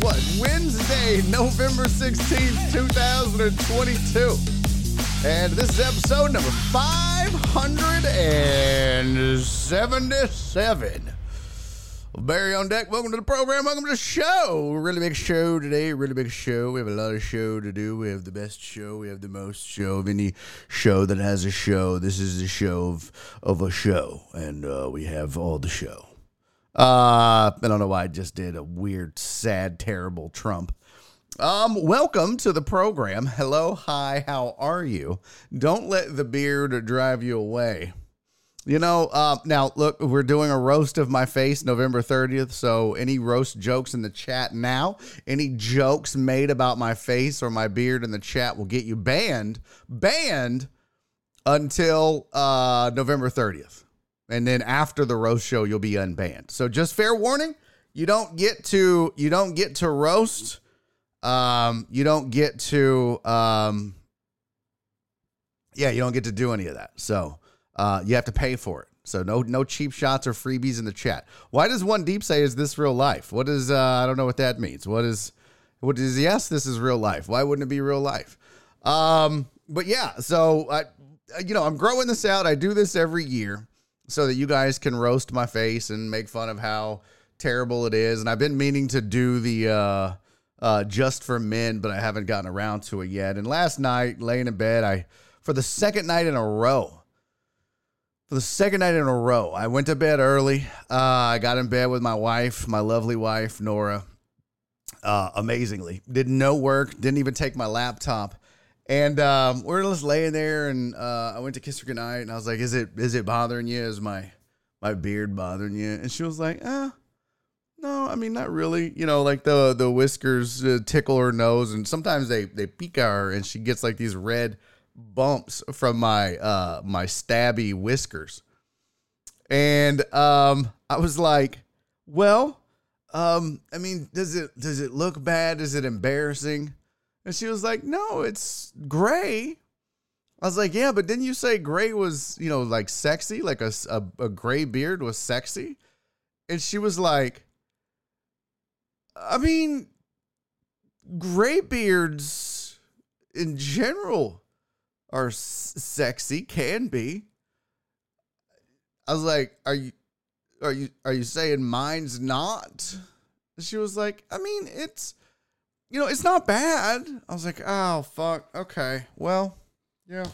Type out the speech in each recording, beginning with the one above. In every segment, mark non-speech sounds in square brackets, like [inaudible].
what? Wednesday, November 16th, 2022. And this is episode number 577. Barry on deck. Welcome to the program. Welcome to the show. Really big show today. Really big show. We have a lot of show to do. We have the best show. We have the most show of any show that has a show. This is the show of, of a show, and uh, we have all the show. Uh, I don't know why I just did a weird, sad, terrible Trump. Um, welcome to the program. Hello, hi, how are you? Don't let the beard drive you away. You know, uh, now look, we're doing a roast of my face November 30th. So, any roast jokes in the chat now, any jokes made about my face or my beard in the chat will get you banned, banned until uh, November 30th. And then after the roast show, you'll be unbanned. So, just fair warning, you don't get to you don't get to roast. Um, you don't get to um, yeah, you don't get to do any of that. So. Uh, you have to pay for it. So no no cheap shots or freebies in the chat. Why does one deep say is this real life? What is uh, I don't know what that means. What is what is yes, this is real life. Why wouldn't it be real life? Um, but yeah, so I you know, I'm growing this out. I do this every year so that you guys can roast my face and make fun of how terrible it is. And I've been meaning to do the uh uh just for men, but I haven't gotten around to it yet. And last night, laying in bed, I for the second night in a row, for the second night in a row. I went to bed early. Uh, I got in bed with my wife, my lovely wife, Nora. Uh, amazingly, did no work, didn't even take my laptop, and um, we're just laying there. And uh, I went to kiss her goodnight, and I was like, "Is it is it bothering you? Is my my beard bothering you?" And she was like, "Ah." No, I mean not really. You know, like the the whiskers uh, tickle her nose, and sometimes they they peek at her, and she gets like these red bumps from my uh my stabby whiskers. And um I was like, well, um I mean, does it does it look bad? Is it embarrassing? And she was like, "No, it's gray." I was like, "Yeah, but didn't you say gray was, you know, like sexy, like a a, a gray beard was sexy?" And she was like, "I mean, gray beards in general are s- sexy can be i was like are you are you are you saying mine's not she was like i mean it's you know it's not bad i was like oh fuck okay well yeah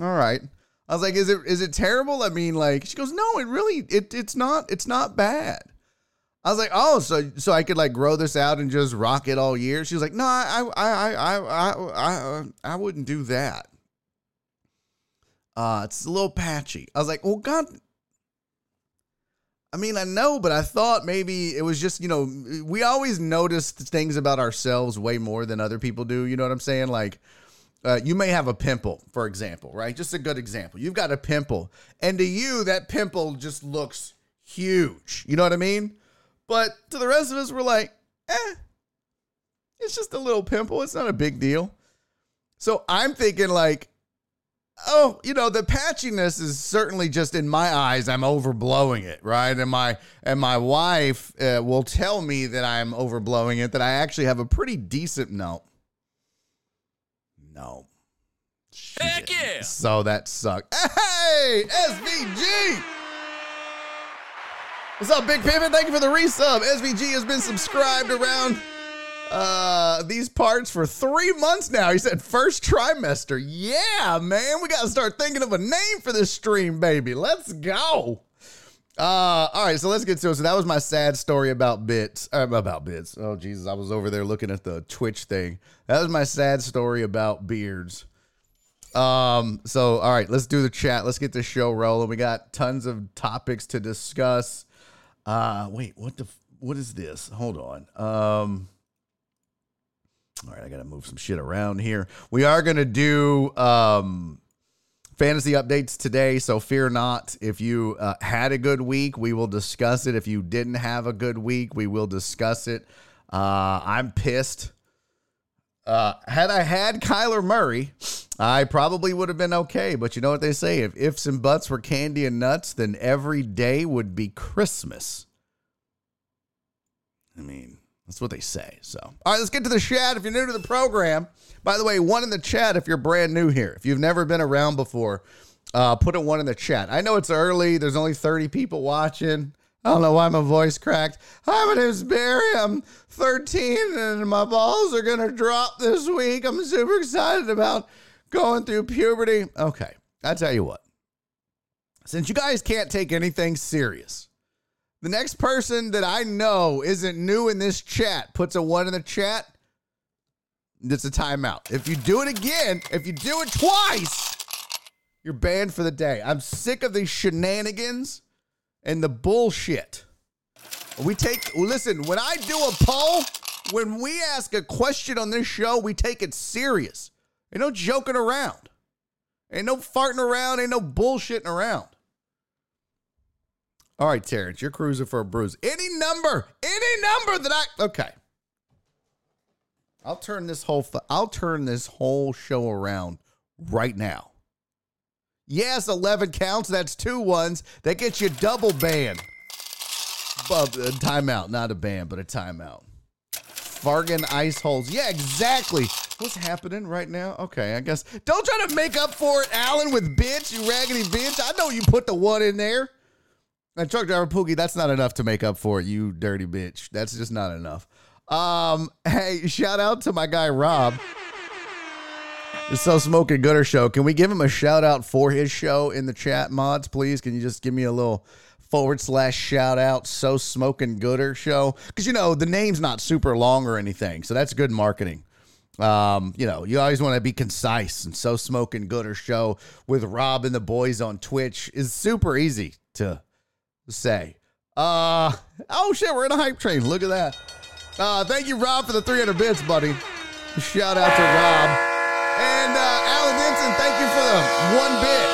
all right i was like is it is it terrible i mean like she goes no it really it it's not it's not bad I was like, oh, so so I could like grow this out and just rock it all year. She was like, no, I I I I I I, I wouldn't do that. Uh, it's a little patchy. I was like, well, God. I mean, I know, but I thought maybe it was just, you know, we always notice things about ourselves way more than other people do. You know what I'm saying? Like, uh, you may have a pimple, for example, right? Just a good example. You've got a pimple, and to you, that pimple just looks huge. You know what I mean? But to the rest of us, we're like, eh, it's just a little pimple. It's not a big deal. So I'm thinking, like, oh, you know, the patchiness is certainly just in my eyes. I'm overblowing it, right? And my and my wife uh, will tell me that I'm overblowing it. That I actually have a pretty decent no. No. Heck yeah! So that sucked. Hey, SVG. What's up, Big Pivot? Thank you for the resub. SVG has been subscribed around Uh, these parts for three months now. He said first trimester. Yeah, man, we got to start thinking of a name for this stream, baby. Let's go. Uh, all right, so let's get to it. So that was my sad story about bits. Uh, about bits. Oh Jesus, I was over there looking at the Twitch thing. That was my sad story about beards. Um, so all right, let's do the chat. Let's get the show rolling. We got tons of topics to discuss. Uh, wait, what the what is this? Hold on. Um, all right, I gotta move some shit around here. We are gonna do um fantasy updates today, so fear not. If you uh, had a good week, we will discuss it. If you didn't have a good week, we will discuss it. Uh, I'm pissed. Uh, had I had Kyler Murray, I probably would have been okay. But you know what they say: if ifs and buts were candy and nuts, then every day would be Christmas. I mean, that's what they say. So, all right, let's get to the chat. If you're new to the program, by the way, one in the chat if you're brand new here. If you've never been around before, uh, put a one in the chat. I know it's early. There's only 30 people watching. I don't know why my voice cracked. Hi, my name's Barry. I'm 13 and my balls are going to drop this week. I'm super excited about going through puberty. Okay, I tell you what. Since you guys can't take anything serious, the next person that I know isn't new in this chat puts a one in the chat. It's a timeout. If you do it again, if you do it twice, you're banned for the day. I'm sick of these shenanigans and the bullshit. We take, listen, when I do a poll, when we ask a question on this show, we take it serious. Ain't no joking around. Ain't no farting around. Ain't no bullshitting around. All right, Terrence, you're cruising for a bruise. Any number, any number that I okay. I'll turn this whole I'll turn this whole show around right now. Yes, 11 counts. That's two ones. That gets you double ban. But a timeout, not a ban, but a timeout. Fargan ice holes. Yeah, exactly. What's happening right now? Okay, I guess. Don't try to make up for it, Alan, with bitch, you raggedy bitch. I know you put the one in there. And truck driver Pookie, that's not enough to make up for it, you dirty bitch. That's just not enough. Um, [laughs] hey, shout out to my guy Rob. The So Smoking Gooder Show. Can we give him a shout out for his show in the chat mods, please? Can you just give me a little forward slash shout out So Smoking Gooder Show? Because you know the name's not super long or anything, so that's good marketing. Um, you know, you always want to be concise, and So Smoking Gooder Show with Rob and the boys on Twitch is super easy to say. Uh oh shit, we're in a hype train. Look at that. Uh thank you, Rob, for the 300 bits, buddy. Shout out to Rob. And uh Alan Denson, thank you for the one bit.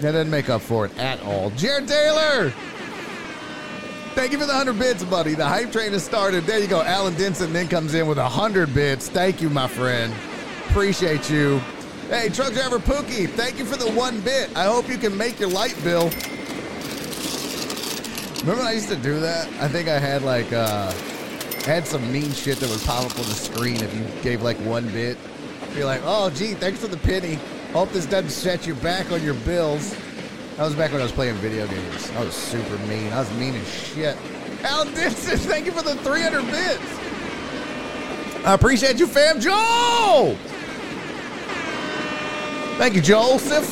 That didn't make up for it at all. Jared Taylor. Thank you for the 100 bits, buddy. The hype train has started. There you go. Alan Denson then comes in with 100 bits. Thank you, my friend. Appreciate you. Hey, truck driver Pookie, thank you for the one bit. I hope you can make your light bill. Remember I used to do that? I think I had like uh had some mean shit that would pop up on the screen if you gave like one bit. You're like, oh gee, thanks for the penny. Hope this doesn't set you back on your bills. That was back when I was playing video games. I was super mean. I was mean as shit. Al Dixon, thank you for the 300 bits. I appreciate you, fam. Joel! Thank you, Joseph.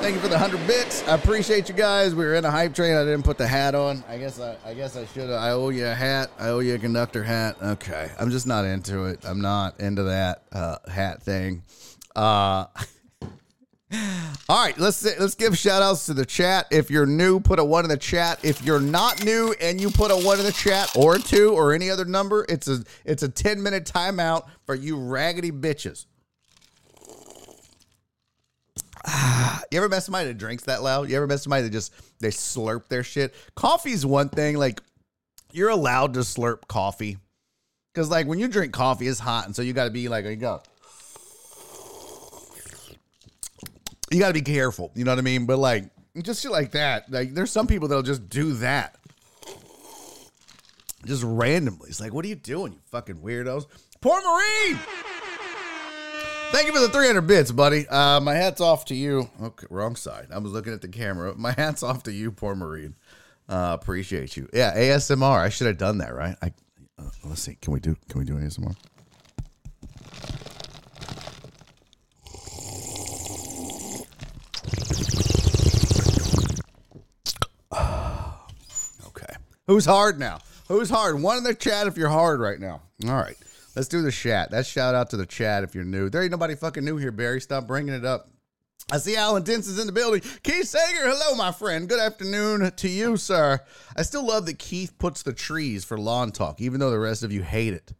Thank you for the hundred bits. I appreciate you guys. We were in a hype train. I didn't put the hat on. I guess I, I guess I should. I owe you a hat. I owe you a conductor hat. Okay, I'm just not into it. I'm not into that uh, hat thing. Uh, [laughs] all right, let's let's give shout outs to the chat. If you're new, put a one in the chat. If you're not new and you put a one in the chat or a two or any other number, it's a it's a 10 minute timeout for you raggedy bitches. [sighs] you ever met somebody that drinks that loud? You ever met somebody that just they slurp their shit? Coffee's one thing. Like you're allowed to slurp coffee because like when you drink coffee, it's hot, and so you got to be like you go. You got to be careful. You know what I mean? But like just shit like that. Like there's some people that'll just do that. Just randomly. It's like, what are you doing, you fucking weirdos? Poor Marine! Thank you for the 300 bits, buddy. Uh, my hat's off to you. Okay, wrong side. I was looking at the camera. My hat's off to you, poor Marine. Uh, appreciate you. Yeah, ASMR. I should have done that, right? I uh, let's see. Can we do? Can we do ASMR? [sighs] Okay. Who's hard now? Who's hard? One in the chat if you're hard right now. All right. Let's do the chat. That's shout out to the chat if you're new. There ain't nobody fucking new here, Barry. Stop bringing it up. I see Alan Dents is in the building. Keith Sager, hello, my friend. Good afternoon to you, sir. I still love that Keith puts the trees for lawn talk, even though the rest of you hate it.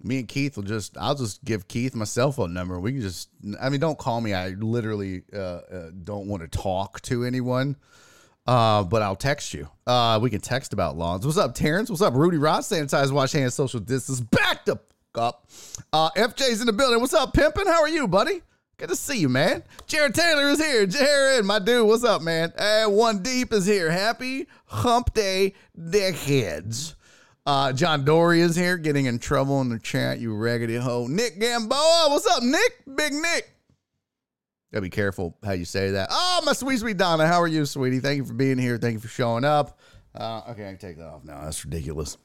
Me and Keith will just, I'll just give Keith my cell phone number. We can just, I mean, don't call me. I literally uh, uh, don't want to talk to anyone. Uh, but I'll text you. Uh, we can text about lawns. What's up, Terrence? What's up, Rudy Rod? Sanitize, wash hands, social distance. Back the up. Uh, FJ's in the building. What's up, pimpin'? How are you, buddy? Good to see you, man. Jared Taylor is here. Jared, my dude, what's up, man? And One Deep is here. Happy Hump Day, dickheads. Uh, John Dory is here, getting in trouble in the chat. You raggedy hoe. Nick Gamboa, what's up, Nick? Big Nick. Gotta be careful how you say that. Oh, my sweet, sweet Donna. How are you, sweetie? Thank you for being here. Thank you for showing up. Uh, okay, I can take that off now. That's ridiculous.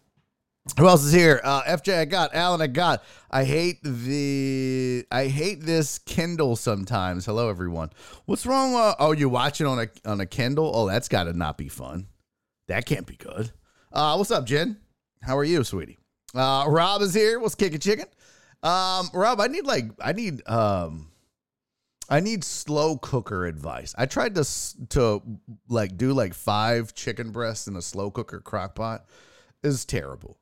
Who else is here? Uh, FJ, I got Alan. I got. I hate the. I hate this Kindle sometimes. Hello, everyone. What's wrong? Uh, oh, you watch it on a on a Kindle? Oh, that's got to not be fun. That can't be good. Uh, what's up, Jen? How are you, sweetie? Uh, Rob is here. What's kicking chicken? Um, Rob, I need like I need um. I need slow cooker advice. I tried to to like do like five chicken breasts in a slow cooker crock pot. Is terrible.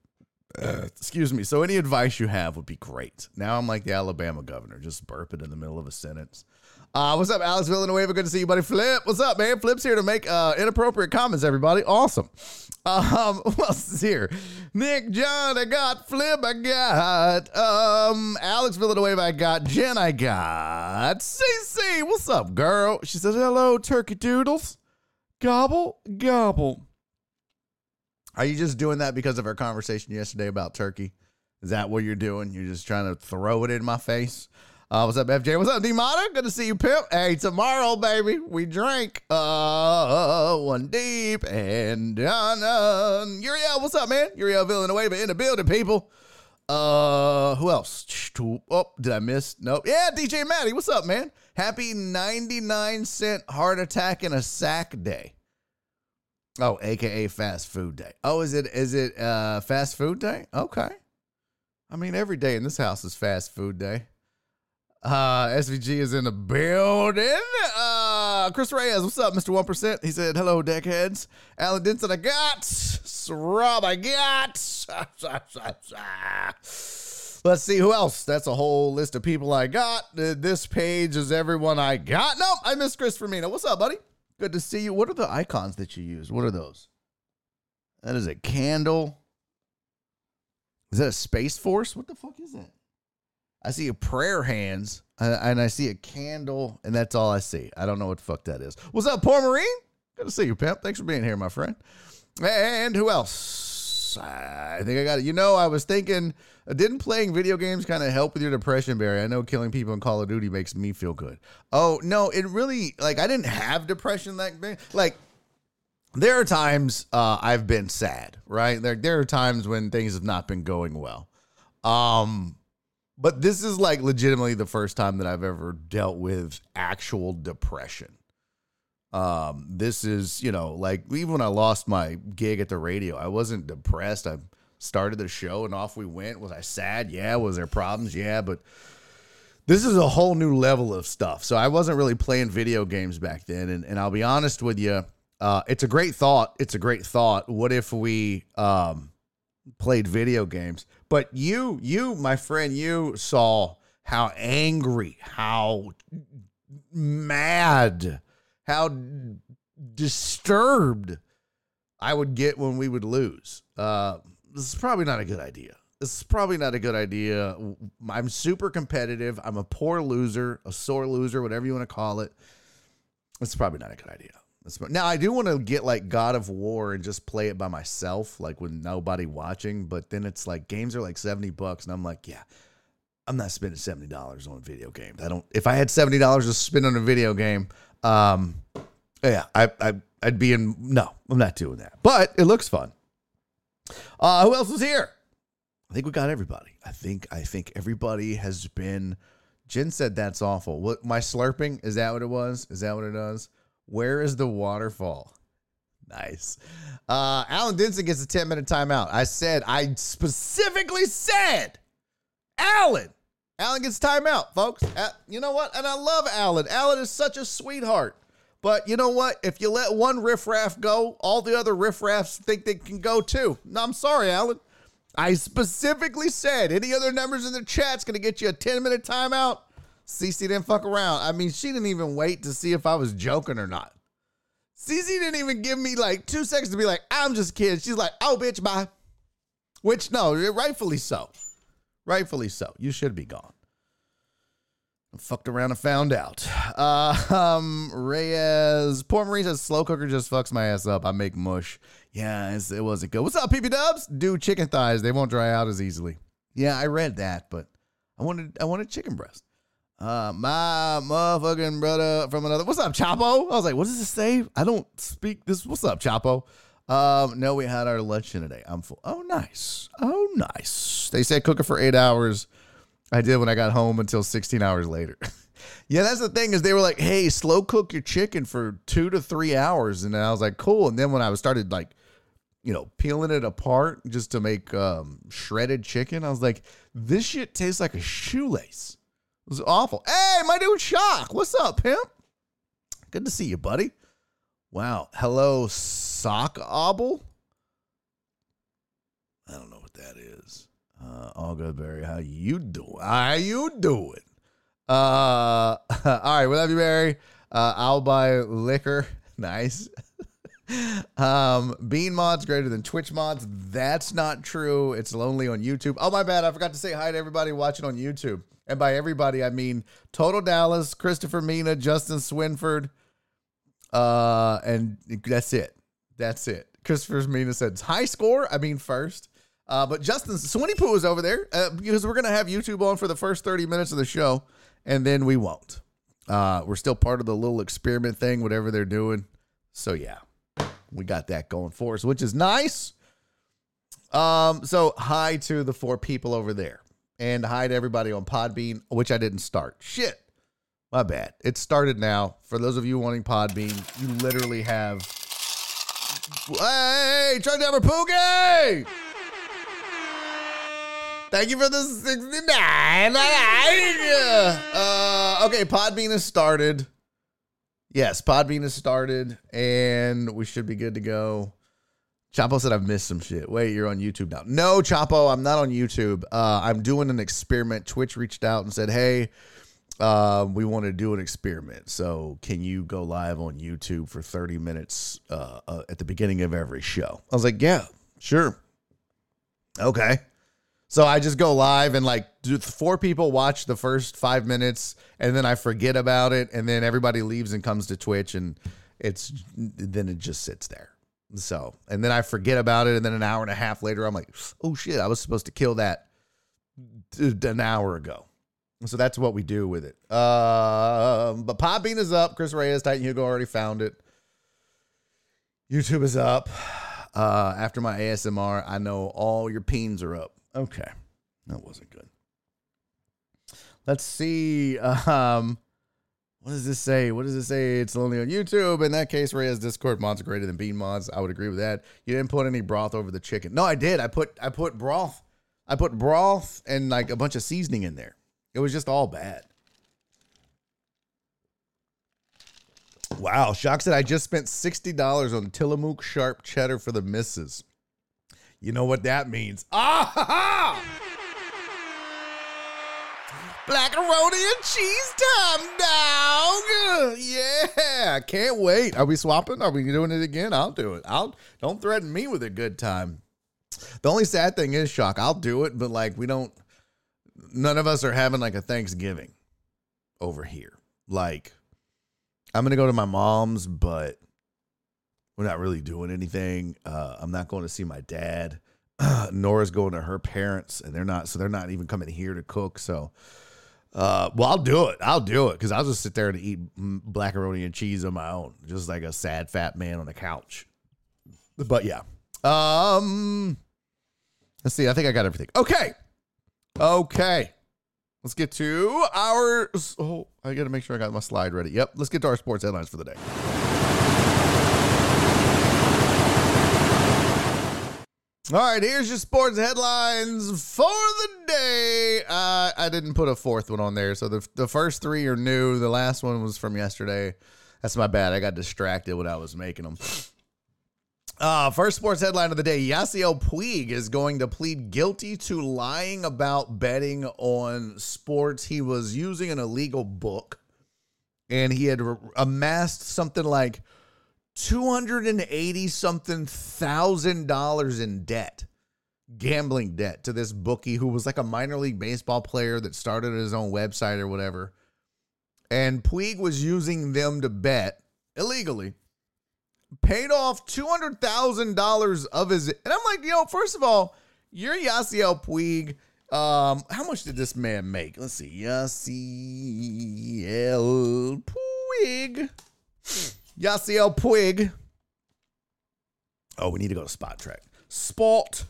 Uh, excuse me. So any advice you have would be great. Now I'm like the Alabama governor, just burp it in the middle of a sentence. Uh, what's up, Alex Villanueva? Good to see you, buddy. Flip, what's up, man? Flip's here to make uh, inappropriate comments. Everybody, awesome. Um, [laughs] who else is here? Nick, John, I got Flip, I got um, Alex Villanueva, I got Jen, I got CC. What's up, girl? She says hello, turkey doodles. Gobble, gobble. Are you just doing that because of our conversation yesterday about turkey? Is that what you're doing? You're just trying to throw it in my face? Uh, what's up, FJ? What's up, D-Mata? Good to see you, pimp. Hey, tomorrow, baby, we drink uh, one deep and done. Uh, Uriel, what's up, man? Uriel Villanueva in the building, people. Uh, who else? Oh, did I miss? Nope. Yeah, DJ Maddie, what's up, man? Happy 99 cent heart attack in a sack day. Oh, aka fast food day. Oh, is it is it uh fast food day? Okay. I mean, every day in this house is fast food day. Uh SVG is in the building. Uh Chris Reyes, what's up, Mr. 1%? He said, hello, deckheads. Alan Denson, I got. Rob, I got. Let's see who else. That's a whole list of people I got. Uh, This page is everyone I got. Nope, I miss Chris Firmino. What's up, buddy? Good to see you. What are the icons that you use? What are those? That is a candle. Is that a Space Force? What the fuck is that? I see a prayer hands uh, and I see a candle, and that's all I see. I don't know what the fuck that is. What's up, Poor Marine? Good to see you, pimp. Thanks for being here, my friend. And who else? I think I got it. You know, I was thinking, uh, didn't playing video games kind of help with your depression, Barry? I know killing people in Call of Duty makes me feel good. Oh, no, it really, like, I didn't have depression that big. Like, there are times uh, I've been sad, right? There, there are times when things have not been going well. Um, but this is like legitimately the first time that I've ever dealt with actual depression. Um, this is, you know, like even when I lost my gig at the radio, I wasn't depressed. I started the show and off we went. Was I sad? Yeah. Was there problems? Yeah. But this is a whole new level of stuff. So I wasn't really playing video games back then. And, and I'll be honest with you, uh, it's a great thought. It's a great thought. What if we um, played video games? But you, you, my friend, you saw how angry, how mad, how disturbed I would get when we would lose. Uh, this is probably not a good idea. This is probably not a good idea. I'm super competitive. I'm a poor loser, a sore loser, whatever you want to call it. It's probably not a good idea. Now I do want to get like God of War and just play it by myself, like with nobody watching. But then it's like games are like seventy bucks, and I'm like, yeah, I'm not spending seventy dollars on video games. I don't. If I had seventy dollars to spend on a video game, um, yeah, I, I I'd be in. No, I'm not doing that. But it looks fun. Uh, who else is here? I think we got everybody. I think I think everybody has been. Jen said that's awful. What my slurping is that what it was? Is that what it does? Where is the waterfall? Nice. Uh, Alan Denson gets a 10 minute timeout. I said, I specifically said, Alan. Alan gets timeout, folks. Uh, you know what? And I love Alan. Alan is such a sweetheart. But you know what? If you let one riffraff go, all the other riffraffs think they can go too. No, I'm sorry, Alan. I specifically said any other numbers in the chat's gonna get you a 10 minute timeout. Cece didn't fuck around. I mean, she didn't even wait to see if I was joking or not. Cece didn't even give me like two seconds to be like, I'm just kidding. She's like, oh, bitch, bye. Which, no, rightfully so. Rightfully so. You should be gone. I fucked around and found out. Uh, um, Reyes, poor Marie says, slow cooker just fucks my ass up. I make mush. Yeah, it wasn't good. What's up, PP Dubs? Do chicken thighs. They won't dry out as easily. Yeah, I read that, but I wanted I wanted chicken breast. Uh, my motherfucking brother from another. What's up, Chapo? I was like, what does this say? I don't speak this. What's up, Chapo? Um, no, we had our luncheon today. I'm full. Oh, nice. Oh, nice. They said cook it for eight hours. I did when I got home until 16 hours later. [laughs] yeah, that's the thing is they were like, hey, slow cook your chicken for two to three hours. And I was like, cool. And then when I started like, you know, peeling it apart just to make um, shredded chicken, I was like, this shit tastes like a shoelace. Was awful. Hey, my dude Shock. What's up, pimp? Good to see you, buddy. Wow. Hello, Sock Obble. I don't know what that is. Uh, all good, Barry. How you doing? How you doing? Uh, [laughs] all right. We love you, Barry. Uh, I'll buy liquor. [laughs] Nice. [laughs] um, Bean mods greater than Twitch mods. That's not true. It's lonely on YouTube. Oh my bad. I forgot to say hi to everybody watching on YouTube. And by everybody, I mean Total Dallas, Christopher Mina, Justin Swinford, uh, and that's it. That's it. Christopher Mina said high score. I mean first. Uh, but Justin Swinny Poo is over there uh, because we're gonna have YouTube on for the first 30 minutes of the show, and then we won't. Uh, we're still part of the little experiment thing, whatever they're doing. So yeah, we got that going for us, which is nice. Um, so hi to the four people over there and hi to everybody on Podbean, which I didn't start. Shit. My bad. It started now. For those of you wanting Podbean, you literally have. Hey, try to Poogie! Thank you for the 69. Uh, okay, Podbean has started. Yes, Podbean has started, and we should be good to go. Chapo said I've missed some shit. Wait, you're on YouTube now. No, Chapo, I'm not on YouTube. Uh, I'm doing an experiment. Twitch reached out and said, hey, uh, we want to do an experiment. So can you go live on YouTube for 30 minutes uh, uh, at the beginning of every show? I was like, yeah, sure. Okay. So I just go live and like four people watch the first five minutes and then I forget about it. And then everybody leaves and comes to Twitch and it's then it just sits there. So, and then I forget about it. And then an hour and a half later, I'm like, oh shit, I was supposed to kill that an hour ago. So that's what we do with it. Uh, but Podbean is up. Chris Reyes, Titan Hugo already found it. YouTube is up. Uh, after my ASMR, I know all your peens are up. Okay. That wasn't good. Let's see. [laughs] Um, what does this say? What does it say? It's only on YouTube. In that case, Reyes Discord mods are greater than bean mods. I would agree with that. You didn't put any broth over the chicken. No, I did. I put I put broth. I put broth and like a bunch of seasoning in there. It was just all bad. Wow, Shock said I just spent $60 on Tillamook sharp cheddar for the misses. You know what that means. Ah ha ha! Blackaroni and cheese time, dog. Yeah, I can't wait. Are we swapping? Are we doing it again? I'll do it. I'll don't threaten me with a good time. The only sad thing is, shock. I'll do it, but like we don't. None of us are having like a Thanksgiving over here. Like, I'm gonna go to my mom's, but we're not really doing anything. Uh, I'm not going to see my dad. [clears throat] Nora's going to her parents, and they're not, so they're not even coming here to cook. So Uh, well, I'll do it. I'll do it because I'll just sit there and eat blackaroni and cheese on my own, just like a sad fat man on the couch. But yeah, um, let's see. I think I got everything. Okay, okay. Let's get to our. Oh, I got to make sure I got my slide ready. Yep. Let's get to our sports headlines for the day. All right, here's your sports headlines for the day. Uh, I didn't put a fourth one on there, so the the first three are new. The last one was from yesterday. That's my bad. I got distracted when I was making them. Uh, first sports headline of the day: Yasiel Puig is going to plead guilty to lying about betting on sports. He was using an illegal book, and he had amassed something like 280 something thousand dollars in debt, gambling debt to this bookie who was like a minor league baseball player that started his own website or whatever. And Puig was using them to bet illegally. Paid off $200,000 of his. And I'm like, yo, first of all, you're Yasiel Puig. Um, how much did this man make? Let's see. Yasiel Puig. Yasiel Puig. Oh, we need to go to Spotrac. Spot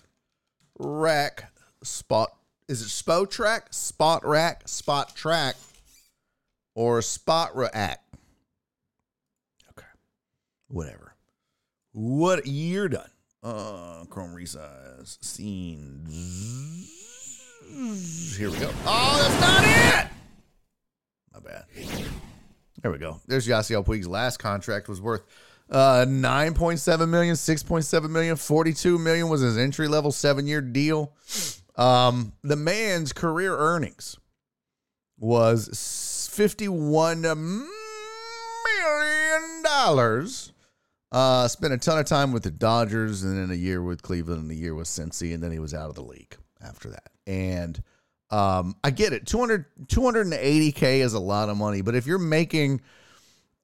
Rack. Spot. Is it Spotrac? Spot Rack? Spot Track? Or Spot Rack? Okay. Whatever. What you're done. Uh, Chrome resize. Scene. Here we go. Oh, that's not it! My bad. There we go. There's Yasiel Puig's last contract was worth uh 9.7 million, 6.7 million, 42 million was his entry level 7-year deal. Um the man's career earnings was 51 million dollars. Uh spent a ton of time with the Dodgers and then a year with Cleveland and a year with Cincy and then he was out of the league after that. And um, I get it. 200, 280K is a lot of money, but if you're making,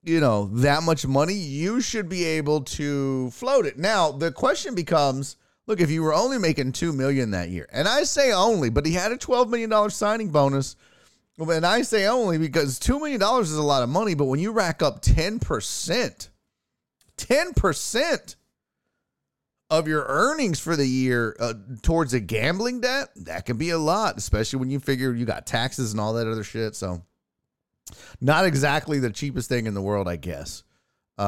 you know, that much money, you should be able to float it. Now, the question becomes look, if you were only making 2 million that year, and I say only, but he had a $12 million signing bonus. And I say only because $2 million is a lot of money, but when you rack up 10%, 10%, of your earnings for the year uh, towards a gambling debt, that can be a lot, especially when you figure you got taxes and all that other shit. So, not exactly the cheapest thing in the world, I guess, uh,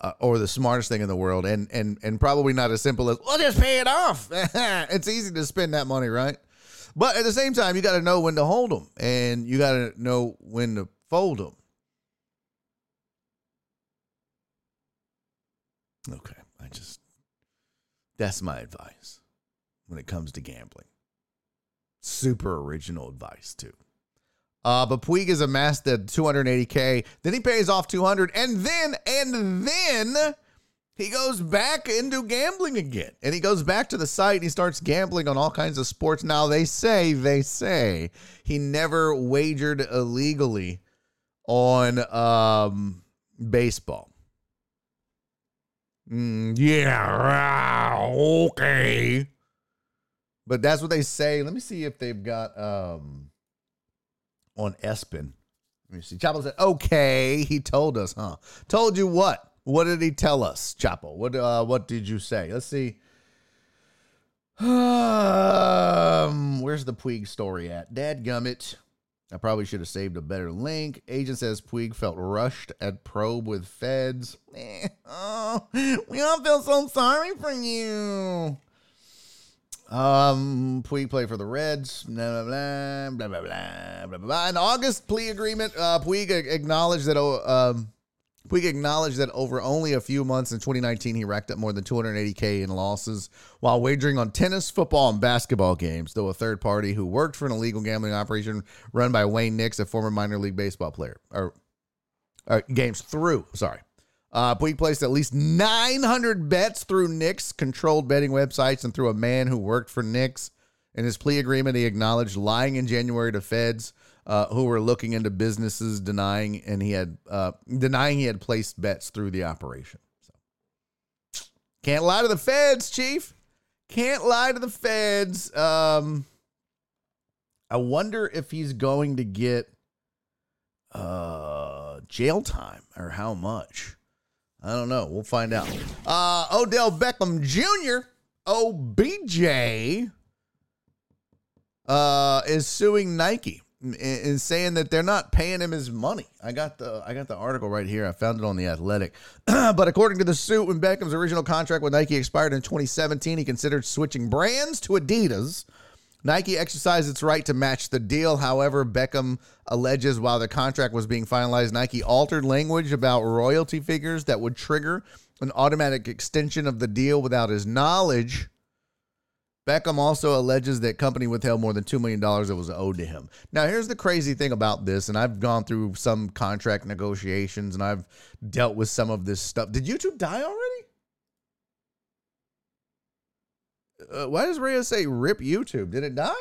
uh or the smartest thing in the world, and and and probably not as simple as well, just pay it off. [laughs] it's easy to spend that money, right? But at the same time, you got to know when to hold them, and you got to know when to fold them. Okay, that's my advice when it comes to gambling. Super original advice, too. Uh, but Puig is amassed at 280K. Then he pays off 200 and then, and then he goes back into gambling again. And he goes back to the site and he starts gambling on all kinds of sports. Now, they say, they say he never wagered illegally on um, baseball. Mm, yeah, okay. But that's what they say. Let me see if they've got um on ESPN. Let me see. Chapo said, okay. He told us, huh? Told you what? What did he tell us, Chapo? What uh what did you say? Let's see. [sighs] Um, where's the Puig story at? Dad gummit. I probably should have saved a better link. Agent says Puig felt rushed at probe with feds. Eh, oh, we all feel so sorry for you. Um, Puig played for the Reds. Blah blah blah blah blah blah blah. blah. In August plea agreement, uh, Puig acknowledged that. Uh, um, Puig acknowledge that over only a few months in 2019, he racked up more than 280K in losses while wagering on tennis, football, and basketball games, though a third party who worked for an illegal gambling operation run by Wayne Nix, a former minor league baseball player, or, or games through, sorry. Uh, placed at least 900 bets through Nix controlled betting websites and through a man who worked for Nix. In his plea agreement, he acknowledged lying in January to feds uh, who were looking into businesses denying and he had uh, denying he had placed bets through the operation. So can't lie to the feds, chief. Can't lie to the feds. Um, I wonder if he's going to get uh, jail time or how much. I don't know. We'll find out. Uh, Odell Beckham Jr. OBJ uh, is suing Nike and saying that they're not paying him his money. I got the I got the article right here. I found it on the Athletic. [clears throat] but according to the suit, when Beckham's original contract with Nike expired in 2017, he considered switching brands to Adidas. Nike exercised its right to match the deal. However, Beckham alleges while the contract was being finalized, Nike altered language about royalty figures that would trigger an automatic extension of the deal without his knowledge. Beckham also alleges that company withheld more than $2 million that was owed to him. Now, here's the crazy thing about this, and I've gone through some contract negotiations and I've dealt with some of this stuff. Did YouTube die already? Uh, why does Rhea say rip YouTube? Did it die?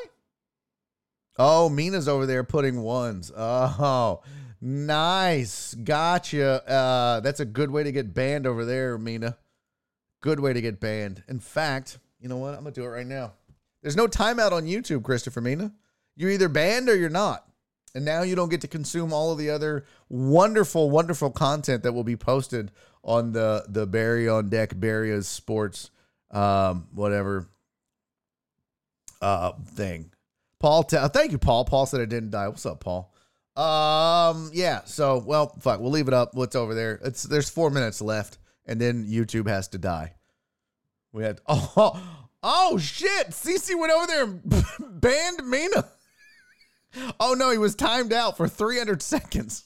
Oh, Mina's over there putting ones. Oh, nice. Gotcha. Uh, that's a good way to get banned over there, Mina. Good way to get banned. In fact, you know what? I'm to do it right now. There's no timeout on YouTube, Christopher Mina. You're either banned or you're not. And now you don't get to consume all of the other wonderful, wonderful content that will be posted on the the Barry on Deck, Barry's Sports, um, whatever uh thing. Paul, t- thank you, Paul. Paul said it didn't die. What's up, Paul? Um, yeah. So, well, fuck. We'll leave it up. What's over there? It's there's four minutes left, and then YouTube has to die. We had [laughs] oh oh shit! CC went over there and [laughs] banned Mina. [laughs] Oh no, he was timed out for 300 seconds.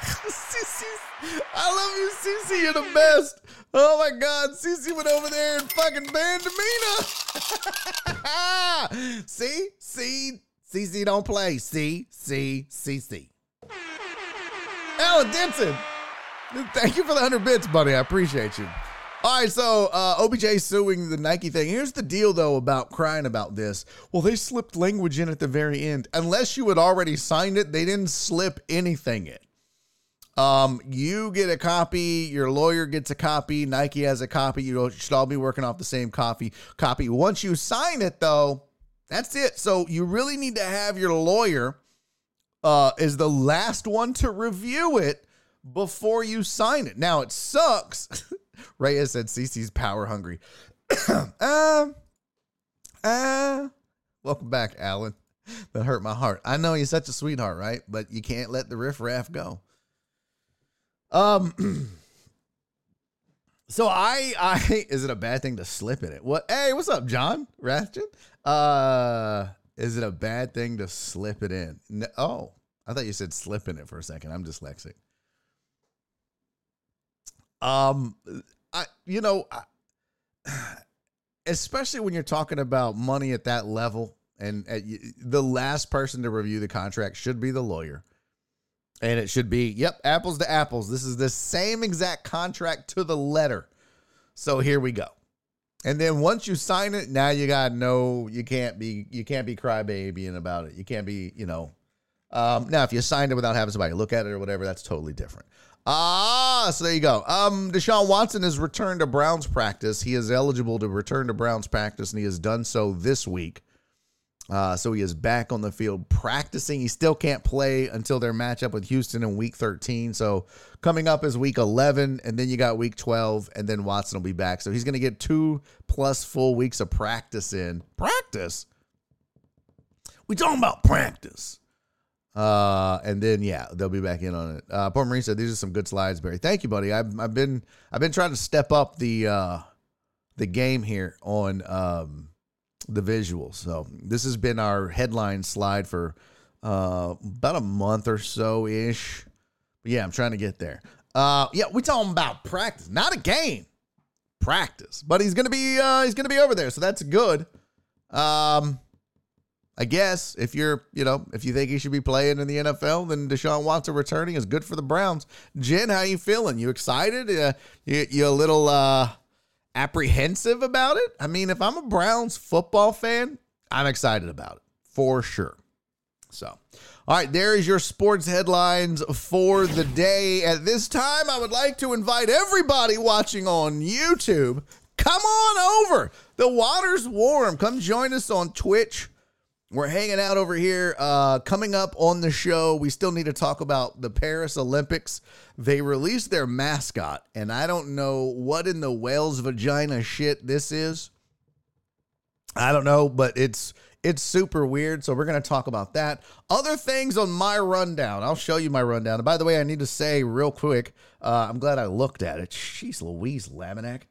CC, I love you, CC. You're the best. Oh my God, CC went over there and fucking banned Mina. see, see, CC don't play. See, see, CC. Alan Denson. Thank you for the 100 bits, buddy. I appreciate you. All right, so uh, OBJ suing the Nike thing. Here's the deal, though, about crying about this. Well, they slipped language in at the very end. Unless you had already signed it, they didn't slip anything in. Um, you get a copy, your lawyer gets a copy, Nike has a copy. You should all be working off the same copy. Copy. Once you sign it, though, that's it. So you really need to have your lawyer uh, is the last one to review it before you sign it. Now it sucks. [laughs] Reyes said CC's power hungry. [coughs] uh, uh, welcome back, Alan. [laughs] That hurt my heart. I know you're such a sweetheart, right? But you can't let the riff raff go. Um. [clears throat] So I, I [laughs] is it a bad thing to slip in it? What? Hey, what's up, John Rathjen? Uh, is it a bad thing to slip it in? No, oh, I thought you said slip in it for a second. I'm dyslexic. Um, I you know, [sighs] especially when you're talking about money at that level, and at, the last person to review the contract should be the lawyer, and it should be yep, apples to apples. This is the same exact contract to the letter. So here we go. And then once you sign it, now you got no, you can't be, you can't be crybabying about it. You can't be, you know. Um, now, if you signed it without having somebody look at it or whatever, that's totally different. Ah, so there you go. Um, Deshaun Watson has returned to Browns practice. He is eligible to return to Browns practice, and he has done so this week. Uh, so he is back on the field practicing. He still can't play until their matchup with Houston in week 13. So coming up is week 11, and then you got week 12, and then Watson will be back. So he's going to get two plus full weeks of practice in. Practice? We talking about practice. Uh, and then yeah, they'll be back in on it. Uh, Poor Marine said these are some good slides, Barry. Thank you, buddy. I've I've been I've been trying to step up the uh the game here on um the visuals. So this has been our headline slide for uh about a month or so ish. But yeah, I'm trying to get there. Uh yeah, we talking about practice, not a game. Practice. But he's gonna be uh he's gonna be over there, so that's good. Um I guess if you're, you know, if you think he should be playing in the NFL, then Deshaun Watson returning is good for the Browns. Jen, how you feeling? You excited? Uh, you, you a little uh, apprehensive about it? I mean, if I'm a Browns football fan, I'm excited about it for sure. So, all right, there is your sports headlines for the day. At this time, I would like to invite everybody watching on YouTube. Come on over. The water's warm. Come join us on Twitch we're hanging out over here. Uh, coming up on the show, we still need to talk about the Paris Olympics. They released their mascot, and I don't know what in the whale's vagina shit this is. I don't know, but it's it's super weird. So we're gonna talk about that. Other things on my rundown. I'll show you my rundown. And by the way, I need to say real quick. Uh, I'm glad I looked at it. Jeez, Louise Laminack.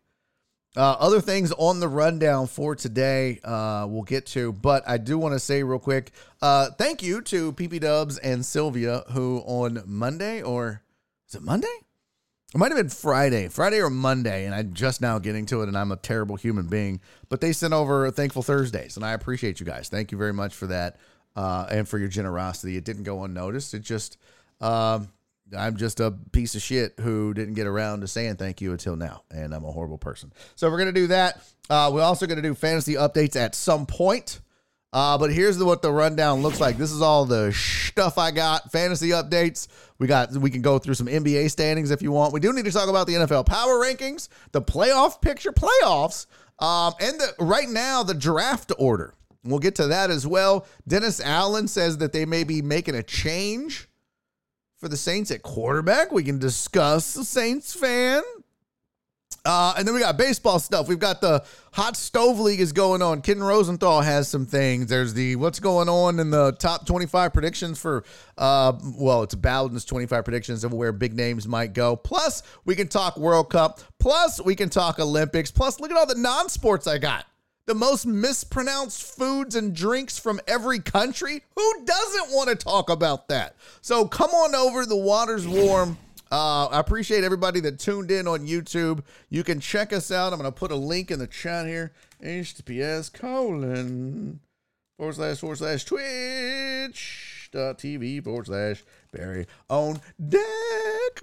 Uh, other things on the rundown for today, uh, we'll get to, but I do want to say real quick, uh, thank you to PP Dubs and Sylvia, who on Monday or is it Monday? It might have been Friday, Friday or Monday, and I'm just now getting to it, and I'm a terrible human being. But they sent over Thankful Thursdays, and I appreciate you guys. Thank you very much for that, uh, and for your generosity. It didn't go unnoticed. It just, um, I'm just a piece of shit who didn't get around to saying thank you until now, and I'm a horrible person. So we're gonna do that. Uh, we're also gonna do fantasy updates at some point. Uh, but here's the, what the rundown looks like. This is all the stuff I got. Fantasy updates. We got. We can go through some NBA standings if you want. We do need to talk about the NFL power rankings, the playoff picture, playoffs, um, and the right now the draft order. We'll get to that as well. Dennis Allen says that they may be making a change for the Saints at quarterback. We can discuss the Saints fan. Uh, and then we got baseball stuff. We've got the hot stove league is going on. Ken Rosenthal has some things. There's the what's going on in the top 25 predictions for, uh, well, it's Bowden's 25 predictions of where big names might go. Plus, we can talk World Cup. Plus, we can talk Olympics. Plus, look at all the non sports I got. The most mispronounced foods and drinks from every country. Who doesn't want to talk about that? So come on over. The water's warm. Uh, I appreciate everybody that tuned in on YouTube. You can check us out. I'm going to put a link in the chat here. HTTPS colon forward slash forward slash twitch dot TV forward slash Barry on deck.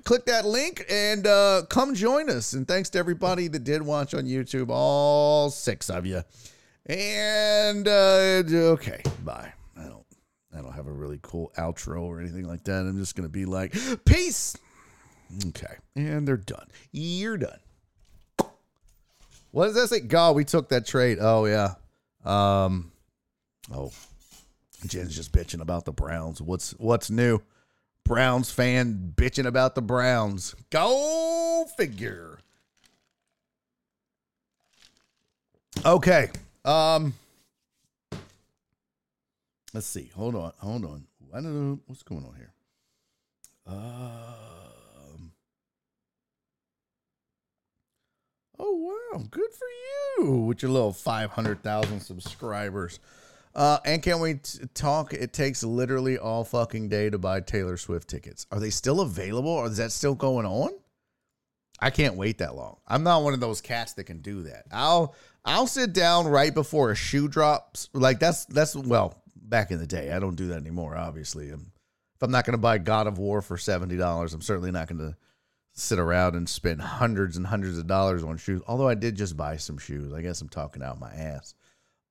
Click that link and uh, come join us. And thanks to everybody that did watch on YouTube, all six of you. And uh, okay, bye. I don't, I don't have a really cool outro or anything like that. I'm just gonna be like, peace. Okay. And they're done. You're done. What does that say? God, we took that trade. Oh, yeah. Um, oh, Jen's just bitching about the Browns. What's what's new? Browns fan bitching about the Browns. Go figure. Okay. Um let's see. Hold on. Hold on. I don't know what's going on here. Um Oh wow, good for you with your little 500,000 subscribers. Uh, and can we t- talk? It takes literally all fucking day to buy Taylor Swift tickets. Are they still available or is that still going on? I can't wait that long. I'm not one of those cats that can do that. I'll I'll sit down right before a shoe drops. Like that's that's well, back in the day. I don't do that anymore, obviously. if I'm not going to buy God of War for $70, I'm certainly not going to sit around and spend hundreds and hundreds of dollars on shoes. Although I did just buy some shoes. I guess I'm talking out my ass.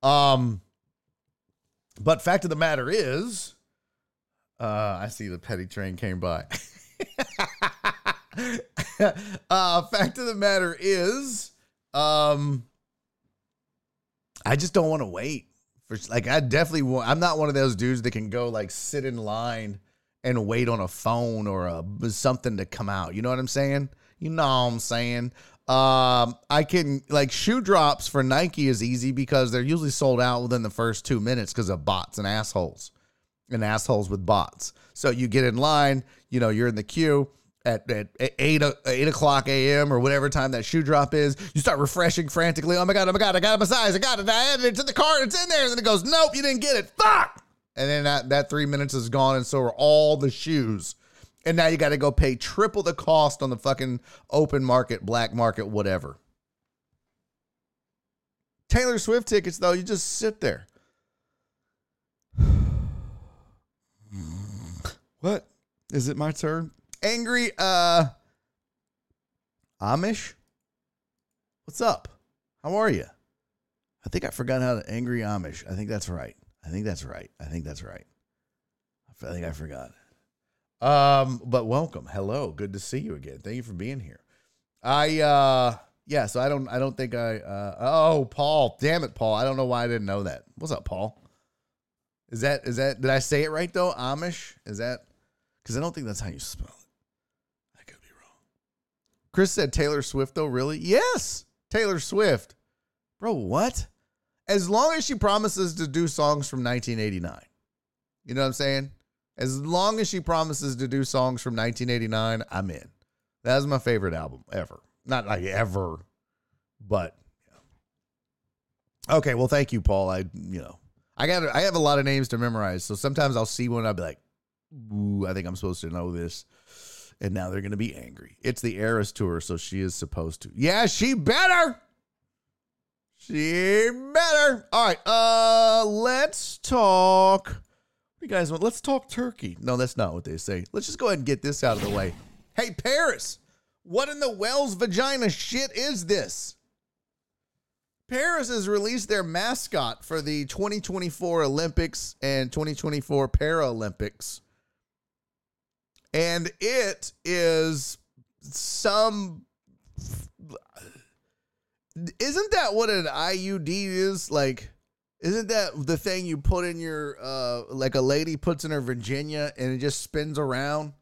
Um but fact of the matter is, uh, I see the petty train came by. [laughs] uh, fact of the matter is, um, I just don't want to wait for like I definitely want. I'm not one of those dudes that can go like sit in line and wait on a phone or a something to come out. You know what I'm saying? You know what I'm saying? Um, I can like shoe drops for Nike is easy because they're usually sold out within the first two minutes because of bots and assholes and assholes with bots. So you get in line, you know, you're in the queue at, at, 8, eight o'clock a.m. or whatever time that shoe drop is. You start refreshing frantically. Oh my God, oh my God, I got it my size. I got it. I added it to the cart. It's in there. And then it goes, nope, you didn't get it. Fuck. And then that, that three minutes is gone. And so are all the shoes. And now you got to go pay triple the cost on the fucking open market, black market, whatever. Taylor Swift tickets, though, you just sit there. [sighs] what? Is it my turn? Angry uh Amish? What's up? How are you? I think I forgot how to angry Amish. I think that's right. I think that's right. I think that's right. I think I forgot. Um, but welcome. Hello. Good to see you again. Thank you for being here. I uh yeah, so I don't I don't think I uh oh Paul. Damn it, Paul. I don't know why I didn't know that. What's up, Paul? Is that is that did I say it right though? Amish? Is that because I don't think that's how you spell it. I could be wrong. Chris said Taylor Swift though, really? Yes. Taylor Swift. Bro, what? As long as she promises to do songs from 1989. You know what I'm saying? As long as she promises to do songs from 1989, I'm in. That is my favorite album ever. Not like ever, but okay. Well, thank you, Paul. I you know I got I have a lot of names to memorize, so sometimes I'll see one. I'll be like, "Ooh, I think I'm supposed to know this," and now they're gonna be angry. It's the Eras tour, so she is supposed to. Yeah, she better. She better. All right. Uh, let's talk. You guys? Let's talk turkey. No, that's not what they say. Let's just go ahead and get this out of the way. Hey, Paris, what in the Wells vagina shit is this? Paris has released their mascot for the 2024 Olympics and 2024 Paralympics. And it is some. Isn't that what an IUD is? Like, isn't that the thing you put in your, uh, like a lady puts in her Virginia and it just spins around?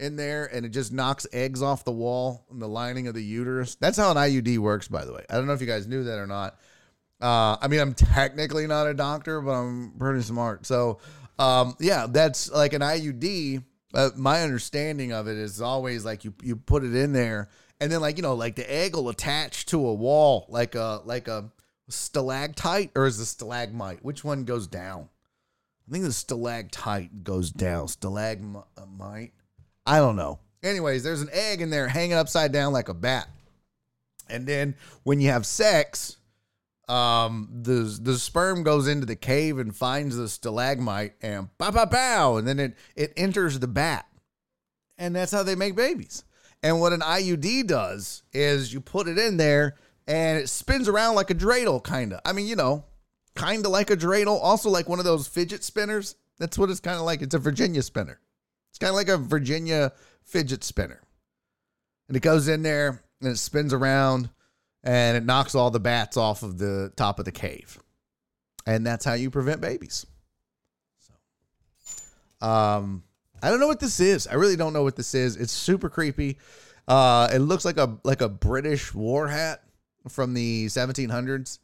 in there and it just knocks eggs off the wall and the lining of the uterus. That's how an IUD works, by the way. I don't know if you guys knew that or not. Uh, I mean, I'm technically not a doctor, but I'm pretty smart. So, um, yeah, that's like an IUD. Uh, my understanding of it is always like you you put it in there, and then like you know, like the egg will attach to a wall, like a like a stalactite or is a stalagmite? Which one goes down? I think the stalactite goes down. Stalagmite. I don't know. Anyways, there's an egg in there hanging upside down like a bat. And then when you have sex, um, the the sperm goes into the cave and finds the stalagmite and pow pow pow, and then it it enters the bat, and that's how they make babies. And what an IUD does is you put it in there and it spins around like a dreidel, kind of. I mean, you know, kind of like a dreidel, also like one of those fidget spinners. That's what it's kind of like. It's a Virginia spinner. It's kind of like a Virginia fidget spinner. And it goes in there and it spins around and it knocks all the bats off of the top of the cave. And that's how you prevent babies. So, um, I don't know what this is. I really don't know what this is. It's super creepy. Uh, it looks like a like a British war hat from the 1700s.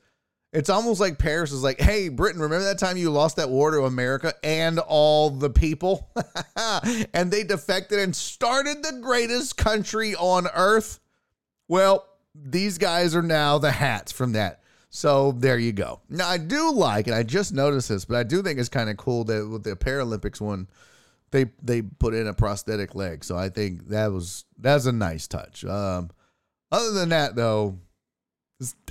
It's almost like Paris is like, hey, Britain, remember that time you lost that war to America and all the people? [laughs] and they defected and started the greatest country on earth? Well, these guys are now the hats from that. So there you go. Now, I do like, and I just noticed this, but I do think it's kind of cool that with the Paralympics one, they they put in a prosthetic leg. So I think that was that's a nice touch. Um, other than that, though,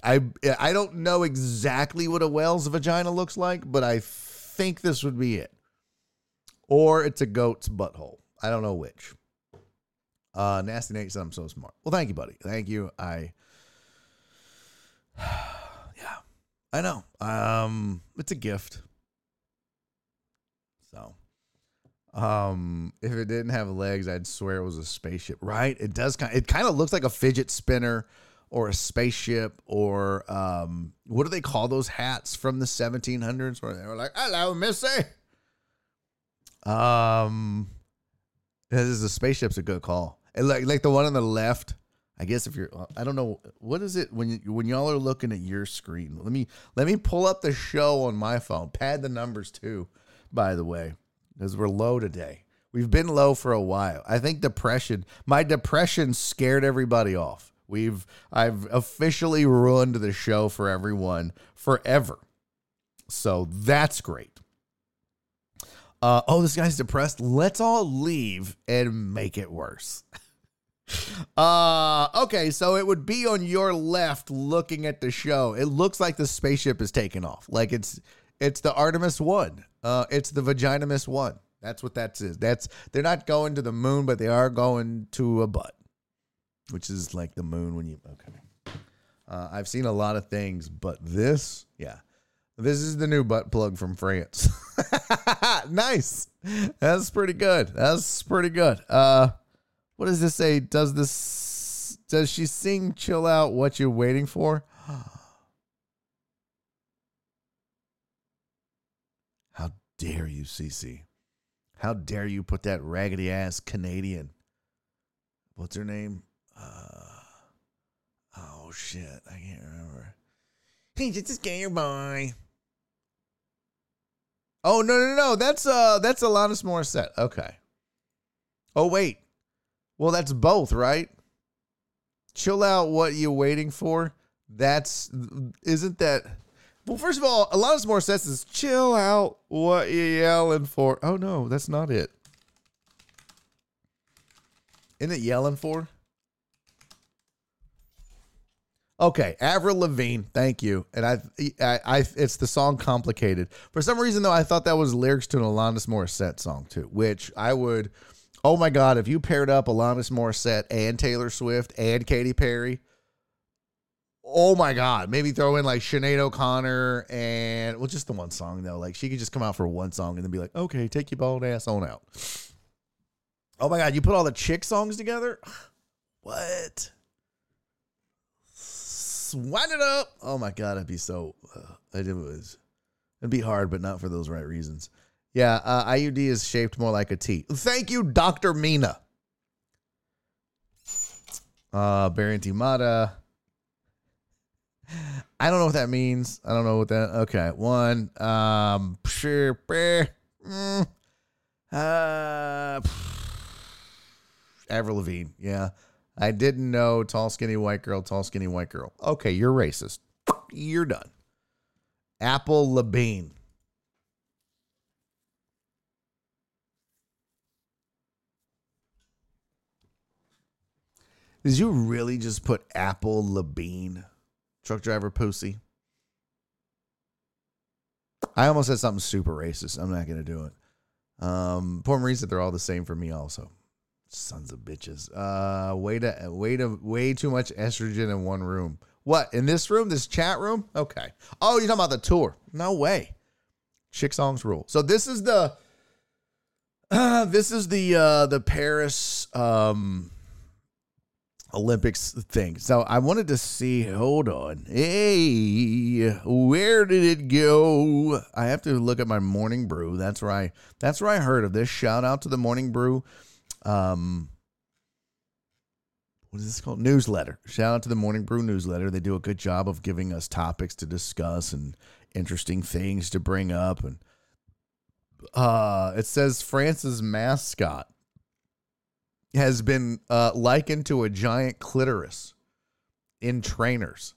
I I don't know exactly what a whale's vagina looks like, but I think this would be it. Or it's a goat's butthole. I don't know which. Uh Nasty Nate said I'm so smart. Well, thank you, buddy. Thank you. I [sighs] Yeah. I know. Um it's a gift. So um if it didn't have legs, I'd swear it was a spaceship, right? It does kind it kind of looks like a fidget spinner or a spaceship or um, what do they call those hats from the 1700s where they were like, "Hello, Missy." Um, this is a spaceship's a good call. And like like the one on the left. I guess if you're, I don't know what is it when you, when y'all are looking at your screen. Let me let me pull up the show on my phone. Pad the numbers too, by the way, because we're low today. We've been low for a while. I think depression, my depression scared everybody off. We've I've officially ruined the show for everyone forever. So that's great. Uh, oh, this guy's depressed. Let's all leave and make it worse. [laughs] uh, okay, so it would be on your left looking at the show. It looks like the spaceship is taking off. Like it's it's the Artemis 1. Uh, it's the Vaginimus 1. That's what that is. That's they're not going to the moon, but they are going to a butt which is like the moon when you okay. Uh, I've seen a lot of things, but this, yeah, this is the new butt plug from France. [laughs] nice, that's pretty good. That's pretty good. Uh, what does this say? Does this does she sing "Chill Out"? What you're waiting for? [gasps] How dare you, Cece? How dare you put that raggedy ass Canadian? What's her name? Uh, oh shit, I can't remember. He's just a scare boy. Oh no no no! That's uh that's Alanis Morissette. Okay. Oh wait, well that's both right. Chill out. What you waiting for? That's isn't that? Well, first of all, Alanis Morissette says, "Chill out. What you yelling for?" Oh no, that's not it. Isn't it yelling for? Okay, Avril Lavigne, thank you. And I, I, I, it's the song "Complicated." For some reason, though, I thought that was lyrics to an Alanis Morissette song too, which I would. Oh my God, if you paired up Alanis Morissette and Taylor Swift and Katy Perry, oh my God, maybe throw in like Sinead O'Connor and well, just the one song though. Like she could just come out for one song and then be like, okay, take your bald ass on out. Oh my God, you put all the chick songs together? [sighs] What? Wind it up. Oh my God, it'd be so. Uh, it was. It'd be hard, but not for those right reasons. Yeah, uh, IUD is shaped more like a T. Thank you, Dr. Mina. Uh, Barry Mata. I don't know what that means. I don't know what that. Okay, one. Um, sure. Mm, uh, Avril Lavigne. Yeah, I didn't know tall, skinny white girl. Tall, skinny white girl. Okay, you're racist. [laughs] You're done. Apple Labine. Did you really just put Apple Labine? Truck driver pussy. I almost said something super racist. I'm not going to do it. Um, poor reason they're all the same for me, also. Sons of bitches. Uh, way to way to way too much estrogen in one room. What in this room? This chat room? Okay. Oh, you're talking about the tour? No way. Chick songs rule. So this is the. Uh, [clears throat] this is the uh, the Paris um, Olympics thing. So I wanted to see, hold on. Hey, where did it go? I have to look at my morning brew. That's where I that's where I heard of this. Shout out to the morning brew. Um what is this called? Newsletter. Shout out to the Morning Brew newsletter. They do a good job of giving us topics to discuss and interesting things to bring up. And uh it says France's mascot has been uh, likened to a giant clitoris in trainers.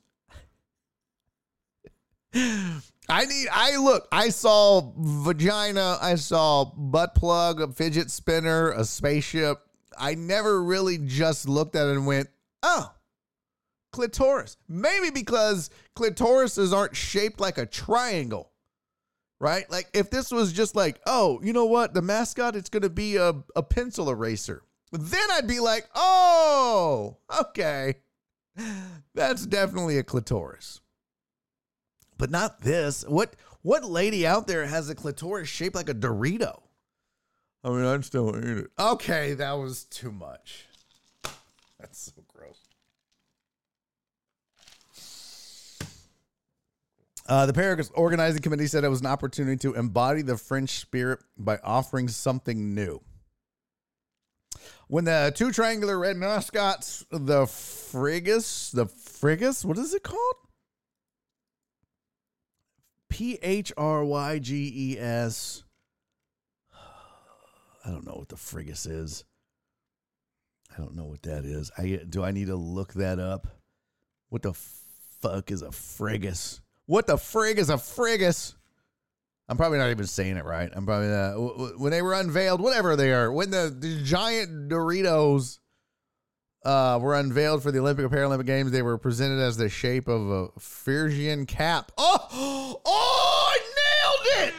[laughs] I need. I look. I saw vagina. I saw butt plug, a fidget spinner, a spaceship. I never really just looked at it and went, "Oh, clitoris." Maybe because clitorises aren't shaped like a triangle, right? Like if this was just like, "Oh, you know what? The mascot, it's going to be a a pencil eraser." Then I'd be like, oh, okay. That's definitely a clitoris. But not this. What what lady out there has a clitoris shaped like a Dorito? I mean, I'd still eat it. Okay, that was too much. That's so gross. Uh, the Paris organizing committee said it was an opportunity to embody the French spirit by offering something new. When the two triangular red mascots, the Frigus, the Frigus, what is it called? P H R Y G E S. I don't know what the Frigus is. I don't know what that is. I do I need to look that up? What the fuck is a Frigus? What the frig is a Frigus? I'm probably not even saying it right. I'm probably not. When they were unveiled, whatever they are, when the, the giant Doritos uh, were unveiled for the Olympic and Paralympic Games, they were presented as the shape of a Phrygian cap. Oh, [gasps] oh, I nailed it!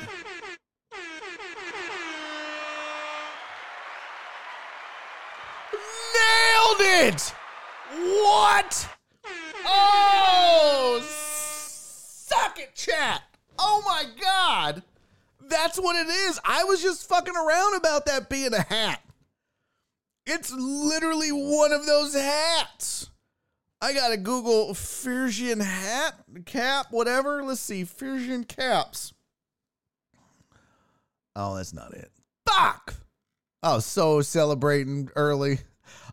Nailed it! What? Oh, suck it, chat. Oh my God. That's what it is. I was just fucking around about that being a hat. It's literally one of those hats. I gotta Google Phrygian hat, cap, whatever. Let's see, Phrygian caps. Oh, that's not it. Fuck. I was so celebrating early.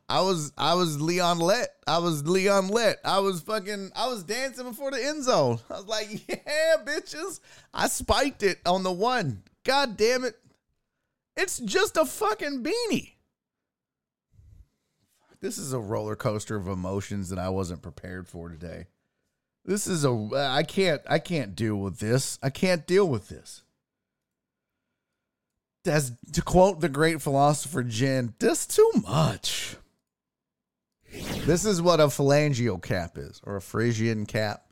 I was I was Leon Lett. I was Leon Lett. I was fucking I was dancing before the end zone. I was like, [laughs] yeah, bitches. I spiked it on the one. God damn it. It's just a fucking beanie. This is a roller coaster of emotions that I wasn't prepared for today. This is a I can't I can't deal with this. I can't deal with this. As to quote the great philosopher Jen, this too much. This is what a phalangeal cap is, or a Phrygian cap.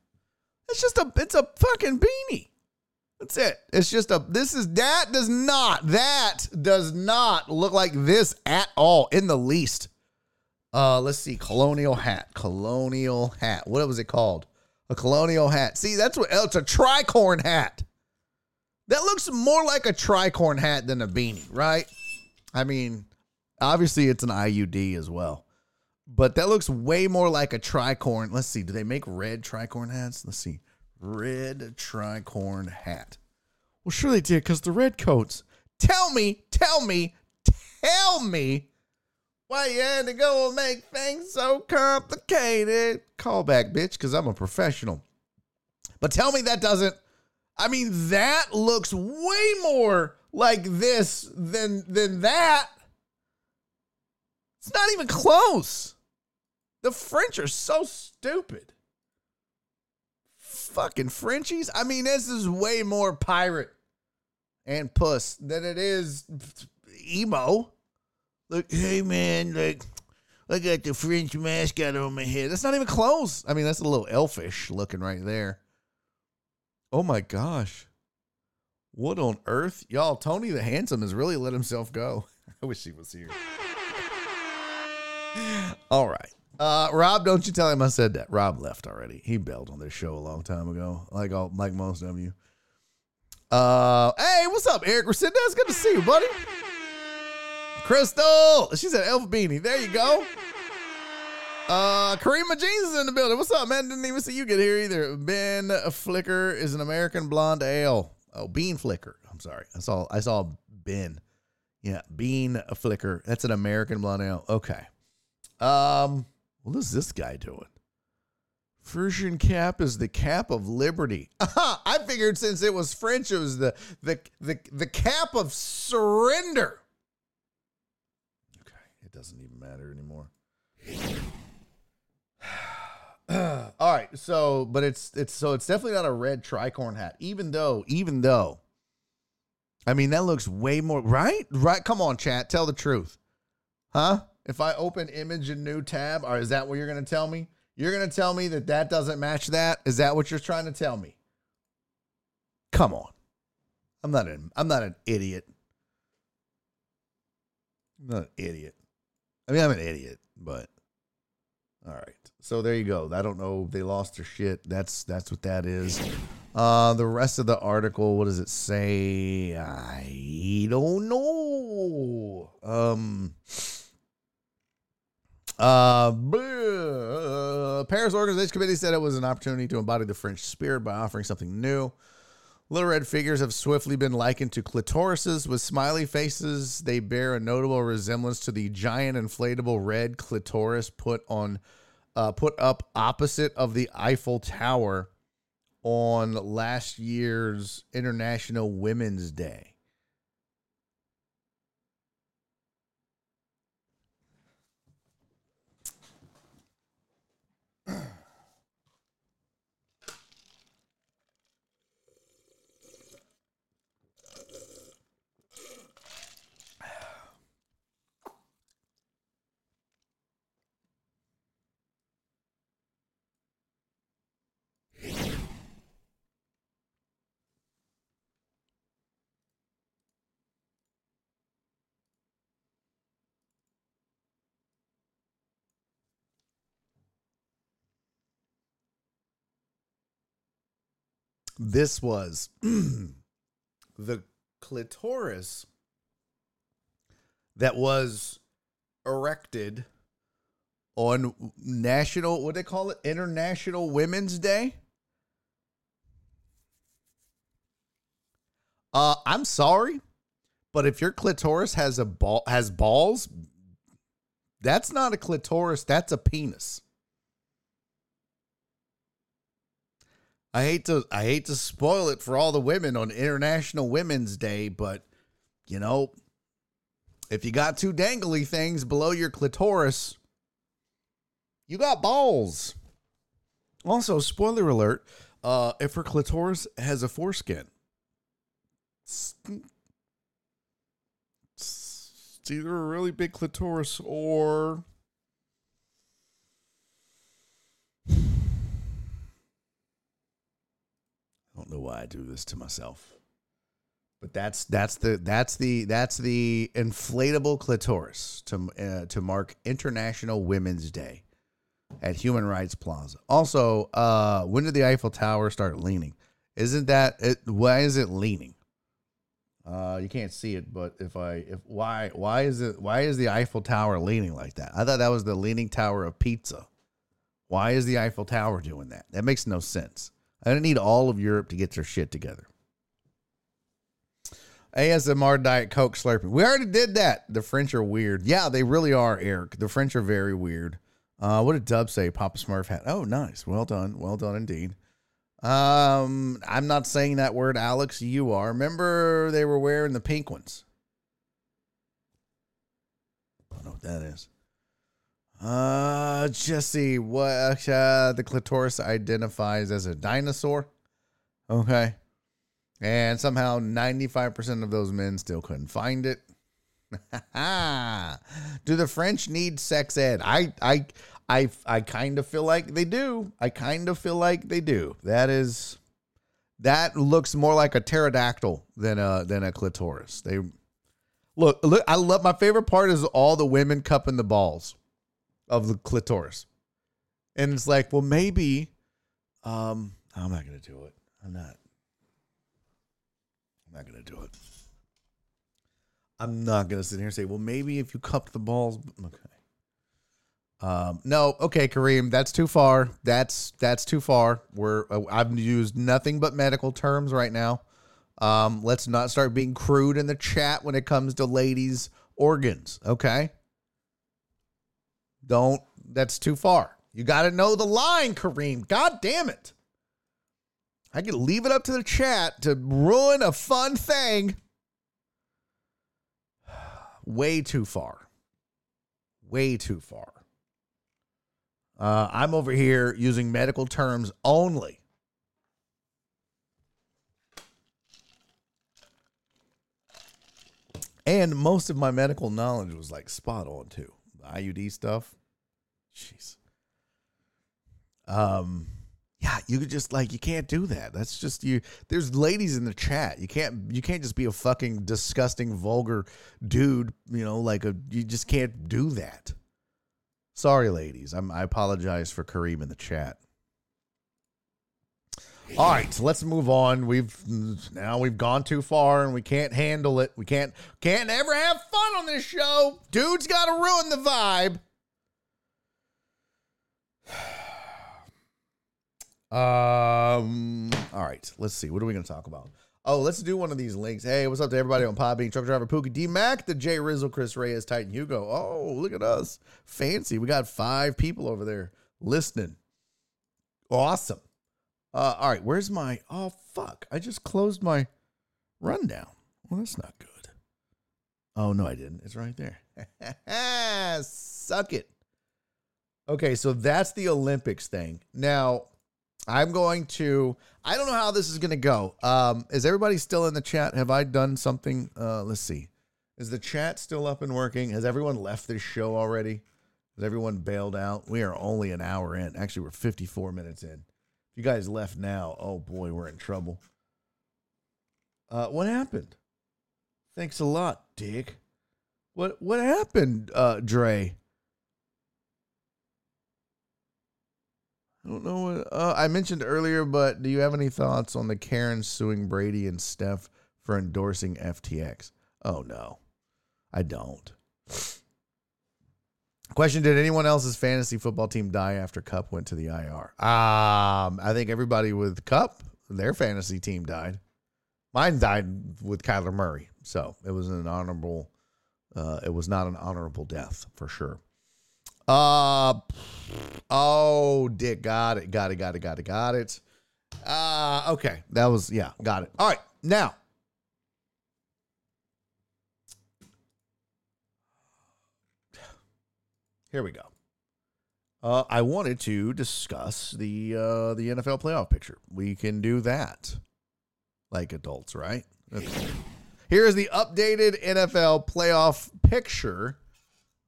It's just a it's a fucking beanie. That's it. It's just a this is that does not that does not look like this at all in the least. Uh let's see, colonial hat. Colonial hat. What was it called? A colonial hat. See, that's what oh, it's a tricorn hat. That looks more like a tricorn hat than a beanie, right? I mean, obviously it's an IUD as well. But that looks way more like a tricorn. Let's see. Do they make red tricorn hats? Let's see. Red tricorn hat. Well, sure they did because the red coats. Tell me, tell me, tell me why you had to go and make things so complicated. Call back, bitch, because I'm a professional. But tell me that doesn't. I mean, that looks way more like this than than that. It's not even close. The French are so stupid. Fucking Frenchies. I mean, this is way more pirate and puss than it is emo. Look, hey man, like I got the French mascot on my head. That's not even close. I mean, that's a little elfish looking right there. Oh my gosh. What on earth? Y'all, Tony the Handsome has really let himself go. [laughs] I wish he was here. [laughs] All right. Uh, Rob, don't you tell him I said that. Rob left already. He bailed on this show a long time ago, like all like most of you. Uh, hey, what's up, Eric Resendez? Good to see you, buddy. Crystal, she said Elf Beanie. There you go. Uh, Karima Jeans is in the building. What's up, man? Didn't even see you get here either. Ben Flicker is an American blonde ale. Oh, Bean Flicker. I'm sorry. I saw I saw Ben. Yeah, Bean Flicker. That's an American blonde ale. Okay. Um, what is this guy doing? Frisian cap is the cap of liberty. [laughs] I figured since it was French, it was the the the the cap of surrender. Doesn't even matter anymore. [sighs] All right, so but it's it's so it's definitely not a red tricorn hat, even though even though. I mean, that looks way more right. Right? Come on, chat. Tell the truth, huh? If I open image and new tab, or is that what you're to tell me? You're to tell me that that doesn't match that? Is that what you're trying to tell me? Come on. I'm not an I'm not an idiot. I'm not an idiot. I mean, I'm an idiot, but all right. So there you go. I don't know. They lost their shit. That's that's what that is. Uh, the rest of the article, what does it say? I don't know. Um. Uh, uh, Paris Organization Committee said it was an opportunity to embody the French spirit by offering something new. Little red figures have swiftly been likened to clitorises with smiley faces. They bear a notable resemblance to the giant inflatable red clitoris put on, uh, put up opposite of the Eiffel Tower on last year's International Women's Day. This was [clears throat] the clitoris that was erected on national what do they call it international women's day uh i'm sorry But if your clitoris has a ball has balls, that's not a clitoris, that's a penis. I hate to I hate to spoil it for all the women on International Women's Day, but you know, if you got two dangly things below your clitoris, you got balls. Also, spoiler alert, uh, if her clitoris has a foreskin, it's, it's either a really big clitoris or don't know why I do this to myself. But that's that's the that's the that's the inflatable clitoris to uh, to mark International Women's Day at Human Rights Plaza. Also, uh, when did the Eiffel Tower start leaning? Isn't that it? Why is it leaning? Uh, you can't see it, but if I if why why is it why is the Eiffel Tower leaning like that? I thought that was the leaning tower of pizza. Why is the Eiffel Tower doing that? That makes no sense. I don't need all of Europe to get their shit together. ASMR Diet Coke slurping. We already did that. The French are weird. Yeah, they really are, Eric. The French are very weird. Uh, what did Dub say? Papa Smurf hat. Oh, nice. Well done. Well done indeed. Um, I'm not saying that word, Alex. You are. Remember they were wearing the pink ones. I don't know what that is. Uh, Jesse, what uh, the clitoris identifies as a dinosaur? Okay. And somehow 95% of those men still couldn't find it. [laughs] do the French need sex ed? I I I I kind of feel like they do. I kind of feel like they do. That is that looks more like a pterodactyl than a than a clitoris. They look look I love my favorite part is all the women cupping the balls of the clitoris. And it's like, well maybe um I'm not to do it. I'm not. I'm not to do it. I'm not to sit here and say, well, maybe if you cupped the balls. Okay. Um, no, okay, Kareem, that's too far. That's that's too far. We're uh, I've used nothing but medical terms right now. Um, let's not start being crude in the chat when it comes to ladies' organs. Okay. Don't. That's too far. You got to know the line, Kareem. God damn it. I could leave it up to the chat to ruin a fun thing. [sighs] Way too far. Way too far. Uh, I'm over here using medical terms only. And most of my medical knowledge was like spot on too. IUD stuff. Jeez. Um yeah, you could just like you can't do that. That's just you. There's ladies in the chat. You can't you can't just be a fucking disgusting vulgar dude. You know, like a you just can't do that. Sorry, ladies. I'm I apologize for Kareem in the chat. All right, so let's move on. We've now we've gone too far and we can't handle it. We can't can't ever have fun on this show. Dude's got to ruin the vibe. [sighs] Um. All right. Let's see. What are we going to talk about? Oh, let's do one of these links. Hey, what's up to everybody on Podbean? Truck driver Pookie D Mac, the J Rizzle, Chris Reyes, Titan Hugo. Oh, look at us, fancy. We got five people over there listening. Awesome. Uh, all right. Where's my? Oh fuck! I just closed my rundown. Well, that's not good. Oh no, I didn't. It's right there. [laughs] Suck it. Okay, so that's the Olympics thing. Now, I'm going to. I don't know how this is going to go. Um, is everybody still in the chat? Have I done something? Uh, let's see. Is the chat still up and working? Has everyone left this show already? Has everyone bailed out? We are only an hour in. Actually, we're 54 minutes in. If you guys left now, oh boy, we're in trouble. Uh, what happened? Thanks a lot, Dick. What what happened, uh, Dre? I don't know. What, uh, I mentioned earlier, but do you have any thoughts on the Karen suing Brady and Steph for endorsing FTX? Oh no, I don't. Question: Did anyone else's fantasy football team die after Kupp went to the IR? Um, I think everybody with Kupp, their fantasy team died. Mine died with Kyler Murray. So it was an honorable. Uh, it was not an honorable death for sure. Uh oh, Dick got it, got it, got it, got it, got it. Uh okay, that was yeah, got it. All right, now here we go. Uh, I wanted to discuss the uh, the NFL playoff picture. We can do that like adults, right? Here is the updated NFL playoff picture.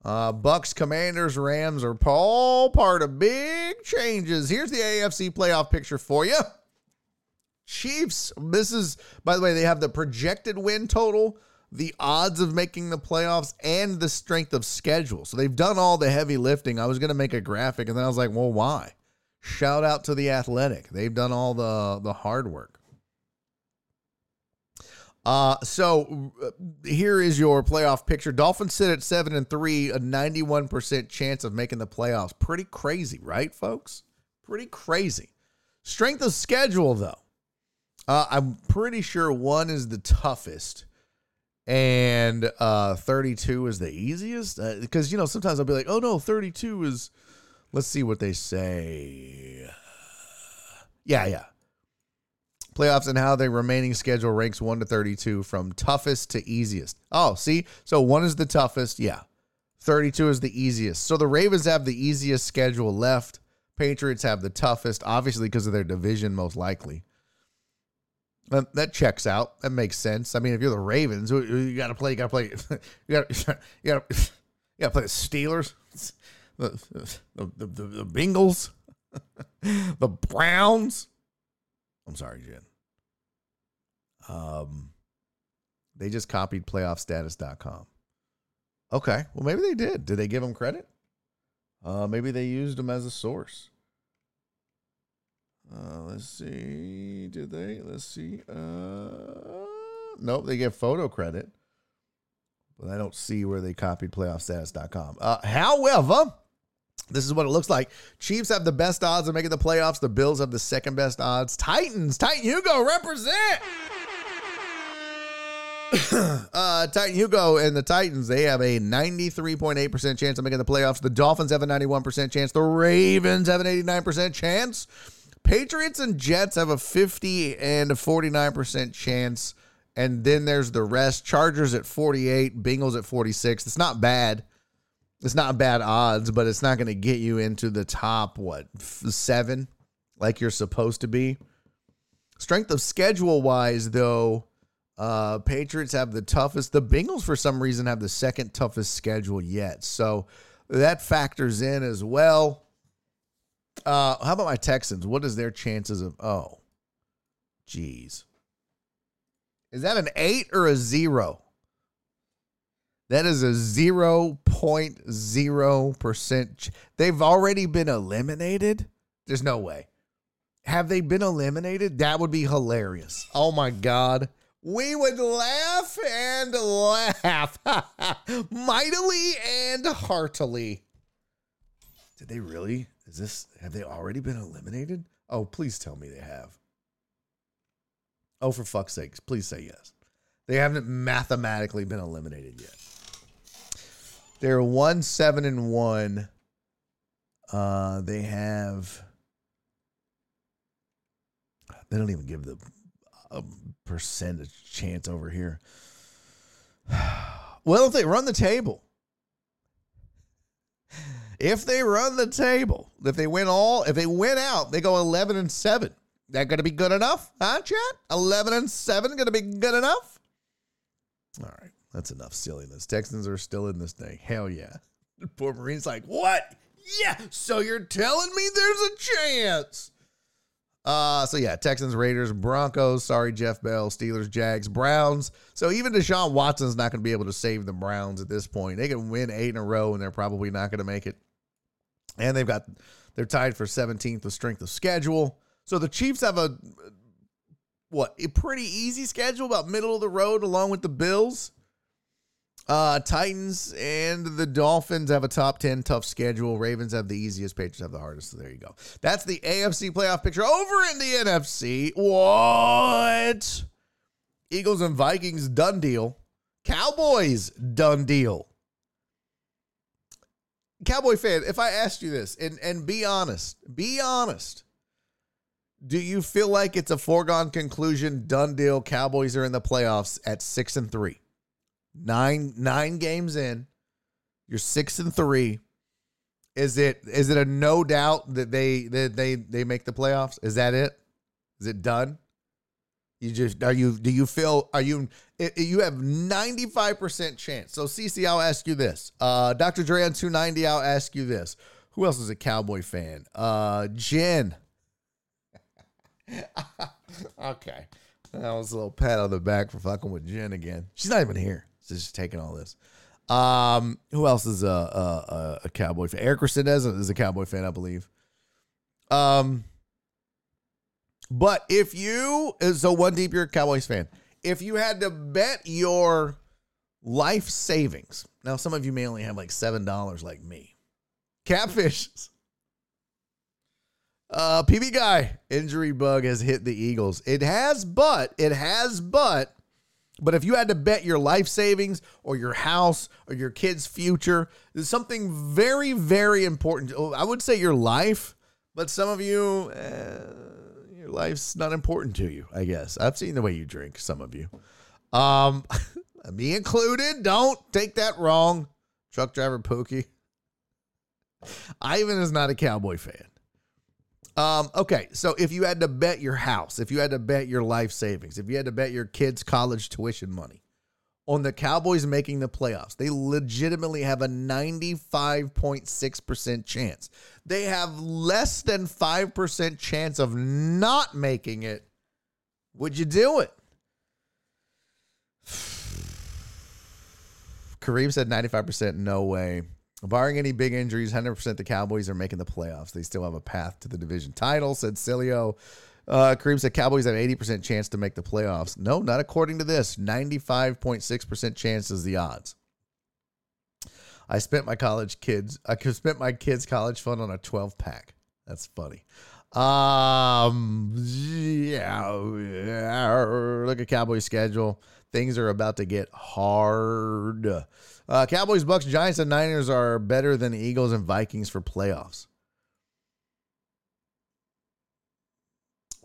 Uh, Bucks, Commanders, Rams are all part of big changes. Here's the AFC playoff picture for you. Chiefs. This is, by the way, they have the projected win total, the odds of making the playoffs, and the strength of schedule. So they've done all the heavy lifting. I was going to make a graphic, and then I was like, well, why? Shout out to the athletic. They've done all the the hard work. Uh, so uh, here is your playoff picture. Dolphins sit at seven and three, a 91% chance of making the playoffs. Pretty crazy, right, folks? Pretty crazy. Strength of schedule, though. Uh, I'm pretty sure one is the toughest and uh, 32 is the easiest. Because, uh, you know, sometimes I'll be like, oh no, 32 is, let's see what they say. Yeah, yeah. Playoffs and how the remaining schedule ranks 1 to 32 from toughest to easiest. Oh, see? So 1 is the toughest. Yeah. 32 is the easiest. So the Ravens have the easiest schedule left. Patriots have the toughest, obviously because of their division, most likely. That checks out. That makes sense. I mean, if you're the Ravens, you got to play. You got to play. [laughs] You got. [laughs] You got. [laughs] You got to play the Steelers, the the, the, the, the Bengals, the Browns. I'm sorry, Jen. Um, they just copied playoffstatus.com. Okay, well maybe they did. Did they give them credit? Uh, maybe they used them as a source. Uh, let's see. Did they? Let's see. Uh, nope, they get photo credit, but I don't see where they copied playoffstatus.com. Uh, however, this is what it looks like. Chiefs have the best odds of making the playoffs. The Bills have the second best odds. Titans, Titan Hugo represent. [coughs] uh, Titan Hugo and the Titans, they have a 93.8% chance of making the playoffs. The Dolphins have a 91% chance. The Ravens have an 89% chance. Patriots and Jets have a 50 and a 49% chance. And then there's the rest. Chargers at 48, Bengals at 46. It's not bad it's not bad odds, but it's not going to get you into the top, what, seven, like you're supposed to be. Strength of schedule wise, though, uh, Patriots have the toughest. The Bengals, for some reason, have the second toughest schedule yet. So that factors in as well. Uh, how about my Texans? What is their chances of, oh, geez. Is that an eight or a zero? That is a 0.0%. They've already been eliminated? There's no way. Have they been eliminated? That would be hilarious. Oh my God. We would laugh and laugh [laughs] mightily and heartily. Did they really? Is this, have they already been eliminated? Oh, please tell me they have. Oh, for fuck's sakes, please say yes. They haven't mathematically been eliminated yet. They're one seven and one. Uh, they have. They don't even give the a percentage chance over here. [sighs] Well, if they run the table, if they run the table, if they win all, if they win out, they go eleven and seven. That going to be good enough, huh, chat? Eleven and seven going to be good enough. All right. That's enough silliness. Texans are still in this thing. Hell yeah. Poor Marine's like, what? Yeah. So you're telling me there's a chance. Uh, so yeah, Texans, Raiders, Broncos. Sorry, Jeff Bell, Steelers, Jags, Browns. So even Deshaun Watson's not going to be able to save the Browns at this point. They can win eight in a row, and they're probably not going to make it. And they've got they're tied for 17th with strength of schedule. So the Chiefs have a what a pretty easy schedule, about middle of the road, along with the Bills. Uh, Titans and the Dolphins have a top 10 tough schedule. Ravens have the easiest, Patriots have the hardest. So there you go. That's the AFC playoff picture. Over in the NFC, what? Eagles and Vikings, done deal. Cowboys done deal. Cowboy fan, if I asked you this and and be honest, be honest. Do you feel like it's a foregone conclusion, done deal? Cowboys are in the playoffs at six and three, nine nine games in. You're six and three. Is it is it a no doubt that they that they they make the playoffs? Is that it? Is it done? You just are you do you feel are you you have 95% chance. So CC I'll ask you this. Uh Dr. Dre on 290 I'll ask you this. Who else is a Cowboy fan? Uh Jen. [laughs] okay. That was a little pat on the back for fucking with Jen again. She's not even here. She's just taking all this. Um, who else is a a, a Cowboy fan? Eric Resendez is a Cowboy fan, I believe. Um, but if you so one deep, you're a Cowboys fan. If you had to bet your life savings, now some of you may only have like seven dollars, like me. Catfish. Uh, PB guy injury bug has hit the Eagles. It has, but it has, but. But if you had to bet your life savings or your house or your kid's future, there's something very, very important. Oh, I would say your life, but some of you, eh, your life's not important to you, I guess. I've seen the way you drink, some of you. Um, [laughs] me included. Don't take that wrong. Truck driver Pookie. Ivan is not a cowboy fan. Um, okay, so if you had to bet your house, if you had to bet your life savings, if you had to bet your kids' college tuition money on the Cowboys making the playoffs, they legitimately have a 95.6% chance. They have less than 5% chance of not making it. Would you do it? [sighs] Kareem said 95% no way. Barring any big injuries, 100% the Cowboys are making the playoffs. They still have a path to the division title, said Cilio. Uh, Kareem said Cowboys have 80% chance to make the playoffs. No, not according to this. 95.6% chance is the odds. I spent my college kids, I spent my kids' college fund on a 12 pack. That's funny. Um, yeah, yeah, look at Cowboys' schedule. Things are about to get hard. Uh, Cowboys, Bucks, Giants, and Niners are better than Eagles and Vikings for playoffs.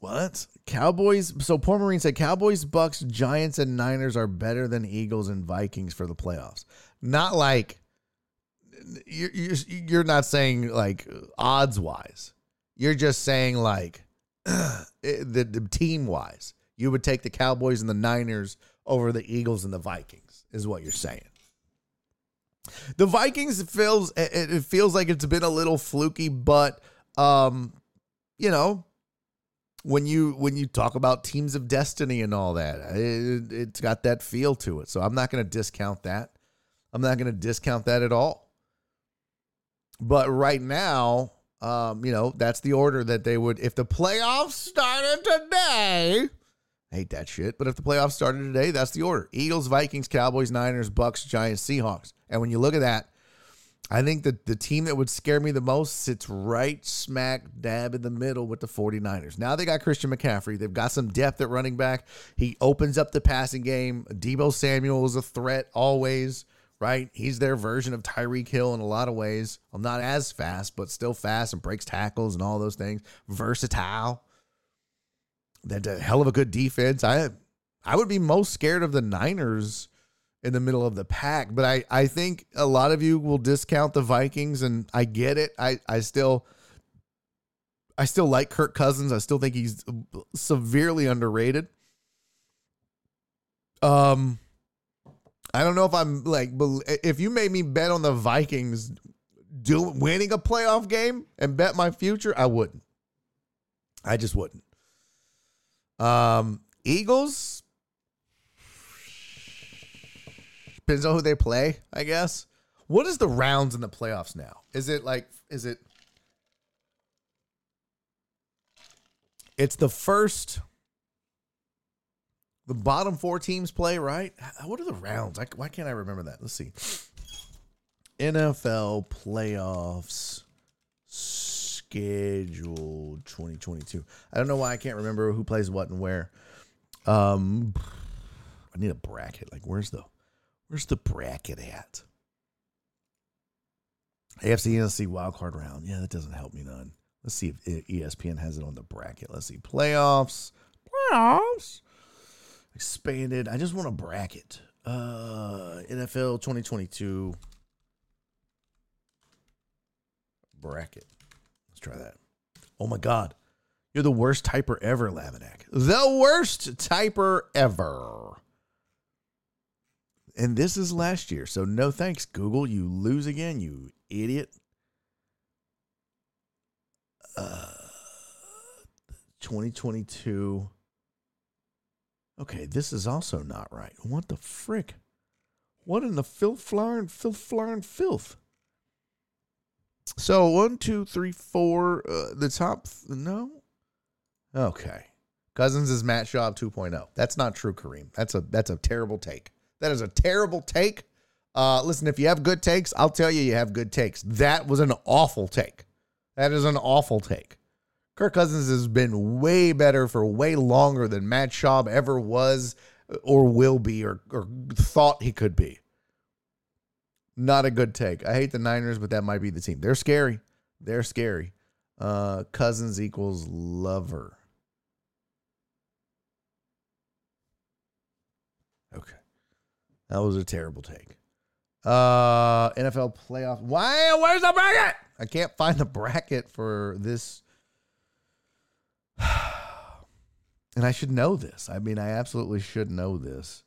What? Cowboys. So poor Marine said Cowboys, Bucks, Giants, and Niners are better than Eagles and Vikings for the playoffs. Not like you're you're, you're not saying like odds wise. You're just saying like [clears throat] the, the team wise. You would take the Cowboys and the Niners over the Eagles and the Vikings, is what you're saying. The Vikings feels it feels like it's been a little fluky, but um, you know, when you when you talk about teams of destiny and all that, it, it's got that feel to it. So I'm not going to discount that. I'm not going to discount that at all. But right now, um, you know, that's the order that they would if the playoffs started today. I hate that shit. But if the playoffs started today, that's the order: Eagles, Vikings, Cowboys, Niners, Bucks, Giants, Seahawks. And when you look at that, I think that the team that would scare me the most sits right smack dab in the middle with the 49ers. Now they got Christian McCaffrey. They've got some depth at running back. He opens up the passing game. Deebo Samuel is a threat always, right? He's their version of Tyreek Hill in a lot of ways. I'm not as fast, but still fast and breaks tackles and all those things. Versatile. That's a hell of a good defense. I I would be most scared of the Niners in the middle of the pack. But I, I think a lot of you will discount the Vikings, and I get it. I, I still I still like Kirk Cousins. I still think he's severely underrated. Um I don't know if I'm like if you made me bet on the Vikings do winning a playoff game and bet my future, I wouldn't. I just wouldn't. Um Eagles, Depends on who they play, I guess. What is the rounds in the playoffs now? Is it like is it It's the first the bottom four teams play, right? What are the rounds? I, why can't I remember that? Let's see. NFL playoffs schedule 2022. I don't know why I can't remember who plays what and where. Um I need a bracket. Like where's the Where's the bracket at? AFC NFC wildcard round. Yeah, that doesn't help me none. Let's see if ESPN has it on the bracket. Let's see. Playoffs. Playoffs. Expanded. I just want a bracket. Uh NFL 2022 bracket. Let's try that. Oh my god. You're the worst typer ever, Laminac. The worst typer ever. And this is last year. So no thanks, Google. You lose again, you idiot. Uh 2022. Okay, this is also not right. What the frick? What in the filth, and filth, and filth? So one, two, three, four. Uh, the top. No. Okay. Cousins is Matt Schaub 2.0. That's not true, Kareem. That's a that's a terrible take. That is a terrible take. Uh, listen, if you have good takes, I'll tell you you have good takes. That was an awful take. That is an awful take. Kirk Cousins has been way better for way longer than Matt Schaub ever was or will be or, or thought he could be. Not a good take. I hate the Niners, but that might be the team. They're scary. They're scary. Uh, Cousins equals lover. Okay. That was a terrible take. Uh, NFL playoff. Why? Where's the bracket? I can't find the bracket for this. [sighs] and I should know this. I mean, I absolutely should know this.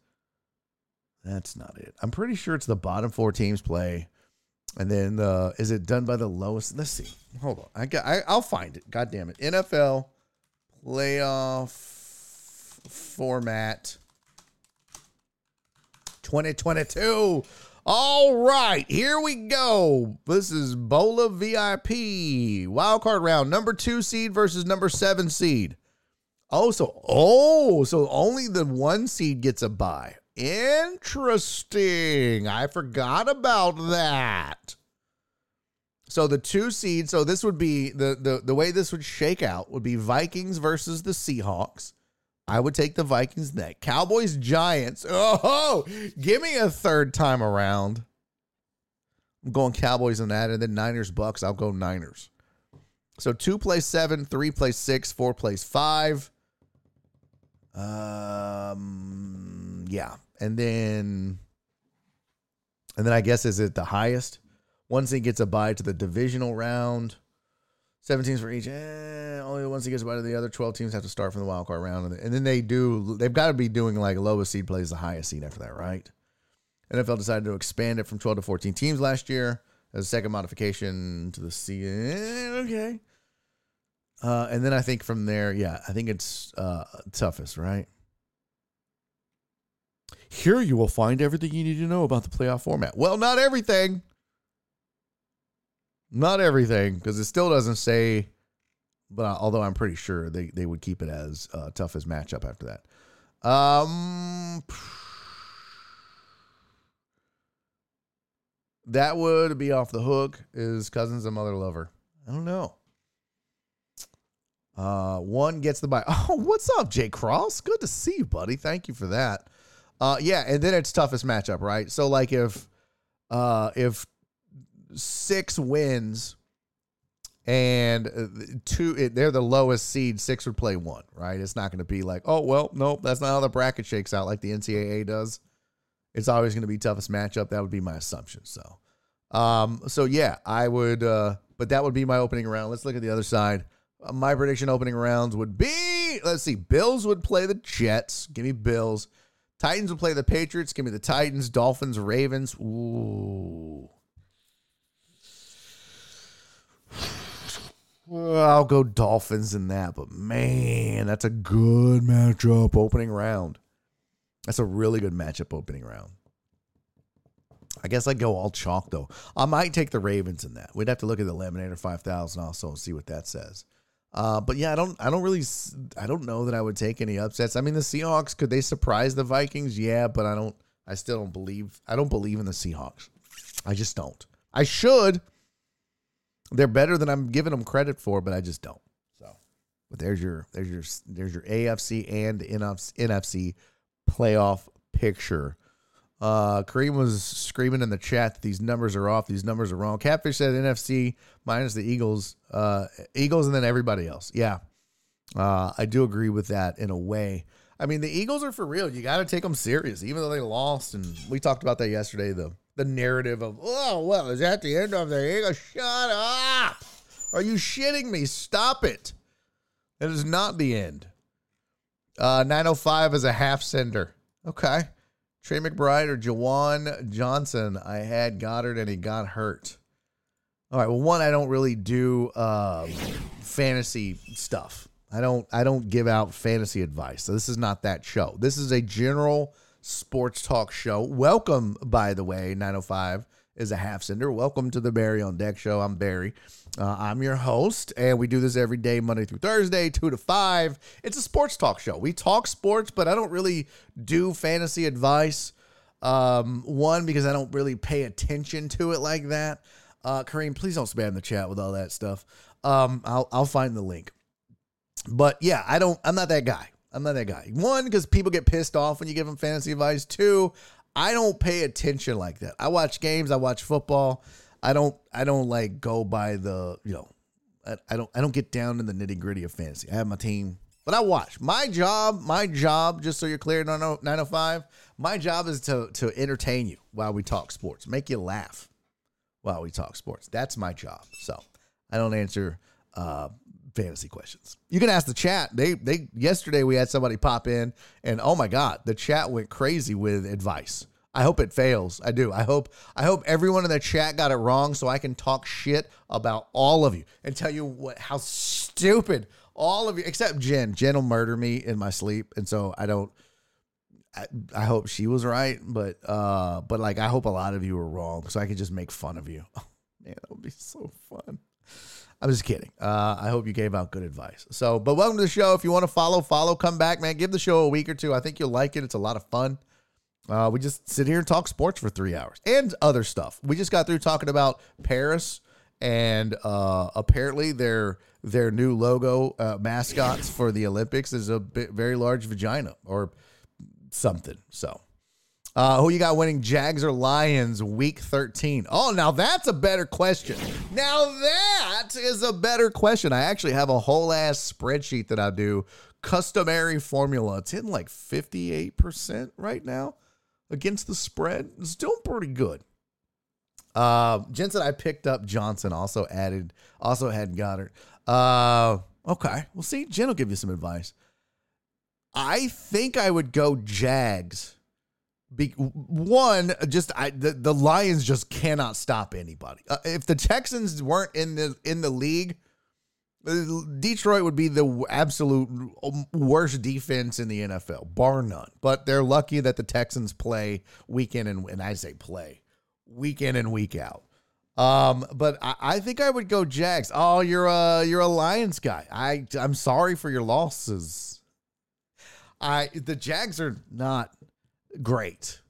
That's not it. I'm pretty sure it's the bottom four teams play, and then uh, is it done by the lowest? Let's see. Hold on. I got. I, I'll find it. God damn it. NFL playoff format 2022. All right, here we go. This is Bola VIP wild card round. Number two seed versus number seven seed. Oh, so oh, so only the one seed gets a bye. Interesting. I forgot about that. So the two seeds, so this would be the the the way this would shake out would be Vikings versus the Seahawks. I would take the Vikings neck. Cowboys Giants. Oh, give me a third time around. I'm going Cowboys in that, and then Niners Bucks. I'll go Niners. So two plays seven, three plays six, four plays five. Um, yeah, and then, and then I guess is it the highest? Once he gets a bye to the divisional round, seven teams for each. Eh, only once he gets a bye to the other twelve teams have to start from the wild card round, and then they do. They've got to be doing like lowest seed plays the highest seed after that, right? NFL decided to expand it from twelve to fourteen teams last year as a second modification to the season. Eh, okay. Uh, and then I think from there, yeah, I think it's uh, toughest, right? Here you will find everything you need to know about the playoff format. Well, not everything. Not everything, because it still doesn't say, but although I'm pretty sure they, they would keep it as uh, toughest matchup after that. Um, that would be off the hook. Is Cousins a mother lover? I don't know. Uh, one gets the bye. [laughs] Oh, what's up, Jay Cross? Good to see you, buddy. Thank you for that. Uh, yeah, and then it's toughest matchup, right? So like if uh if six wins and uh, two they're the lowest seed, six would play one, right? It's not going to be like, oh well, nope, that's not how the bracket shakes out like the NCAA does. It's always going to be toughest matchup. That would be my assumption. So, um, so yeah, I would, uh, but that would be my opening round. Let's look at the other side. Uh, my prediction opening rounds would be let's see, Bills would play the Jets. Give me Bills. Titans would play the Patriots. Give me the Titans. Dolphins, Ravens. Ooh. Well, I'll go Dolphins in that, but man, that's a good matchup opening round. That's a really good matchup opening round. I guess I'd go all chalk though. I might take the Ravens in that. We'd have to look at the Laminator 5000 also and see what that says. Uh, but yeah, I don't, I don't really, I don't know that I would take any upsets. I mean, the Seahawks could they surprise the Vikings? Yeah, but I don't, I still don't believe, I don't believe in the Seahawks. I just don't. I should. They're better than I'm giving them credit for, but I just don't. So, but there's your, there's your, there's your AFC and NFC playoff picture. Uh, Kareem was screaming in the chat that these numbers are off. These numbers are wrong. Catfish said NFC minus the Eagles, uh, Eagles, and then everybody else. Yeah, uh, I do agree with that in a way. I mean, the Eagles are for real. You got to take them serious, even though they lost. And we talked about that yesterday. The the narrative of oh well, is that the end of the Eagles? Shut up! Are you shitting me? Stop it! It is not the end. Uh, 905 is a half sender. Okay. Trey McBride or Juwan Johnson. I had Goedert and he got hurt. All right. Well, one, I don't really do uh, fantasy stuff. I don't. I don't give out fantasy advice. So this is not that show. This is a general sports talk show. Welcome, by the way, 905 is a half sender. Welcome to the Barry on Deck show. I'm Barry. Uh, I'm your host, and we do this every day, Monday through Thursday, 2 to 5. It's a sports talk show. We talk sports, but I don't really do fantasy advice. Um, one, because I don't really pay attention to it like that. Uh, Kareem, please don't spam the chat with all that stuff. Um, I'll, I'll find the link. But yeah, I don't, I'm not that guy. I'm not that guy. One, because people get pissed off when you give them fantasy advice. Two, I don't pay attention like that. I watch games, I watch football. I don't I don't like go by the, you know, I, I don't I don't get down in the nitty-gritty of fantasy. I have my team, but I watch. My job, my job, just so you're clear, 905, my job is to to entertain you while we talk sports, make you laugh while we talk sports. That's my job. So I don't answer uh, fantasy questions. You can ask the chat. They they yesterday we had somebody pop in and oh my god, the chat went crazy with advice. I hope it fails. I do. I hope I hope everyone in the chat got it wrong so I can talk shit about all of you and tell you what how stupid all of you except Jen. Jen will murder me in my sleep and so I don't I, I hope she was right, but uh but like I hope a lot of you were wrong so I can just make fun of you. Oh, [laughs] man, that would be so fun. I'm just kidding. Uh, I hope you gave out good advice. So, but welcome to the show. If you want to follow, follow, come back, man. Give the show a week or two. I think you'll like it. It's a lot of fun. Uh, we just sit here and talk sports for three hours and other stuff. We just got through talking about Paris and uh, apparently their their new logo uh, mascots for the Olympics is a bit, very large vagina or something. So uh, who you got winning Jags or Lions week 13? Oh, now that's a better question. Now that is a better question. I actually have a whole ass spreadsheet that I do, customary formula. It's in like 58% right now against the spread. It's doing pretty good. Uh, Jensen, I picked up Johnson, also added, also had Goedert. Uh, okay. Well, see, Jen will give you some advice. I think I would go Jags be, one, just I, the, the Lions just cannot stop anybody. Uh, if the Texans weren't in the in the league, Detroit would be the absolute worst defense in the NFL, bar none. But they're lucky that the Texans play week in and, and I say play week in and week out. Um, but I, I think I would go Jags. Oh, you're a you're a Lions guy. I I'm sorry for your losses. I the Jags are not great.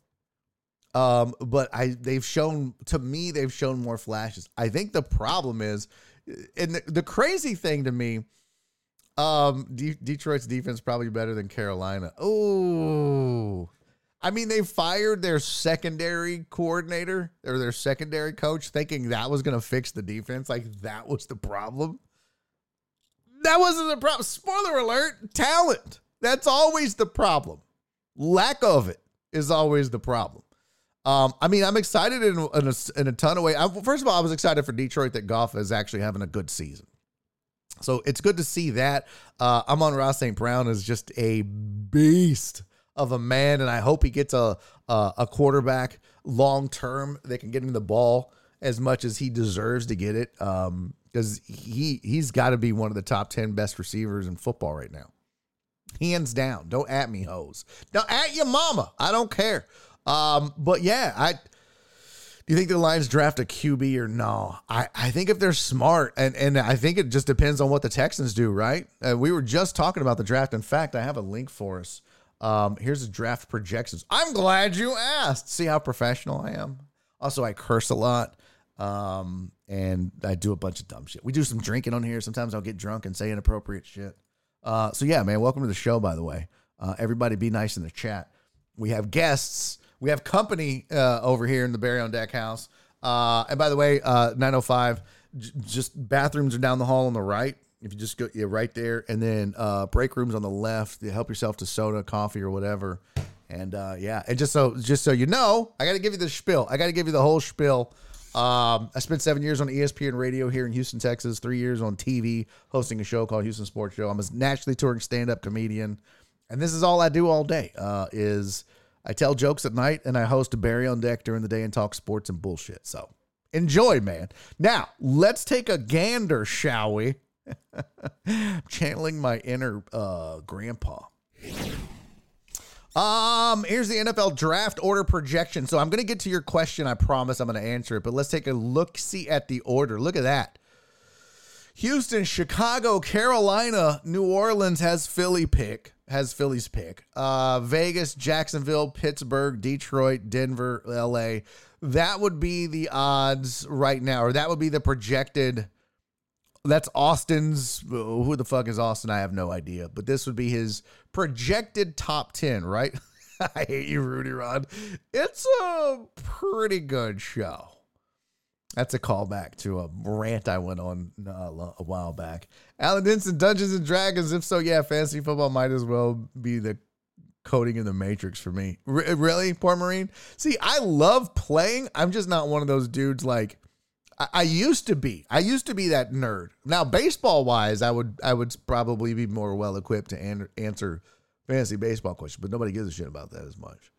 Um, but I they've shown to me they've shown more flashes. I think the problem is, and the, the crazy thing to me, um, D- Detroit's defense probably better than Carolina. Oh, I mean they fired their secondary coordinator or their secondary coach, thinking that was going to fix the defense. Like that was the problem. That wasn't the problem. Spoiler alert: talent. That's always the problem. Lack of it is always the problem. Um, I mean, I'm excited in, in, a, in a ton of ways. First of all, I was excited for Detroit that Goff is actually having a good season. So it's good to see that. Uh, Amon-Ra St. Brown is just a beast of a man, and I hope he gets a a, a quarterback long term that can get him the ball as much as he deserves to get it. Because um, he he's got to be one of the top ten best receivers in football right now hands down. Don't at me, hoes. Don't at your mama. I don't care. Um, but yeah, I do you think the Lions draft a QB or no? I, I think if they're smart, and, and I think it just depends on what the Texans do, right? Uh, we were just talking about the draft. In fact, I have a link for us. Um, here's the draft projections. I'm glad you asked. See how professional I am. Also, I curse a lot. Um, and I do a bunch of dumb shit. We do some drinking on here. Sometimes I'll get drunk and say inappropriate shit. Uh, so yeah, man, welcome to the show. By the way, uh, everybody, be nice in the chat. We have guests. We have company uh, over here in the Barry on Deck house. Uh, and by the way, uh, 905, j- just bathrooms are down the hall on the right. If you just go, yeah, right there, and then uh, break rooms on the left. You help yourself to soda, coffee, or whatever. And yeah, and just so just so you know, I got to give you the spiel. I got to give you the whole spiel. Um, I spent seven years on ESPN radio here in Houston, Texas. Three years on TV, hosting a show called Houston Sports Show. I'm a naturally touring stand-up comedian, and this is all I do all day. Uh, is I tell jokes at night and I host a Barry on deck during the day and talk sports and bullshit. So enjoy, man. Now let's take a gander, shall we? [laughs] Channeling my inner uh, grandpa. Um, here's the NFL draft order projection. So I'm going to get to your question. I promise I'm going to answer it, but let's take a look see at the order. Look at that. Houston, Chicago, Carolina, New Orleans has Philly pick, has Philly's pick. Uh, Vegas, Jacksonville, Pittsburgh, Detroit, Denver, LA. That would be the odds right now, or that would be the projected. That's Austin's. Who the fuck is Austin? I have no idea. But this would be his projected top 10, right? [laughs] I hate you, Rudy Rod. It's a pretty good show. That's a callback to a rant I went on uh, a while back. Alan Denson, Dungeons and Dragons. If so, yeah, fantasy football might as well be the coding in the Matrix for me. R- really, poor Marine? See, I love playing. I'm just not one of those dudes like I-, used to be. I used to be that nerd. Now, baseball wise, I would I would probably be more well equipped to an- answer fantasy baseball questions, but nobody gives a shit about that as much.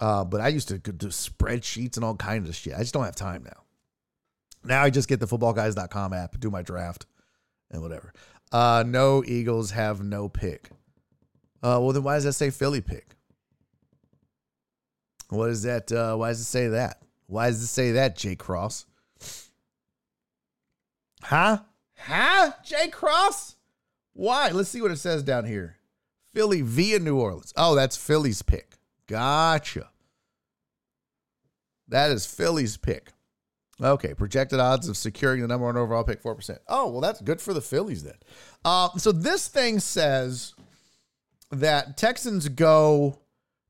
Uh, but I used to do spreadsheets and all kinds of shit. I just don't have time now. Now I just get the footballguys.com app, do my draft, and whatever. Uh, no Eagles have no pick. Uh, well, then why does that say Philly pick? What is that? Uh, why does it say that? Why does it say that, Jay Cross? Huh? Huh? Jay Cross? Why? Let's see what it says down here. Philly via New Orleans. Oh, that's Philly's pick. Gotcha. That is Philly's pick. Okay, projected odds of securing the number one overall pick, 4%. Oh, well, that's good for the Phillies then. Uh, so this thing says that Texans go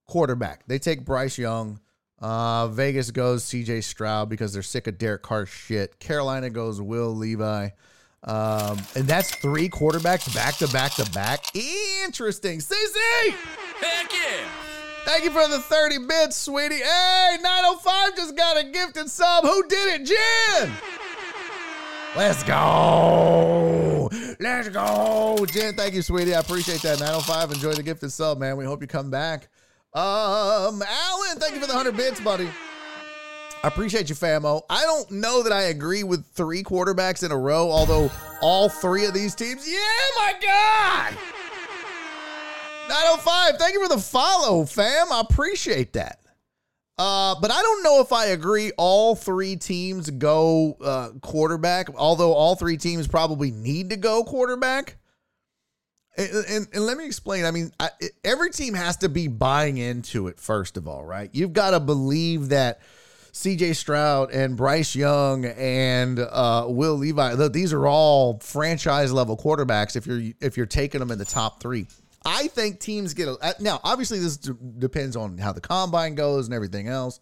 quarterback. They take Bryce Young. Uh, Vegas goes CJ Stroud because they're sick of Derek Carr's shit. Carolina goes Will Levi. Um, and that's three quarterbacks back to back to back. Interesting. CC! Heck yeah! Thank you for the 30 bits, sweetie. Hey, 905 just got a gifted sub. Who did it? Jen! Let's go. Let's go. Jen, thank you, sweetie. I appreciate that. 905, enjoy the gifted sub, man. We hope you come back. Um, Alan, thank you for the 100 bits, buddy. I appreciate you, famo. I don't know that I agree with three quarterbacks in a row, although all three of these teams, yeah, my God. 905, thank you for the follow, fam. I appreciate that. Uh, but I don't know if I agree all three teams go uh, quarterback, although all three teams probably need to go quarterback. And, and, and let me explain. I mean, I, every team has to be buying into it, first of all, right? You've got to believe that CJ Stroud and Bryce Young and uh, Will Levi, these are all franchise level quarterbacks if you're if you're taking them in the top three. I think teams get a, now. Obviously, this d- depends on how the combine goes and everything else.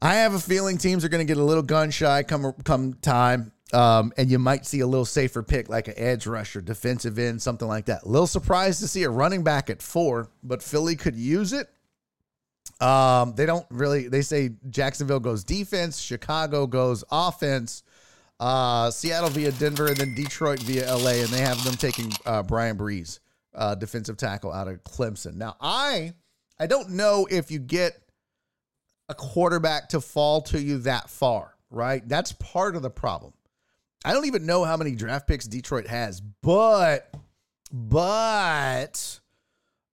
I have a feeling teams are going to get a little gun shy come come time, um, and you might see a little safer pick like an edge rusher, defensive end, something like that. A little surprised to see a running back at four, but Philly could use it. Um, they don't really. They say Jacksonville goes defense, Chicago goes offense, uh, Seattle via Denver, and then Detroit via LA, and they have them taking uh, Bryan Bresee uh, defensive tackle out of Clemson. Now, I I don't know if you get a quarterback to fall to you that far, right? That's part of the problem. I don't even know how many draft picks Detroit has, but but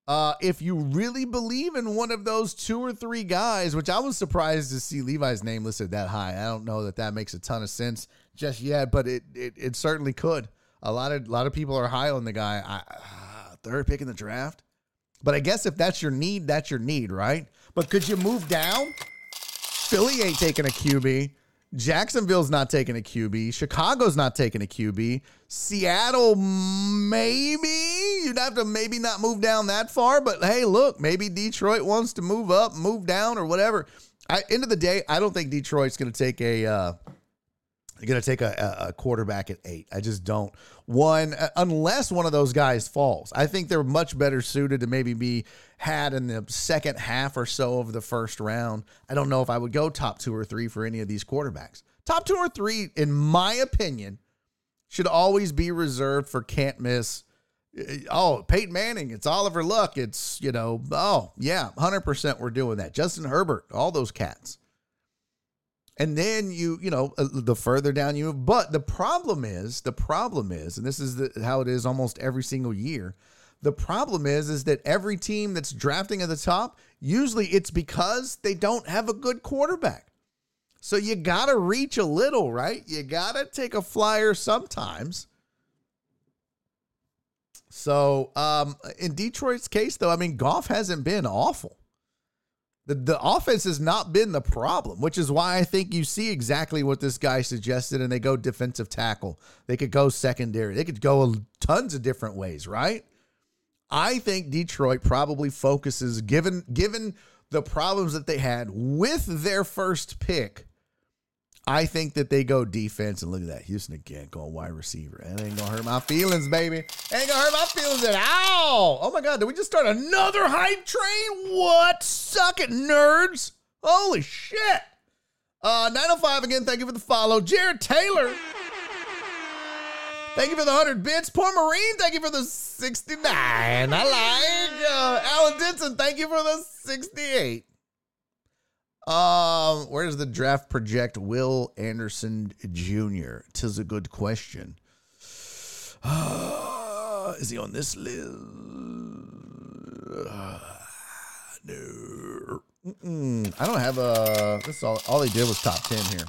uh, if you really believe in one of those two or three guys, which I was surprised to see Levi's name listed that high. I don't know that that makes a ton of sense just yet, but it it, it certainly could. A lot of a lot of people are high on the guy. I, third pick in the draft. But I guess if that's your need, that's your need, right? But could you move down? Philly ain't taking a QB. Jacksonville's not taking a QB. Chicago's not taking a QB. Seattle, maybe. You'd have to maybe not move down that far, but hey, look, maybe Detroit wants to move up, move down, or whatever. I, end of the day, I don't think Detroit's going to take a. Uh, going to take a, a, quarterback at eight. I just don't. One, uh, unless one of those guys falls. I think they're much better suited to maybe be had in the second half or so of the first round. I don't know if I would go top two or three for any of these quarterbacks. Top two or three, in my opinion, should always be reserved for can't miss. Uh, oh, Peyton Manning, it's Oliver Luck, it's, you know, oh, yeah, 100% we're doing that. Justin Herbert, all those cats. And then you, you know, uh, the further down you move. But the problem is, the problem is, and this is the, how it is almost every single year, the problem is is that every team that's drafting at the top, usually it's because they don't have a good quarterback. So you got to reach a little, right? You got to take a flyer sometimes. So, um, in Detroit's case, though, I mean, Goff hasn't been awful. The, the offense has not been the problem, which is why I think you see exactly what this guy suggested, and they go defensive tackle. They could go secondary. They could go tons of different ways, right? I think Detroit probably focuses given given the problems that they had with their first pick. I think that they go defense and look at that. Houston again going wide receiver. And ain't gonna hurt my feelings, baby. Ain't gonna hurt my feelings at all. Oh my god, did we just start another hype train? What? Suck it, nerds. Holy shit. Uh 905 again, thank you for the follow. Jared Taylor. Thank you for the 100 bits. Poor Marine, thank you for the 69. I like. Uh, Alan Denson, thank you for the 68. Um, where's the draft project? Will Anderson Jr. Tis a good question. [sighs] Is he on this list? [sighs] No. Mm-mm. I don't have a. This all. All they did was top ten here.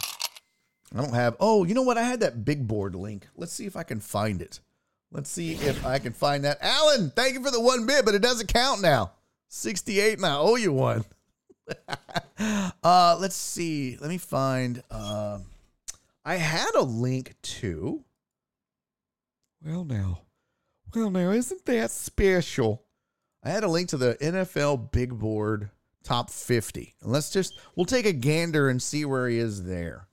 I don't have. Oh, you know what? I had that big board link. Let's see if I can find it. Let's see if I can find that. Alan, thank you for the one bit, but it doesn't count now. 68 and I owe you one. [laughs] uh, let's see. Let me find. Uh, I had a link to. Well, now. Well, now, isn't that special? I had a link to the NFL Big Board Top 50. And let's just, we'll take a gander and see where he is there.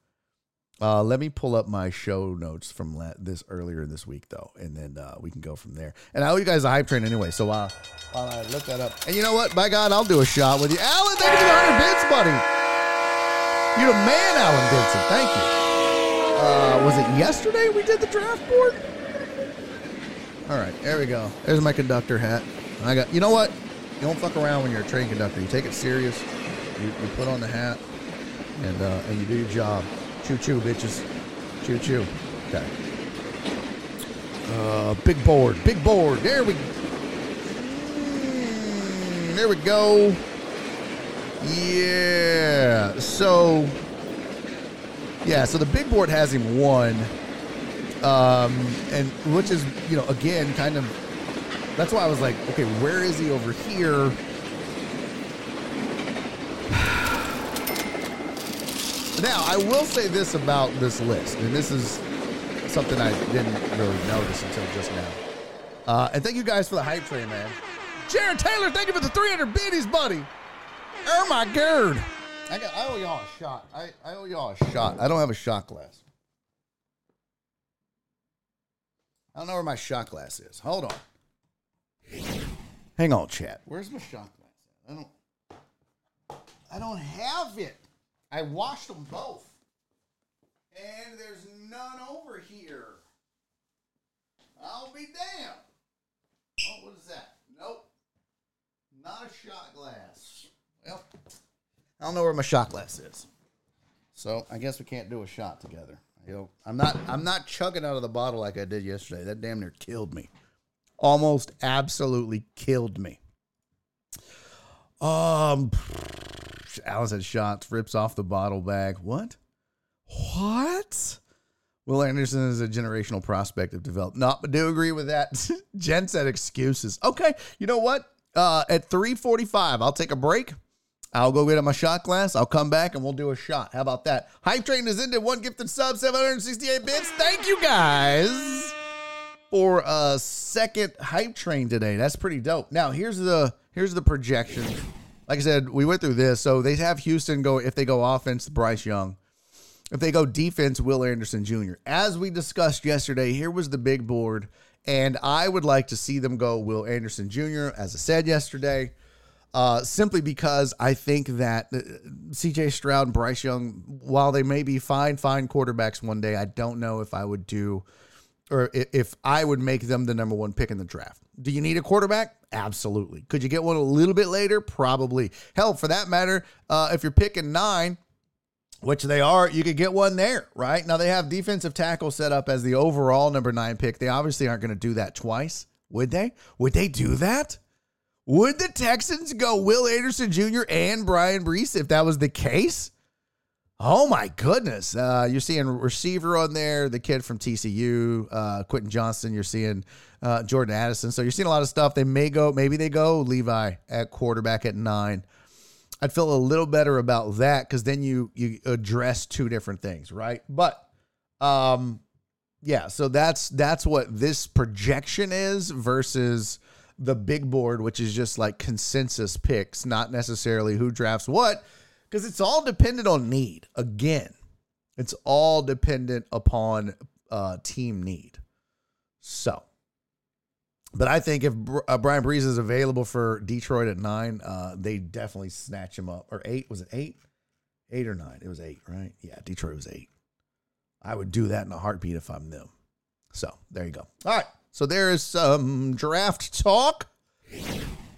Uh, let me pull up my show notes from this earlier this week, though, and then uh, we can go from there. And I owe you guys a hype train anyway, so uh, while I look that up. And you know what? By God, I'll do a shot with you. Alan, thank you for the 100 bits, buddy. You're the man, Alan Vincent. Thank you. Uh, was it yesterday we did the draft board? All right, there we go. There's my conductor hat. I got, you know what? You don't fuck around when you're a train conductor. You take it serious. You, you put on the hat, and uh, and you do your job. Choo choo, bitches. Choo choo. Okay. Uh, big board. Big board. There we mm, There we go. Yeah. So, yeah, so the big board has him one. Um, and which is, you know, again, kind of that's why I was like, okay, where is he over here? Now, I will say this about this list, and this is something I didn't really notice until just now. Uh, and thank you guys for the hype train, man. Jared Taylor, thank you for the 300 biddies, buddy. Oh my god. I, got, I owe y'all a shot. I, I owe y'all a shot. I don't have a shot glass. I don't know where my shot glass is. Hold on. Hang on, chat. Where's my shot glass? I don't. I don't have it. I washed them both. And there's none over here. I'll be damned. Oh, what is that? Nope. Not a shot glass. Well, I don't know where my shot glass is. So I guess we can't do a shot together. You know, I'm not I'm not chugging out of the bottle like I did yesterday. That damn near killed me. Almost absolutely killed me. Um Alice had shots, rips off the bottle bag. What? What? Will Anderson is a generational prospect of developed. Not, but do agree with that. [laughs] Jen said excuses. Okay, you know what? Uh, at 345, I'll take a break. I'll go get my shot glass. I'll come back and we'll do a shot. How about that? Hype train is into one gifted sub, 768 bits. Thank you guys for a second hype train today. That's pretty dope. Now here's the here's the projection. Like I said, we went through this. So they have Houston go if they go offense, Bryce Young. If they go defense, Will Anderson Jr. As we discussed yesterday, here was the big board. And I would like to see them go Will Anderson Jr., as I said yesterday, uh, simply because I think that uh, CJ Stroud and Bryce Young, while they may be fine, fine quarterbacks one day, I don't know if I would do or if I would make them the number one pick in the draft. Do you need a quarterback? Absolutely. Could you get one a little bit later? Probably. Hell, for that matter, uh, if you're picking nine, which they are, you could get one there, right? Now they have defensive tackle set up as the overall number nine pick. They obviously aren't going to do that twice, would they? Would they do that? Would the Texans go Will Anderson Jr. and Bryan Bresee if that was the case? Oh my goodness. Uh, you're seeing receiver on there, the kid from TCU, uh, Quentin Johnston. You're seeing uh, Jordan Addison. So you're seeing a lot of stuff. They may go, maybe they go Levi at quarterback at nine. I'd feel a little better about that because then you you address two different things, right? But um yeah, so that's that's what this projection is versus the big board, which is just like consensus picks, not necessarily who drafts what, because it's all dependent on need. Again, it's all dependent upon uh, team need. So but I think if uh, Bryan Bresee is available for Detroit at nine, uh, they definitely snatch him up. Or eight? Was it eight? Eight or nine? It was eight, right? Yeah, Detroit was eight. I would do that in a heartbeat if I'm them. So there you go. All right. So there is some draft talk.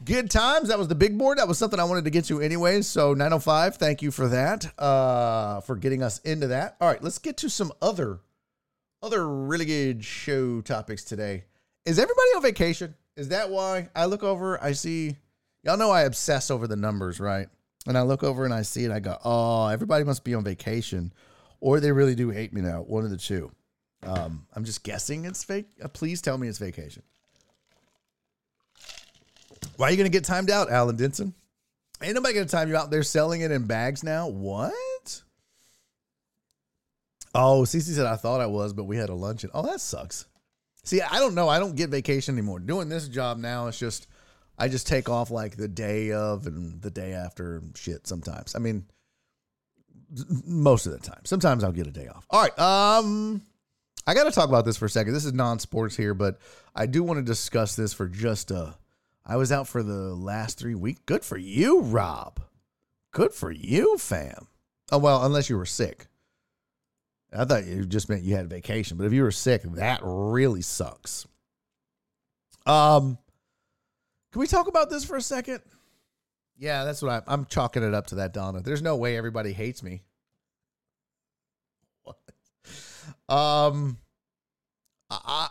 Good times. That was the big board. That was something I wanted to get to anyways. So 905, thank you for that. Uh for getting us into that. All right, let's get to some other other really good show topics today. Is everybody on vacation? Is that why I look over? I see, y'all know I obsess over the numbers, right? And I look over and I see it. I go, oh, everybody must be on vacation, or they really do hate me now. One of the two. Um, I'm just guessing it's fake. Uh, please tell me it's vacation. Why are you going to get timed out, Alan Denson? Ain't nobody going to time you out. They're selling it in bags now. What? Oh, Cece said I thought I was, but we had a luncheon. Oh, that sucks. See, I don't know. I don't get vacation anymore. Doing this job now, it's just I just take off like the day of and the day after shit sometimes. I mean, most of the time. Sometimes I'll get a day off. All right. Um I got to talk about this for a second. This is non-sports here, but I do want to discuss this for just a I was out for the last 3 weeks. Good for you, Rob. Good for you, fam. Oh well, unless you were sick. I thought you just meant you had a vacation, but if you were sick, that really sucks. Um, can we talk about this for a second? Yeah, that's what I, I'm chalking it up to that, Donna. There's no way everybody hates me. What? Um, I,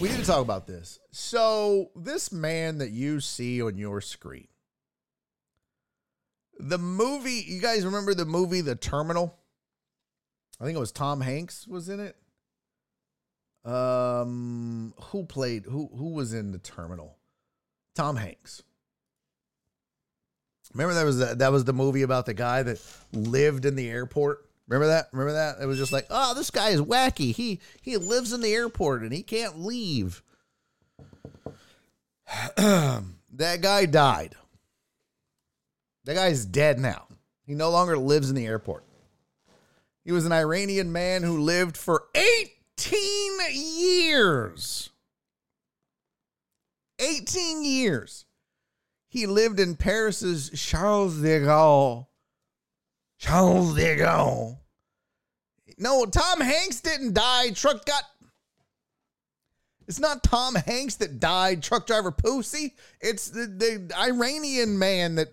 we need to talk about this. So, this man that you see on your screen, the movie, you guys remember the movie The Terminal? I think it was Tom Hanks was in it. Um, who played who? Who was in the terminal? Tom Hanks. Remember that was the, that was the movie about the guy that lived in the airport. Remember that? Remember that? It was just like, oh, this guy is wacky. He he lives in the airport and he can't leave. [clears throat] that guy died. That guy's dead now. He no longer lives in the airport. He was an Iranian man who lived for 18 years. 18 years. He lived in Paris's Charles de Gaulle. Charles de Gaulle. No, Tom Hanks didn't die. Truck got. It's not Tom Hanks that died, truck driver Pussy. It's the, the Iranian man that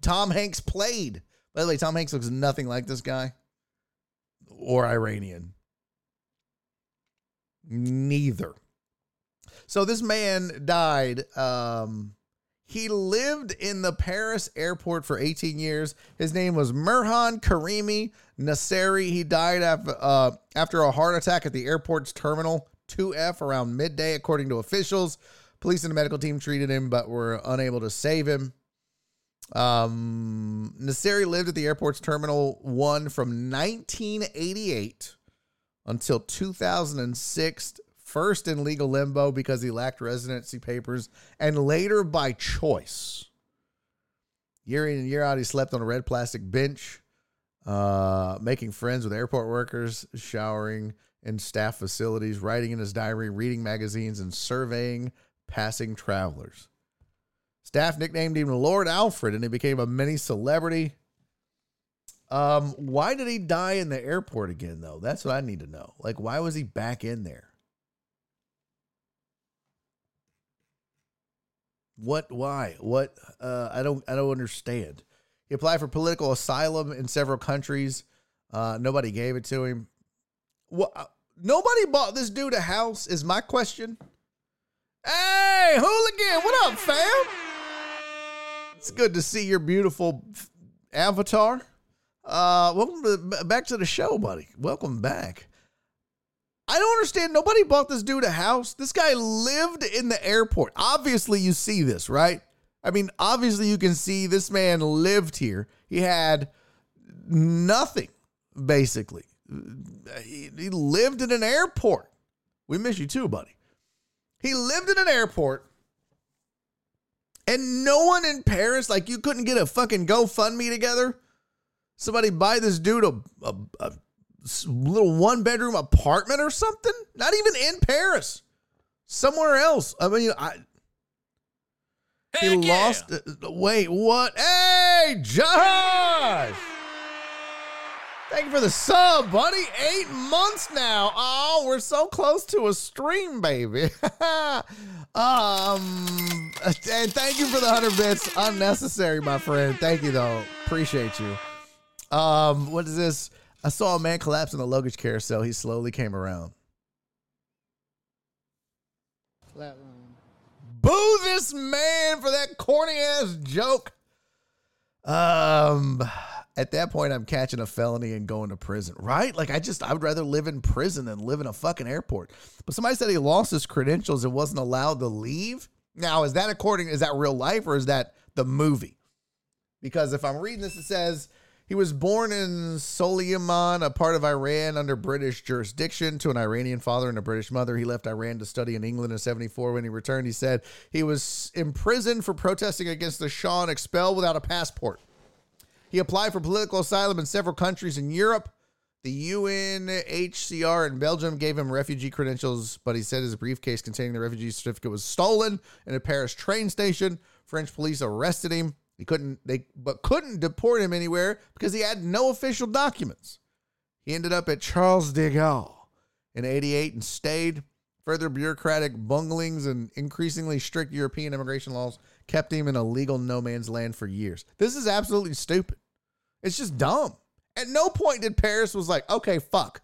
Tom Hanks played. By the way, Tom Hanks looks nothing like this guy or Iranian. Neither. So this man died. Um, he lived in the Paris airport for 18 years. His name was Mehran Karimi Nasseri. He died after, uh, after a heart attack at the airport's terminal 2F around midday, according to officials. Police and the medical team treated him, but were unable to save him. Um, Nasseri lived at the airport's Terminal 1 from 1988 until 2006, first in legal limbo because he lacked residency papers, and later by choice. Year in and year out, he slept on a red plastic bench, uh, making friends with airport workers, showering in staff facilities, writing in his diary, reading magazines, and surveying passing travelers. Staff nicknamed him Lord Alfred, and he became a mini celebrity. Um, why did he die in the airport again, though? That's what I need to know. Like, why was he back in there? What? Why? What? Uh, I don't. I don't understand. He applied for political asylum in several countries. Uh, nobody gave it to him. What? uh, Nobody bought this dude a house. Is my question. Hey, hooligan! What up, fam? It's good to see your beautiful avatar. Uh, welcome to, back to the show, buddy. Welcome back. I don't understand. Nobody bought this dude a house. This guy lived in the airport. Obviously, you see this, right? I mean, obviously, you can see this man lived here. He had nothing, basically. He, he lived in an airport. We miss you too, buddy. He lived in an airport, and no one in Paris, like, you couldn't get a fucking GoFundMe together. Somebody buy this dude a, a, a little one bedroom apartment or something. Not even in Paris, somewhere else. I mean, I he Heck yeah. lost. uh, Wait, what? Hey, Josh! Thank you for the sub, buddy. Eight months now. Oh, we're so close to a stream, baby. [laughs] um, and thank you for the hundred bits. Unnecessary, my friend. Thank you, though. Appreciate you. Um, what is this? I saw a man collapse in the luggage carousel. He slowly came around. Flatline. Boo this man for that corny ass joke. Um, at that point, I'm catching a felony and going to prison, right? Like, I just, I would rather live in prison than live in a fucking airport. But somebody said he lost his credentials and wasn't allowed to leave. Now, is that according, is that real life or is that the movie? Because if I'm reading this, it says he was born in Soliman, a part of Iran under British jurisdiction, to an Iranian father and a British mother. He left Iran to study in England in 74. When he returned, he said he was imprisoned for protesting against the Shah and expelled without a passport. He applied for political asylum in several countries in Europe. The UNHCR in Belgium gave him refugee credentials, but he said his briefcase containing the refugee certificate was stolen in a Paris train station. French police arrested him. He couldn't they but couldn't deport him anywhere because he had no official documents. He ended up at Charles de Gaulle in 88 and stayed. Further bureaucratic bunglings and increasingly strict European immigration laws kept him in a legal no man's land for years. This is absolutely stupid. It's just dumb. At no point did Paris was like, okay, fuck.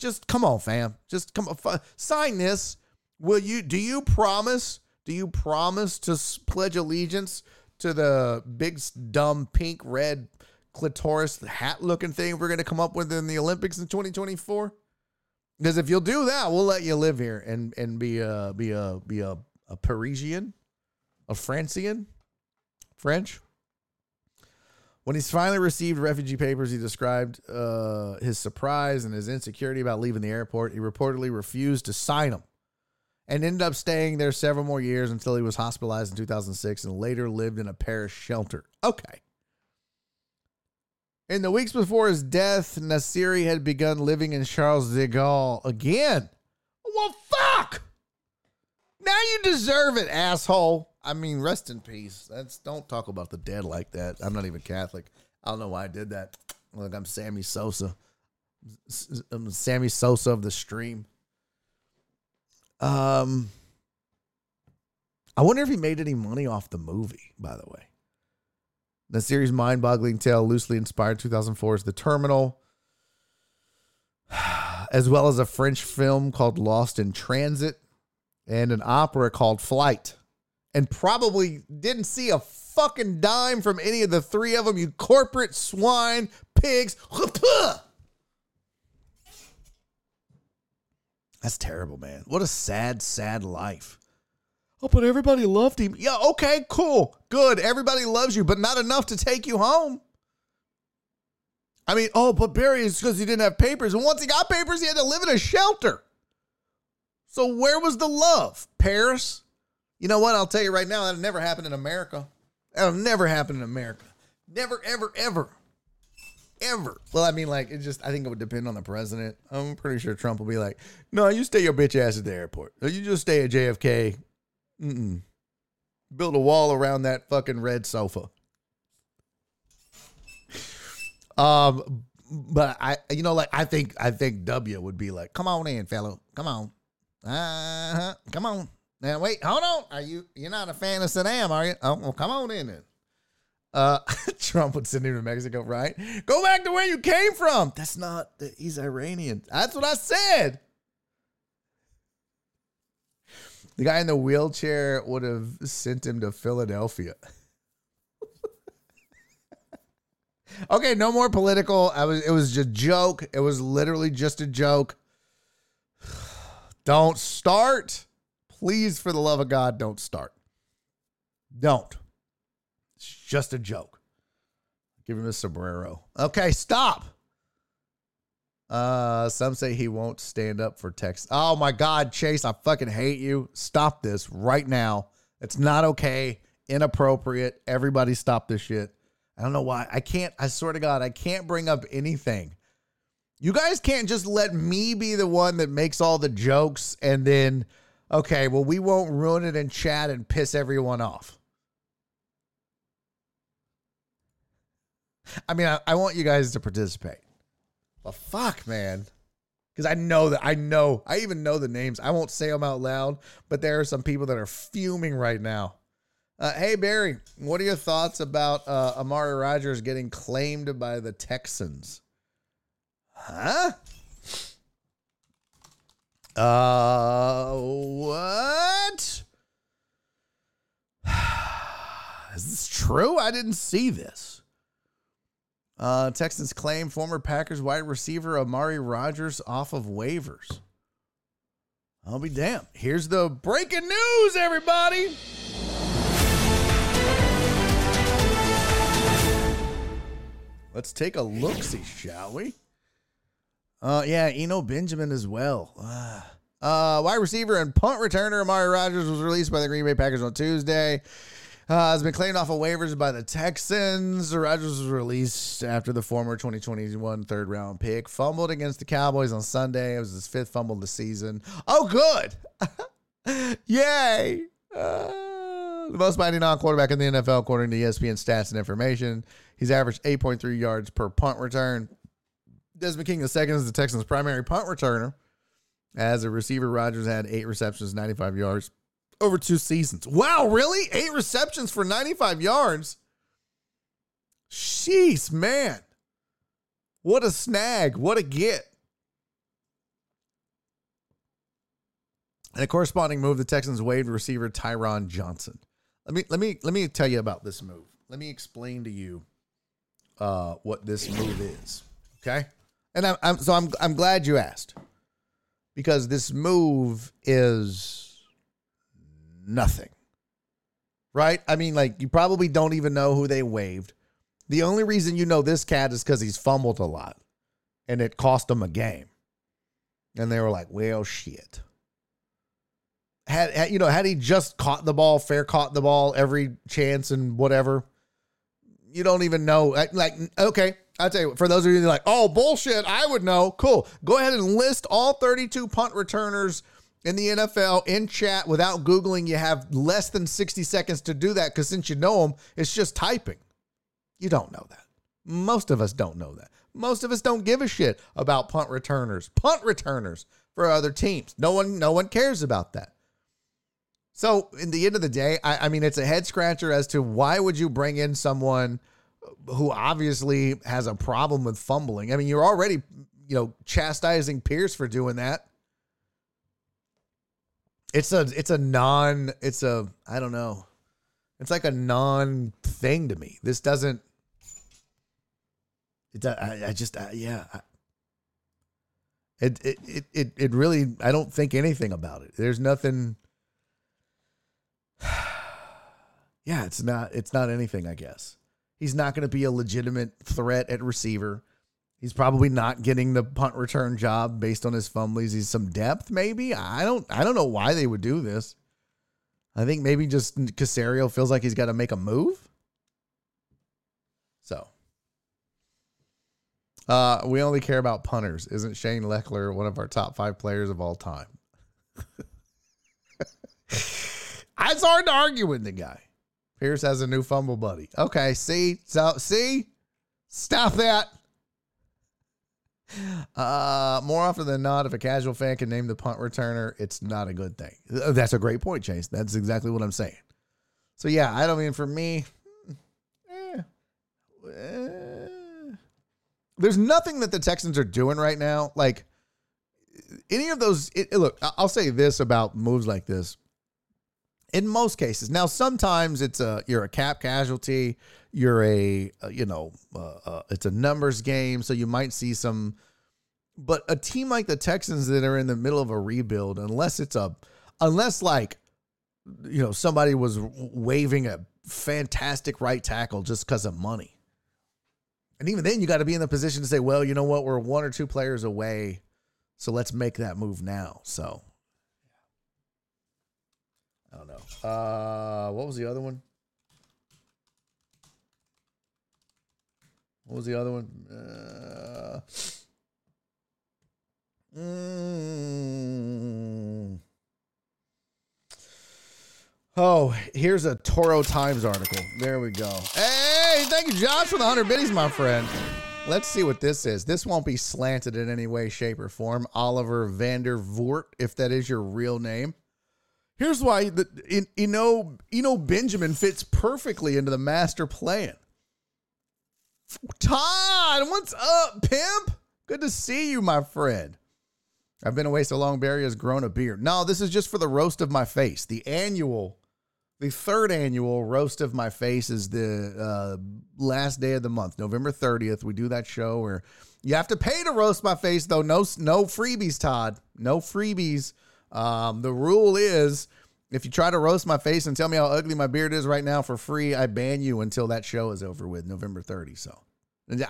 Just come on, fam. Just come on, sign this. Will you? Do you promise? Do you promise to pledge allegiance to the big dumb pink red clitoris hat looking thing we're going to come up with in the Olympics in 2024? Because if you'll do that, we'll let you live here and and be a be a be a, a Parisian, a Francian, French. When he's finally received refugee papers, he described uh, his surprise and his insecurity about leaving the airport. He reportedly refused to sign them and ended up staying there several more years until he was hospitalized in 2006 and later lived in a parish shelter. Okay. In the weeks before his death, Nasseri had begun living in Charles de Gaulle again. Well, fuck! Now you deserve it, asshole. I mean, rest in peace. That's don't talk about the dead like that. I'm not even Catholic. I don't know why I did that. Look, I'm Sammy Sosa. I'm um, Sammy Sosa of the stream. Um, I wonder if he made any money off the movie. By the way, the series' mind-boggling tale, loosely inspired 2004's The Terminal, [sighs] as well as a French film called Lost in Transit, and an opera called Flight, and probably didn't see a fucking dime from any of the three of them. You corporate swine pigs. [laughs] That's terrible, man. What a sad, sad life. Oh, but everybody loved him. Yeah, okay, cool, good. Everybody loves you, but not enough to take you home. I mean, oh, but Barry is because he didn't have papers. And once he got papers, he had to live in a shelter. So where was the love? Paris? You know what? I'll tell you right now, that'll never happen in America. That'll never happen in America. Never, ever, ever. Ever. Well, I mean, like, it just, I think it would depend on the president. I'm pretty sure Trump will be like, no, you stay your bitch ass at the airport. You just stay at JFK. Mm-mm. Build a wall around that fucking red sofa. Um, but I, you know, like I think I think W would be like, "Come on in, fellow, come on, uh huh, come on." Now wait, hold on. Are you you're not a fan of Saddam, are you? Oh, well, come on in then. Uh, [laughs] Trump would send him to Mexico, right? Go back to where you came from. That's not. He's Iranian. That's what I said. The guy in the wheelchair would have sent him to Philadelphia. [laughs] okay, no more political. I was it was just a joke. It was literally just a joke. [sighs] Don't start. Please, for the love of God, don't start. Don't. Just a joke. Give him a sombrero. Okay, stop. Uh, some say he won't stand up for Texas. Oh my God, Chase, I fucking hate you. Stop this right now. It's not okay. Inappropriate. Everybody stop this shit. I don't know why. I can't, I swear to God, I can't bring up anything. You guys can't just let me be the one that makes all the jokes and then, okay, well, we won't ruin it in chat and piss everyone off. I mean, I, I want you guys to participate. But fuck, man. Because I know that I know, I even know the names. I won't say them out loud, but there are some people that are fuming right now. Uh, hey, Barry, what are your thoughts about uh, Amari Rodgers getting claimed by the Texans? Huh? Uh, what? [sighs] Is this true? I didn't see this. Uh, Texans claim former Packers wide receiver Amari Rodgers off of waivers. I'll be damned. Here's the breaking news, everybody. Let's take a look see, shall we? Uh, yeah, Eno Benjamin as well. Uh, uh, wide receiver and punt returner Amari Rodgers was released by the Green Bay Packers on Tuesday. Uh, has been claimed off of waivers by the Texans. Rodgers was released after the former 2021 third round pick fumbled against the Cowboys on Sunday. It was his fifth fumble of the season. Oh, good. [laughs] Yay. Uh, the most binding non quarterback in the NFL, according to ESPN stats and information. He's averaged 8.3 yards per punt return. Desmond King II is the Texans' primary punt returner. As a receiver, Rodgers had eight receptions, 95 yards over two seasons. Wow, really? Eight receptions for 95 yards? Jeez, man. What a snag. What a get. And a corresponding move, the Texans waived receiver Tyron Johnson. Let me let me let me tell you about this move. Let me explain to you uh, what this move is. Okay, and I'm, I'm so I'm I'm glad you asked because this move is nothing. Right? I mean, like you probably don't even know who they waived. The only reason you know this cat is because he's fumbled a lot, and it cost him a game. And they were like, "Well, shit." Had, had you know, had he just caught the ball, fair caught the ball every chance and whatever, you don't even know. Like, okay, I'll tell you, for those of you like, oh, bullshit, I would know. Cool. Go ahead and list all 32 punt returners in the NFL in chat without Googling. You have less than 60 seconds to do that because since you know them, it's just typing. You don't know that. Most of us don't know that. Most of us don't give a shit about punt returners, punt returners for other teams. No one, no one cares about that. So, in the end of the day, I, I mean, it's a head scratcher as to why would you bring in someone who obviously has a problem with fumbling. I mean, you're already, you know, chastising Pierce for doing that. It's a, it's a non, it's a, I don't know. It's like a non thing to me. This doesn't. It, I, I just, I, yeah. I, it, it, it, it, it really, I don't think anything about it. There's nothing [sighs] yeah, it's not it's not anything, I guess. He's not going to be a legitimate threat at receiver. He's probably not getting the punt return job based on his fumbles. He's some depth, maybe. I don't I don't know why they would do this. I think maybe just Caserio feels like he's got to make a move. So uh, we only care about punters. Isn't Shane Lechler one of our top five players of all time? [laughs] it's hard to argue with the guy. Pierce has a new fumble buddy. Okay, see, so see, stop that. Uh, more often than not, if a casual fan can name the punt returner, it's not a good thing. Uh, That's a great point, Chase. That's exactly what I'm saying. So yeah, I don't mean for me. eh, eh, there's nothing that the Texans are doing right now. Like any of those. It, look, I'll say this about moves like this. In most cases, now sometimes it's a you're a cap casualty. You're a uh, you know uh, uh, it's a numbers game, so you might see some. But a team like the Texans that are in the middle of a rebuild, unless it's a unless like you know somebody was waving a fantastic right tackle just because of money. And even then, you got to be in the position to say, well, you know what, we're one or two players away, so let's make that move now. So, I don't know. Uh, what was the other one? What was the other one? Uh, mm. Oh, here's a Toro Times article. There we go. Hey, thank you, Josh, for the 100 biddies, my friend. Let's see what this is. This won't be slanted in any way, shape, or form. Oliver Vander Voort, if that is your real name. Here's why the you know, Eno, Eno Benjamin fits perfectly into the master plan. Todd, what's up, pimp? Good to see you, my friend. I've been away so long, Barry has grown a beard. No, this is just for the roast of my face. The annual, the third annual roast of my face is the uh, last day of the month, November 30th. We do that show where you have to pay to roast my face, though. No, no freebies, Todd. No freebies. Um, the rule is if you try to roast my face and tell me how ugly my beard is right now for free, I ban you until that show is over with, November 30. So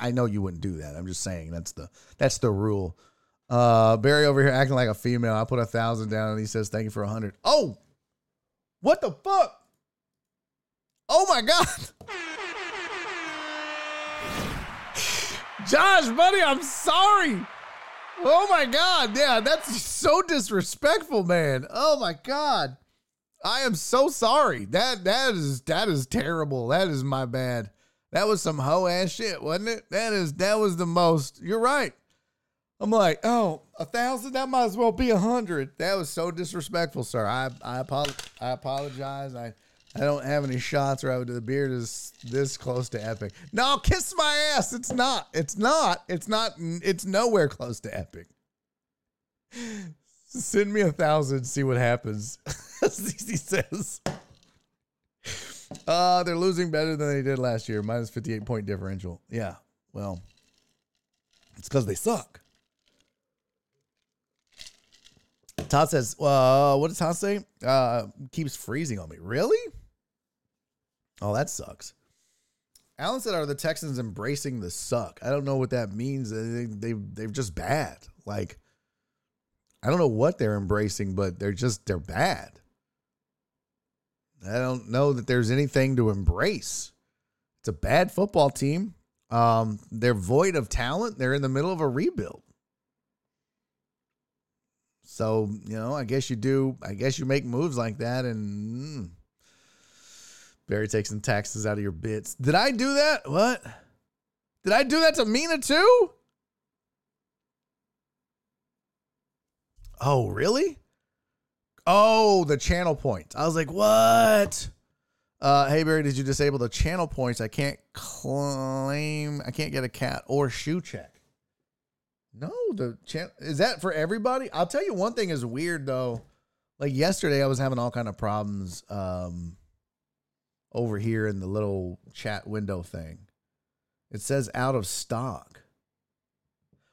I know you wouldn't do that. I'm just saying that's the that's the rule. Uh, Barry over here acting like a female. I put a thousand down and he says thank you for a hundred. Oh, what the fuck? Oh my god. Josh, buddy, I'm sorry. Oh my god, yeah, that's so disrespectful, man. Oh my god. I am so sorry. That that is that is terrible. That is my bad. That was some hoe ass shit, wasn't it? That is that was the most. You're right. I'm like, oh, a thousand. That might as well be a hundred. That was so disrespectful, sir. I I, apol- I apologize. I I don't have any shots or I right the beard is this close to epic. No, kiss my ass. It's not. It's not. It's not. It's nowhere close to epic. Send me a thousand. See what happens. [laughs] CC says. Uh, they're losing better than they did last year. Minus 58 point differential. Yeah. Well, it's because they suck. Todd says, uh, what does Todd say? Uh, keeps freezing on me. Really? Oh, that sucks. Alan said, are the Texans embracing the suck? I don't know what that means. They, they, they're just bad. Like, I don't know what they're embracing, but they're just, they're bad. I don't know that there's anything to embrace. It's a bad football team. Um, they're void of talent. They're in the middle of a rebuild. So, you know, I guess you do, I guess you make moves like that and mm, Barry takes some taxes out of your bits. Did I do that? What? Did I do that to Mina too? Oh, really? Oh, the channel points. I was like, what? Uh, hey Barry, did you disable the channel points? I can't claim. I can't get a cat or shoe check. No, the channel is that for everybody. I'll tell you one thing is weird though. Like yesterday, I was having all kind of problems um, over here in the little chat window thing. It says out of stock.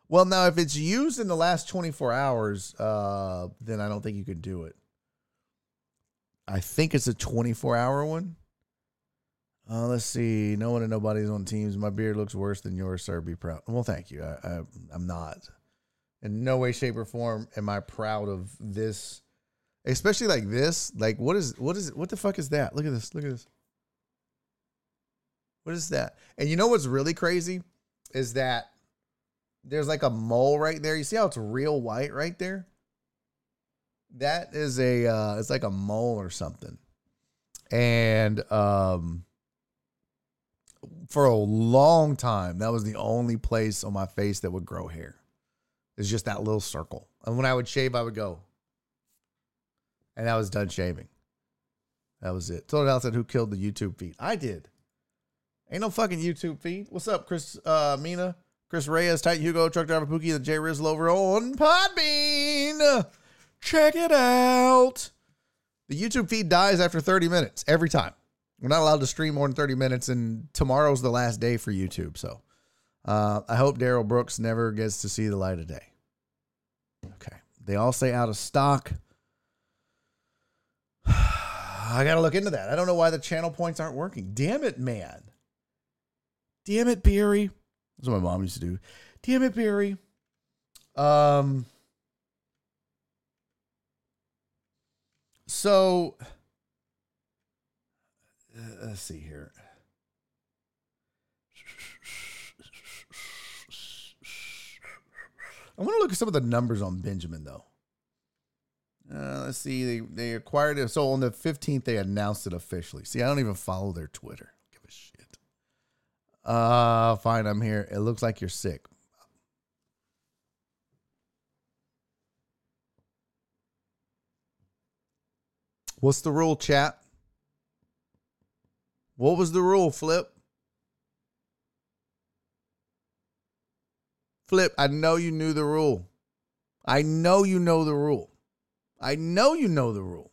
Well, now if it's used in the last 24 hours, uh, then I don't think you can do it. I think it's a 24 hour one. Uh, let's see. No one and nobody's on teams. My beard looks worse than yours, sir. Be proud. Well, thank you. I, I, I'm not. In no way, shape, or form am I proud of this, especially like this. Like, what is what is what the fuck is that? Look at this. Look at this. What is that? And you know what's really crazy is that there's like a mole right there. You see how it's real white right there? That is a uh it's like a mole or something. And um for a long time, that was the only place on my face that would grow hair. It's just that little circle. And when I would shave, I would go. And I was done shaving. That was it. Told out said who killed the YouTube feed. I did. Ain't no fucking YouTube feed. What's up, Chris uh Mina? Chris Reyes, Tight Hugo, Truck Driver Pookie, and Jay Rizzle over on Podbean. Check it out. The YouTube feed dies after 30 minutes every time. We're not allowed to stream more than 30 minutes, and tomorrow's the last day for YouTube. So uh, I hope Darrell Brooks never gets to see the light of day. Okay. They all say out of stock. [sighs] I got to look into that. I don't know why the channel points aren't working. Damn it, man. Damn it, Barry. That's what my mom used to do. Damn it, Barry. Um. So, uh, let's see here. I want to look at some of the numbers on Benjamin, though. Uh, let's see. They they acquired it. So on the 15th, they announced it officially. See, I don't even follow their Twitter. Give a shit. Uh, fine. I'm here. It looks like you're sick. What's the rule, chat? What was the rule, Flip? Flip, I know you knew the rule. I know you know the rule. I know you know the rule.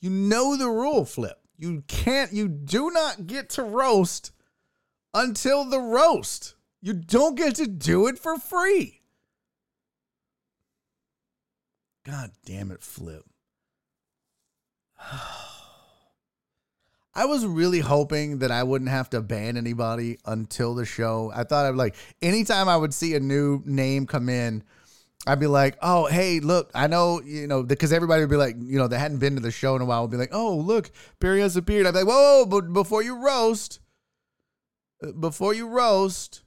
You know the rule, Flip. You can't, you do not get to roast until the roast. You don't get to do it for free. God damn it, Flip. [sighs] I was really hoping that I wouldn't have to ban anybody until the show. I thought I'd like anytime I would see a new name come in, I'd be like, oh, hey, look, I know, you know, because everybody would be like, you know, they hadn't been to the show in a while, would be like, oh, look, Barry has a beard. I'd be like, whoa, but before you roast, uh, before you roast,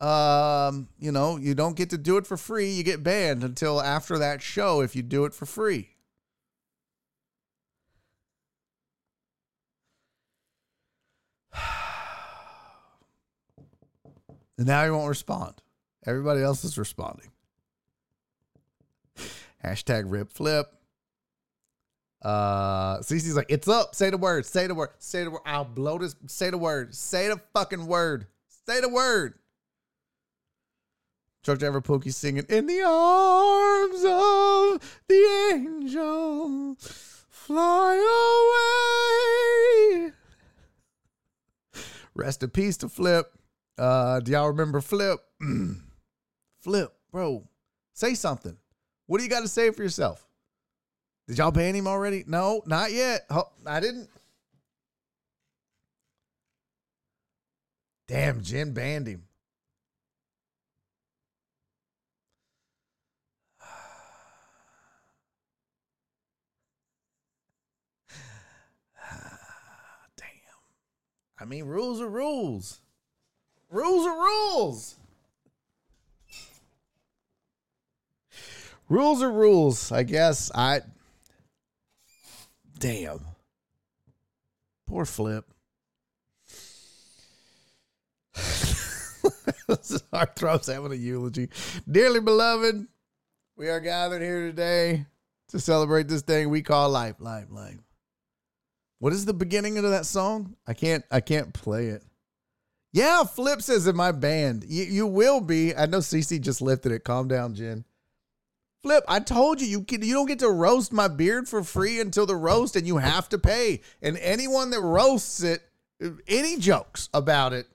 um, you know, you don't get to do it for free. You get banned until after that show if you do it for free. And now he won't respond. Everybody else is responding. Hashtag rip flip. Uh Cece's like, it's up. Say the word. Say the word. Say the word. I'll blow this. Say the word. Say the fucking word. Say the word. Truck driver Pookie singing in the arms of the angel. Fly away. Rest in peace to Flip. Uh, do y'all remember Flip? [clears throat] Flip, bro, say something. What do you got to say for yourself? Did y'all ban him already? No, not yet. I didn't. Damn, Jen banned him. [sighs] [sighs] Damn. I mean, rules are rules. Rules are rules. Rules are rules. I guess I. Damn. Poor Flip. [laughs] Our throats having a eulogy. Dearly beloved, we are gathered here today to celebrate this thing we call life, life, life. What is the beginning of that song? I can't I can't play it. Yeah, Flip says in my band. You, you will be. I know CC just lifted it. Calm down, Jen. Flip, I told you you can, you don't get to roast my beard for free until the roast, and you have to pay. And anyone that roasts it, any jokes about it,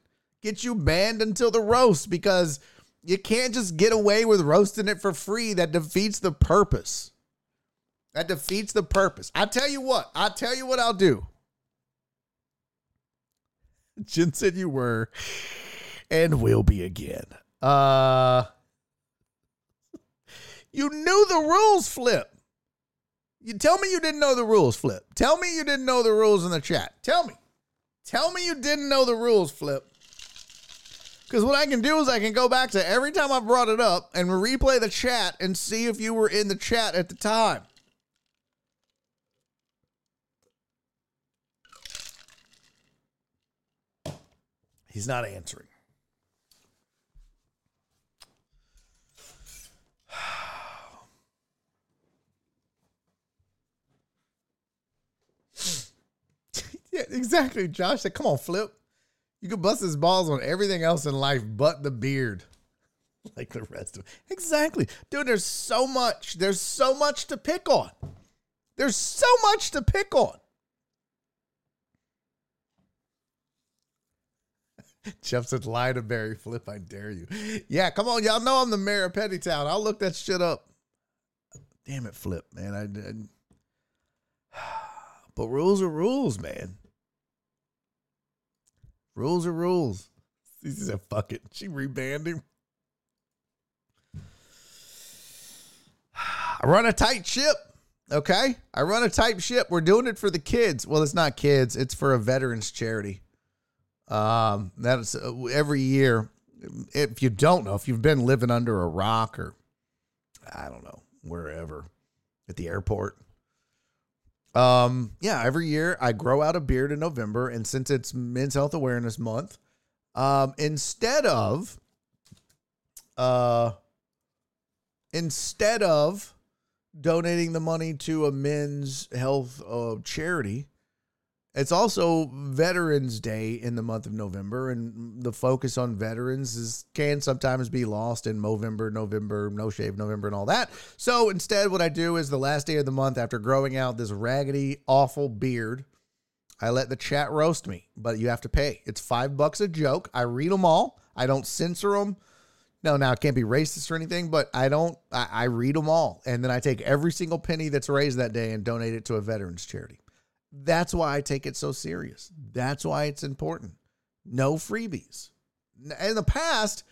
get you banned until the roast because you can't just get away with roasting it for free. That defeats the purpose. That defeats the purpose. I tell you what, I tell you what I'll do. Jen said you were and will be again. Uh You knew the rules, Flip. You tell me you didn't know the rules, Flip. Tell me you didn't know the rules in the chat. Tell me. Tell me you didn't know the rules, Flip. Because what I can do is I can go back to every time I brought it up and replay the chat and see if you were in the chat at the time. He's not answering. [sighs] yeah, exactly, Josh. Said, come on, Flip. You can bust his balls on everything else in life but the beard. [laughs] Like the rest of it. Exactly. Dude, there's so much. There's so much to pick on. There's so much to pick on. [laughs] Jeff said, lie to Barry Flip, I dare you. Yeah, come on. Y'all know I'm the mayor of Pettytown. I'll look that shit up. Damn it, Flip, man. I, I [sighs] But rules are rules, man. Rules are rules. He said, fuck it. She rebanned him. [sighs] I run a tight ship. Okay. I run a tight ship. We're doing it for the kids. Well, it's not kids, it's for a veterans charity. Um, that's uh, every year. If you don't know, if you've been living under a rock or I don't know, wherever at the airport. Um, yeah, every year I grow out a beard in November, and since it's Men's Health Awareness Month, um, instead of uh instead of donating the money to a men's health uh, charity, it's also Veterans Day in the month of November, and the focus on veterans is can sometimes be lost in Movember, November, No Shave November, and all that. So instead, what I do is the last day of the month, after growing out this raggedy, awful beard, I let the chat roast me, but you have to pay. It's five bucks a joke. I read them all. I don't censor them. No, now it can't be racist or anything, but I don't. I, I read them all, and then I take every single penny that's raised that day and donate it to a veterans charity. That's why I take it so serious. That's why it's important. No freebies. In the past,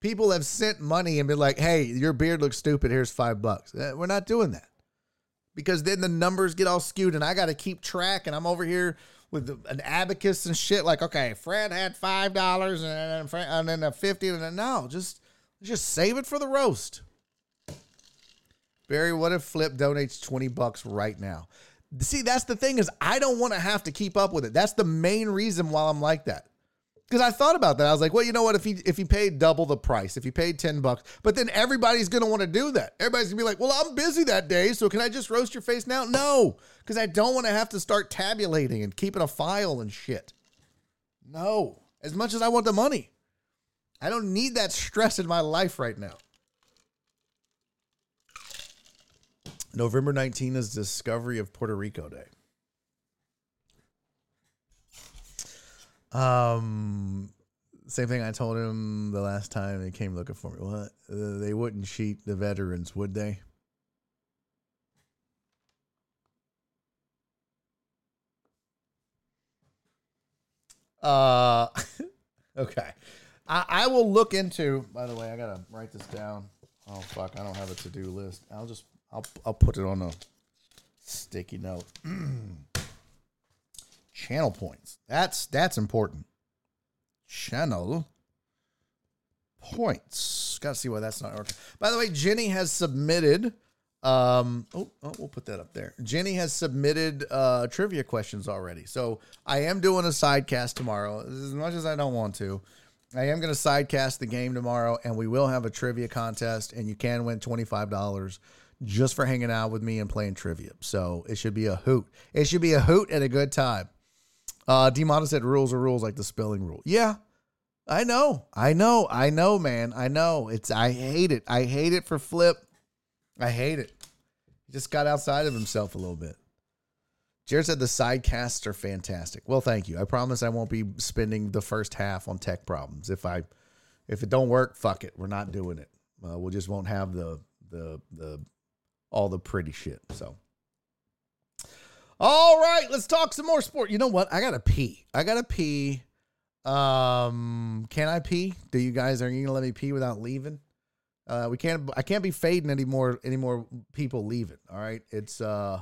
people have sent money and been like, "Hey, your beard looks stupid. Here's five bucks." Uh, We're not doing that because then the numbers get all skewed, and I got to keep track. And I'm over here with an abacus and shit. Like, okay, Fred had five dollars, and then a fifty, and then no, just just save it for the roast. Barry, what if Flip donates twenty bucks right now? See, that's the thing is I don't want to have to keep up with it. That's the main reason why I'm like that. Because I thought about that. I was like, well, you know what? If he if he paid double the price, if he paid 10 bucks, but then everybody's gonna want to do that. Everybody's gonna be like, well, I'm busy that day, so can I just roast your face now? No, because I don't want to have to start tabulating and keeping a file and shit. No. As much as I want the money. I don't need that stress in my life right now. November 19 is Discovery of Puerto Rico Day. Um, same thing I told him the last time he came looking for me. What? Uh, they wouldn't cheat the veterans, would they? Uh, [laughs] okay. I, I will look into. By the way, I gotta write this down. Oh fuck, I don't have a to do list. I'll just I'll I'll put it on a sticky note. [clears throat] Channel points. That's that's important. Channel points. Got to see why that's not working. By the way, Jenny has submitted. Um, oh, oh, we'll put that up there. Jenny has submitted uh, trivia questions already. So I am doing a sidecast tomorrow. As much as I don't want to, I am going to sidecast the game tomorrow, and we will have a trivia contest, and you can win twenty five dollars just for hanging out with me and playing trivia. So it should be a hoot. It should be a hoot and a good time. Uh, Demona said rules are rules like the spelling rule. Yeah, I know. I know. I know, man. I know. It's I hate it. I hate it for Flip. I hate it. He just got outside of himself a little bit. Jared said the sidecasts are fantastic. Well, thank you. I promise I won't be spending the first half on tech problems. If I if it don't work, fuck it. We're not doing it. Uh, we just won't have the the the all the pretty shit. So All right, let's talk some more sport. You know what? I gotta pee. I gotta pee. Um, can I pee? Do you guys are you gonna let me pee without leaving? Uh, we can't. I can't be fading any more. Any more people leaving. All right. It's uh,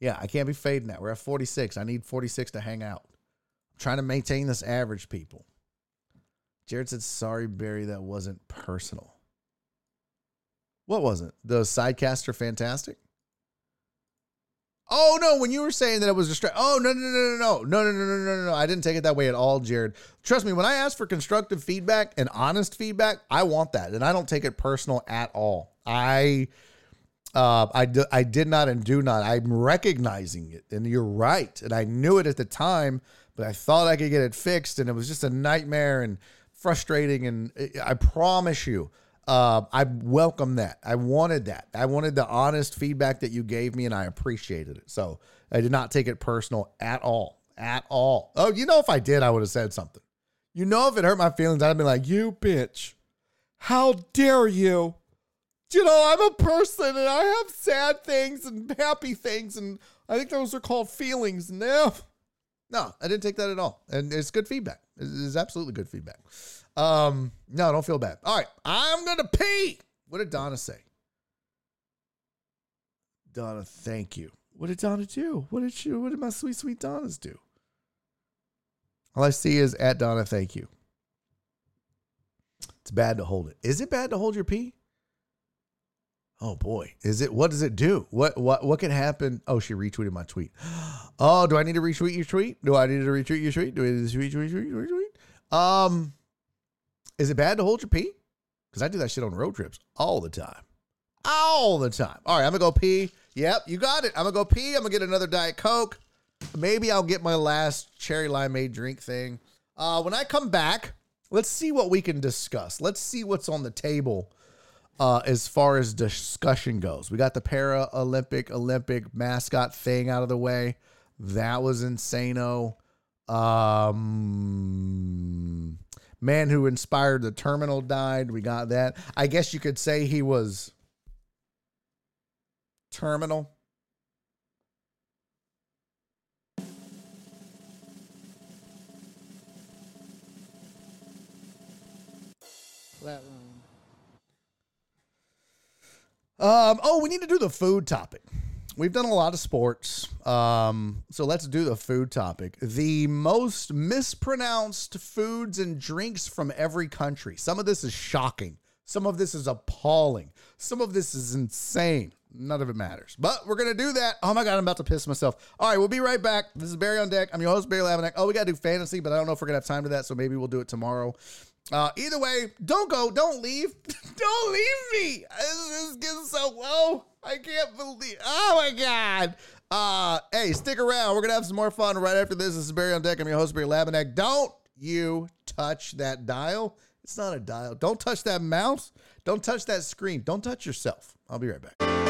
yeah. I can't be fading that. We're at forty six. I need forty six to hang out. I'm trying to maintain this average, people. Jared said, "Sorry, Barry. That wasn't personal." What wasn't the sidecaster fantastic? Oh no! When you were saying that it was distract. Oh no no no no no no no no no no no! I didn't take it that way at all, Jared. Trust me. When I ask for constructive feedback and honest feedback, I want that, and I don't take it personal at all. I, uh, I d- I did not and do not. I'm recognizing it, and you're right, and I knew it at the time, but I thought I could get it fixed, and it was just a nightmare and frustrating. And I promise you, uh, I welcome that. I wanted that. I wanted the honest feedback that you gave me, and I appreciated it. So I did not take it personal at all. At all. Oh, you know, if I did, I would have said something. You know, if it hurt my feelings, I'd have been like, "You bitch, how dare you?" You know, I'm a person, and I have sad things and happy things, and I think those are called feelings. No, no, I didn't take that at all, and it's good feedback. It's absolutely good feedback. Um, no, don't feel bad. All right, I'm gonna pee. What did Donna say? Donna, thank you. What did Donna do? What did she? What did my sweet, sweet Donnas do? All I see is at Donna, thank you. It's bad to hold it. Is it bad to hold your pee? Oh boy, is it? What does it do? What what what can happen? Oh, she retweeted my tweet. [gasps] Oh, do I need to retweet your tweet? Do I need to retweet your tweet? Do I need to retweet, retweet, retweet? Um, is it bad to hold your pee? Because I do that shit on road trips all the time. All the time. All right, I'm gonna go pee. Yep, you got it. I'm gonna go pee. I'm gonna get another Diet Coke. Maybe I'll get my last cherry limeade drink thing. Uh, when I come back, let's see what we can discuss. Let's see what's on the table uh, as far as discussion goes. We got the para Olympic Olympic mascot thing out of the way. That was insano. Um, man who inspired the terminal died. We got that. I guess you could say he was terminal. Flatline. Um, oh, we need to do the food topic. We've done a lot of sports. Um, so let's do the food topic. The most mispronounced foods and drinks from every country. Some of this is shocking. Some of this is appalling. Some of this is insane. None of it matters. But we're going to do that. Oh my God, I'm about to piss myself. All right, we'll be right back. This is Barry on Deck. I'm your host, Barry Laminack. Oh, we got to do fantasy, but I don't know if we're going to have time to that. So maybe we'll do it tomorrow. Uh, either way, don't go, don't leave, [laughs] don't leave me. This is getting so low. I can't believe. Oh my god. Uh, hey, stick around. We're gonna have some more fun right after this. This is Barry on deck. I'm your host, Barry Laminack. Don't you touch that dial. It's not a dial. Don't touch that mouse. Don't touch that screen. Don't touch yourself. I'll be right back.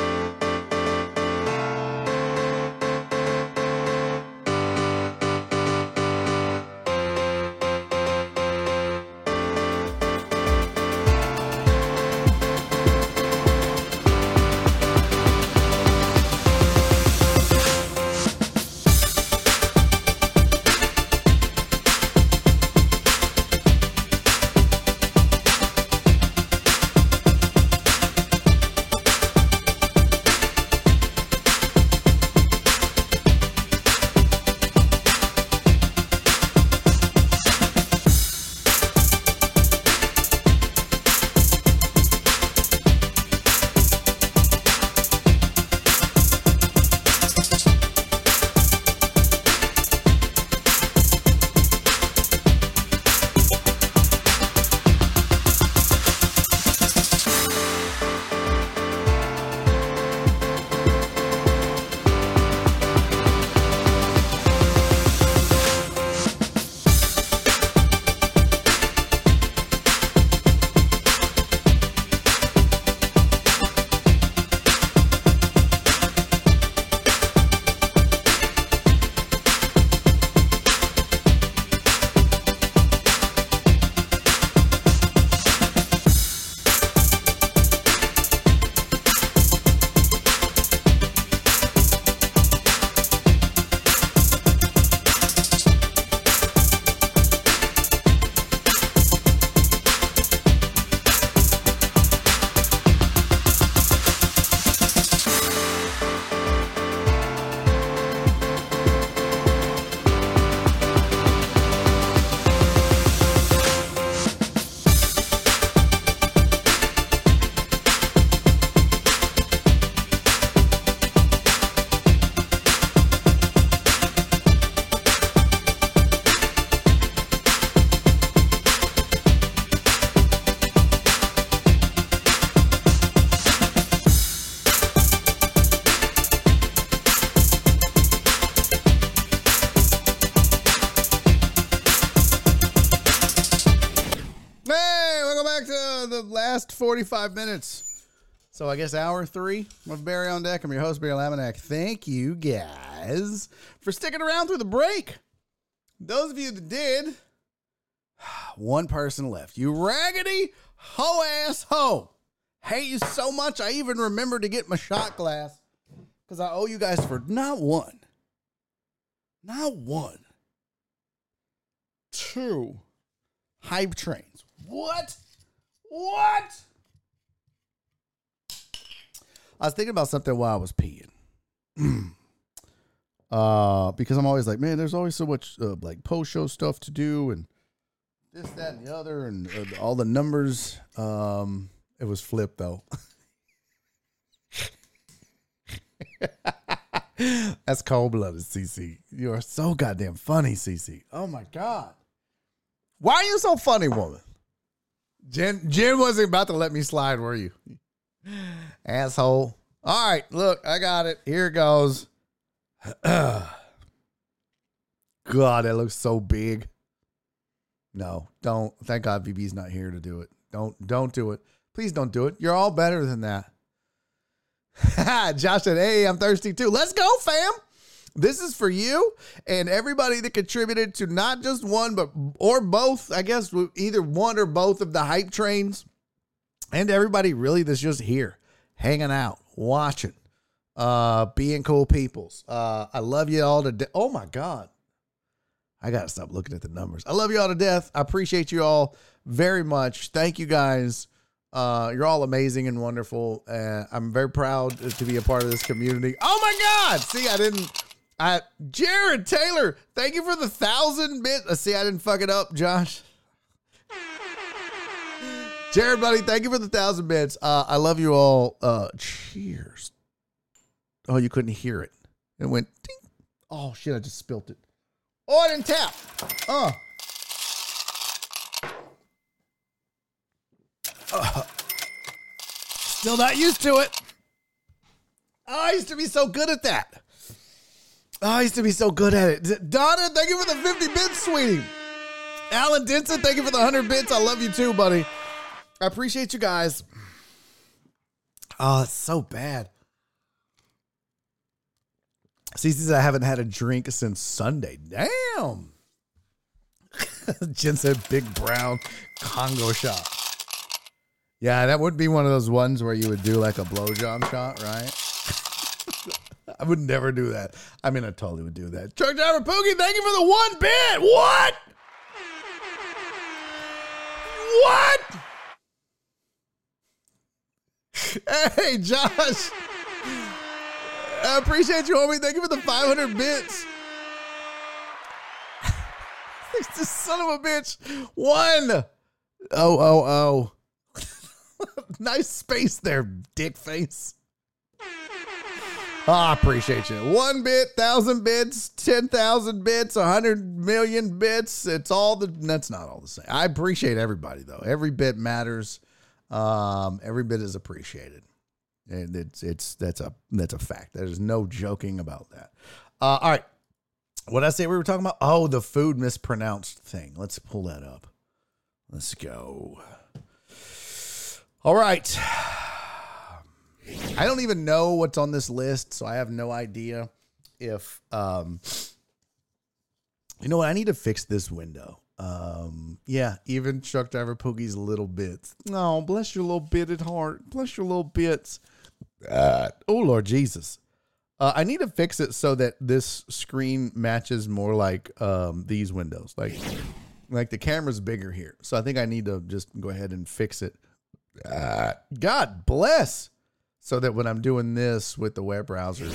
45 minutes. So I guess hour three of Barry on Deck. I'm your host, Barry Laminack. Thank you guys for sticking around through the break. Those of you that did, [sighs] one person left. You raggedy ho ass ho. Hate you so much. I even remember to get my shot glass because I owe you guys for not one, not one, two hype trains. What? What? I was thinking about something while I was peeing. [clears throat] uh, because I'm always like, man, there's always so much uh, like post show stuff to do and this, that, and the other, and uh, all the numbers. Um, it was flipped though. [laughs] That's cold blooded, CC. You are so goddamn funny, CC. Oh my god. Why are you so funny, woman? Jen Jen wasn't about to let me slide, were you? Asshole. All right, look, I got it. Here it goes. [clears throat] God, that looks so big. No, don't. Thank God VB's not here to do it. Don't don't do it. Please don't do it. You're all better than that. [laughs] Josh said, Hey, I'm thirsty too. Let's go, fam. This is for you and everybody that contributed to not just one, but or both, I guess, either one or both of the hype trains. And everybody really that's just here, hanging out, watching, uh, being cool peoples. Uh, I love you all to de- Oh my God. I gotta stop looking at the numbers. I love you all to death. I appreciate you all very much. Thank you guys. Uh, you're all amazing and wonderful. Uh, I'm very proud to be a part of this community. Oh my God! See, I didn't. I Jared Taylor, thank you for the thousand bit. Uh, see, I didn't fuck it up, Josh. Jared, buddy, thank you for the thousand bits. Uh, I love you all. Uh, cheers. Oh, you couldn't hear it. It went ding. Oh shit! I just spilt it. Oh, I didn't tap. Uh. Uh. Still not used to it. Oh, I used to be so good at that. Oh, I used to be so good at it. Donna, thank you for the 50 bits, sweetie. Alan Denson, thank you for the 100 bits. I love you too, buddy. I appreciate you guys. Oh, it's so bad. Says I haven't had a drink since Sunday. Damn. [laughs] Jen said big brown Congo shot. Yeah, that would be one of those ones where you would do like a blowjob shot, right? [laughs] I would never do that. I mean, I totally would do that. Truck driver Pookie, thank you for the one bit. What? What? Hey, Josh. I appreciate you, homie. Thank you for the 500 bits. [laughs] this son of a bitch. One. Oh, oh, oh. [laughs] nice space there, dick face. Oh, I appreciate you. One bit, thousand bits, ten thousand bits, a hundred million bits. It's all the. That's not all the same. I appreciate everybody though. Every bit matters. Um, every bit is appreciated. And it's it's that's a that's a fact. There's no joking about that. Uh, all right. What I say we were talking about? Oh, the food mispronounced thing. Let's pull that up. Let's go. All right. I don't even know what's on this list, so I have no idea if um you know what? I need to fix this window. Um, yeah, even truck driver Poogie's little bits. No, bless your little bitted heart. Bless your little bits. Uh, oh Lord Jesus. Uh, I need to fix it so that this screen matches more like um, these windows. Like, like the camera's bigger here, so I think I need to just go ahead and fix it. Uh, God bless, so that when I'm doing this with the web browser,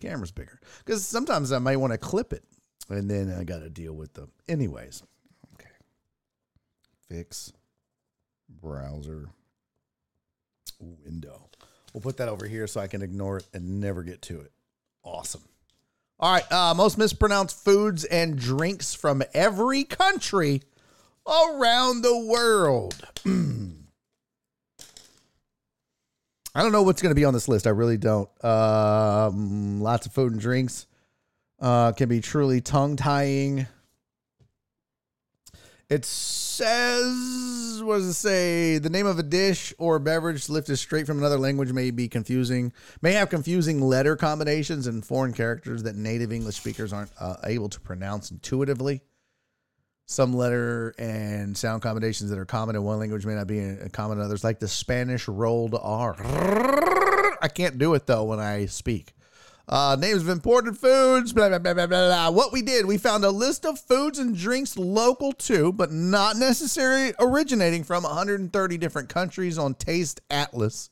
camera's bigger. Because sometimes I might want to clip it, and then I got to deal with them. Anyways. Fix browser window. We'll put that over here so I can ignore it and never get to it. Awesome. All right. Uh, most mispronounced foods and drinks from every country around the world. [clears throat] I don't know what's going to be on this list. I really don't. Um, lots of food and drinks uh, can be truly tongue tying. It says what does it say? The name of a dish or beverage lifted straight from another language may be confusing, may have confusing letter combinations and foreign characters that native English speakers aren't uh, able to pronounce intuitively. Some letter and sound combinations that are common in one language may not be common in others, like the Spanish rolled R. I can't do it though when I speak. Uh, names of imported foods, blah, blah, blah, blah, blah. What we did, we found a list of foods and drinks local to, but not necessarily originating from 130 different countries on Taste Atlas.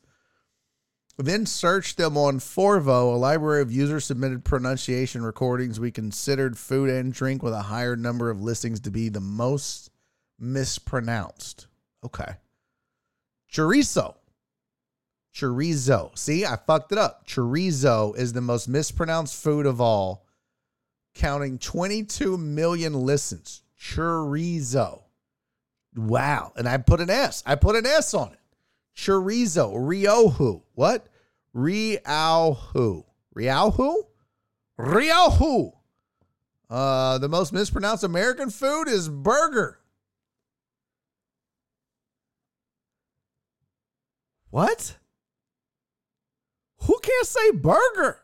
Then searched them on Forvo, a library of user submitted pronunciation recordings. We considered food and drink with a higher number of listings to be the most mispronounced. Okay. Chorizo. Chorizo. See, I fucked it up. Chorizo is the most mispronounced food of all, counting 22 million listens. Chorizo. Wow. And I put an S. I put an S on it. Chorizo. Riohu. What? Riauhu. Riauhu? Riauhu. Uh, the most mispronounced American food is burger. What? Who can't say burger?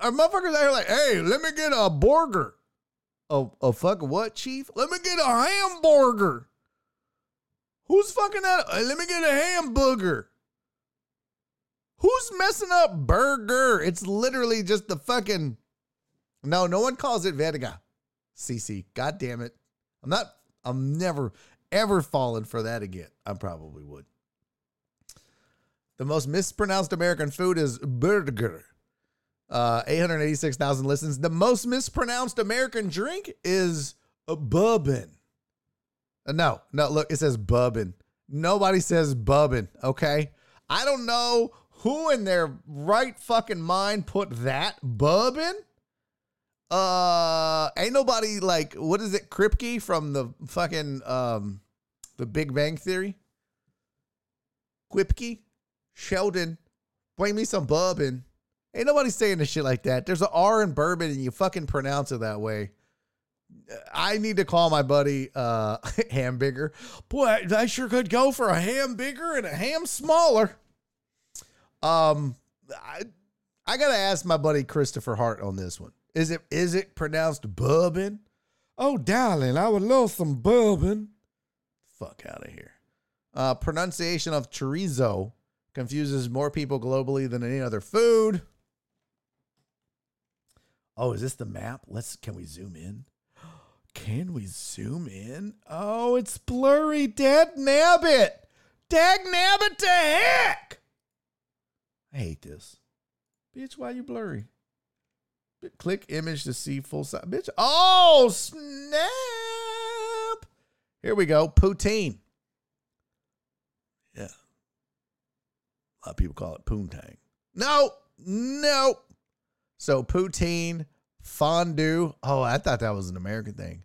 Are motherfuckers out here like, hey, let me get a burger. A, a fucking what, chief? Let me get a hamburger. Who's fucking that? Uh, let me get a hamburger. Who's messing up burger? It's literally just the fucking. No, no one calls it verga. CC. God damn it. I'm not, I'm never, ever falling for that again. I probably would. The most mispronounced American food is burger. Uh, 886,000 listens. The most mispronounced American drink is a bourbon. Uh, no, no, look, it says bourbon. Nobody says bourbon, okay? I don't know who in their right fucking mind put that bourbon. Uh, ain't nobody like what is it, Kripke from the fucking um, the Big Bang Theory? Quipke, Sheldon, bring me some bourbon. Ain't nobody saying this shit like that. There's an R in bourbon, and you fucking pronounce it that way. I need to call my buddy uh [laughs] ham bigger. Boy, I sure could go for a ham bigger and a ham smaller. Um I I gotta ask my buddy Christopher Hart on this one. Is it is it pronounced bourbon? Oh darling, I would love some bourbon. Fuck out of here. Uh pronunciation of chorizo confuses more people globally than any other food. Oh, is this the map? Let's can we zoom in? [gasps] Can we zoom in? Oh, it's blurry. Dad nabbit. Dag nabbit to heck. I hate this. Bitch, why you blurry? Click image to see full size. Bitch. Oh, snap. Here we go. Poutine. Yeah. A lot of people call it poontang. No, no. So poutine, fondue. Oh, I thought that was an American thing.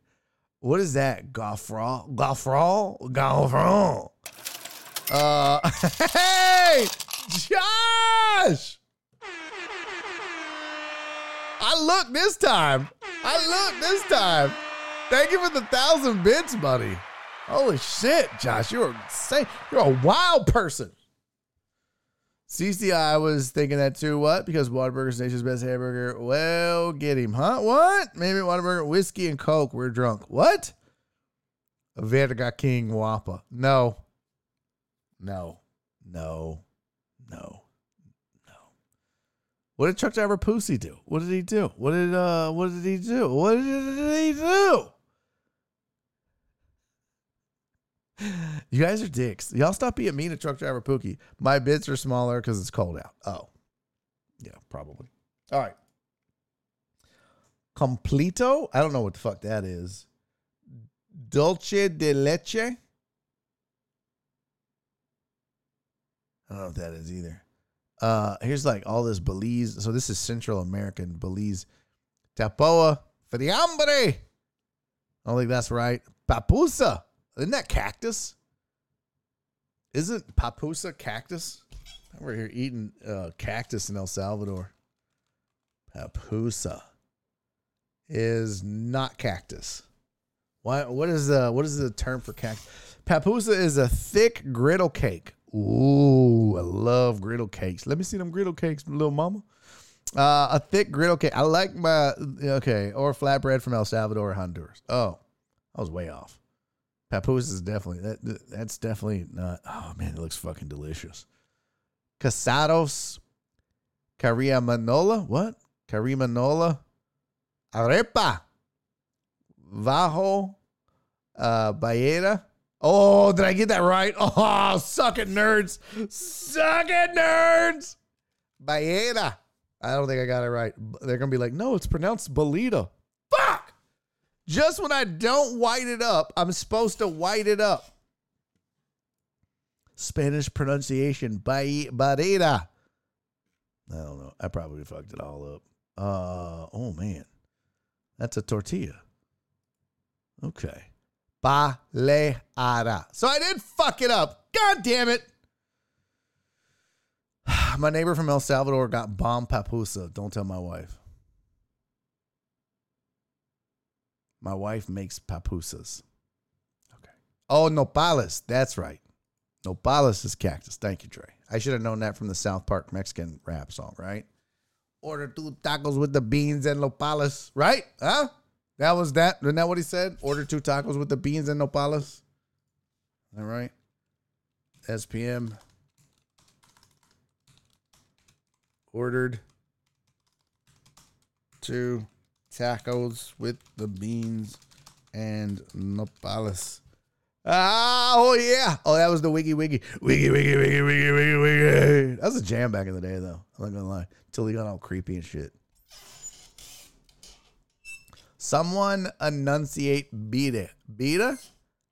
What is that? Gaufreau? Gaufreau? Gaufreau. Uh, [laughs] hey, Josh. I look this time. I look this time. Thank you for the thousand bits, buddy. Holy shit, Josh. You're insane. You're a wild person. CCI was thinking that too. What? Because Whataburger's nation's best hamburger. Well, get him, huh? What? Maybe Whataburger, whiskey and Coke. We're drunk. What? Verga King Wappa. No. No. No. No. No. What did Chuck Driver Pussy do? What did he do? What did uh what did he do? What did he do? You guys are dicks. Y'all stop being mean to truck driver Pookie. My bits are smaller because it's cold out. Oh. Yeah, probably. All right. Completo? I don't know what the fuck that is. Dulce de leche? I don't know what that is either. Uh, here's like all this Belize. So this is Central American Belize. Tapoa friambre. I don't think that's right. Papusa. Isn't that cactus? Isn't papusa cactus? We're here eating uh, cactus in El Salvador. Papusa is not cactus. Why? What is the what is the term for cactus? Papusa is a thick griddle cake. Ooh, I love griddle cakes. Let me see them griddle cakes, little mama. Uh, a thick griddle cake. I like my okay, or flatbread from El Salvador or Honduras. Oh, I was way off. Papoose is definitely that. That's definitely not. Oh man, it looks fucking delicious. Casados, Manola. What? Manola, Arepa. Vajo. Uh. Oh, did I get that right? [laughs] Oh, suck it, nerds. Suck it, nerds. Bayera. I don't think I got it right. They're to be like, no, it's pronounced Bolita. Just when I don't white it up, I'm supposed to white it up. Spanish pronunciation, barrera. I don't know. I probably fucked it all up. Uh oh man. That's a tortilla. Okay. Baleara. So I did fuck it up. God damn it. [sighs] My neighbor from El Salvador got bomb papusa. Don't tell my wife. My wife makes papusas. Okay. Oh, nopales. That's right. Nopales is cactus. Thank you, Trey. I should have known that from the South Park Mexican rap song, right? Order two tacos with the beans and nopales, right? Huh? That was that. Isn't that what he said? Order two tacos with the beans and nopales. All right. SPM ordered two tacos with the beans and nopales. Ah, oh yeah. Oh, that was the wiggy wiggy. Wiggy wiggy wiggy wiggy wiggy wiggy. That was a jam back in the day though. I'm not gonna lie. Until he got all creepy and shit. Someone enunciate beta. Beta?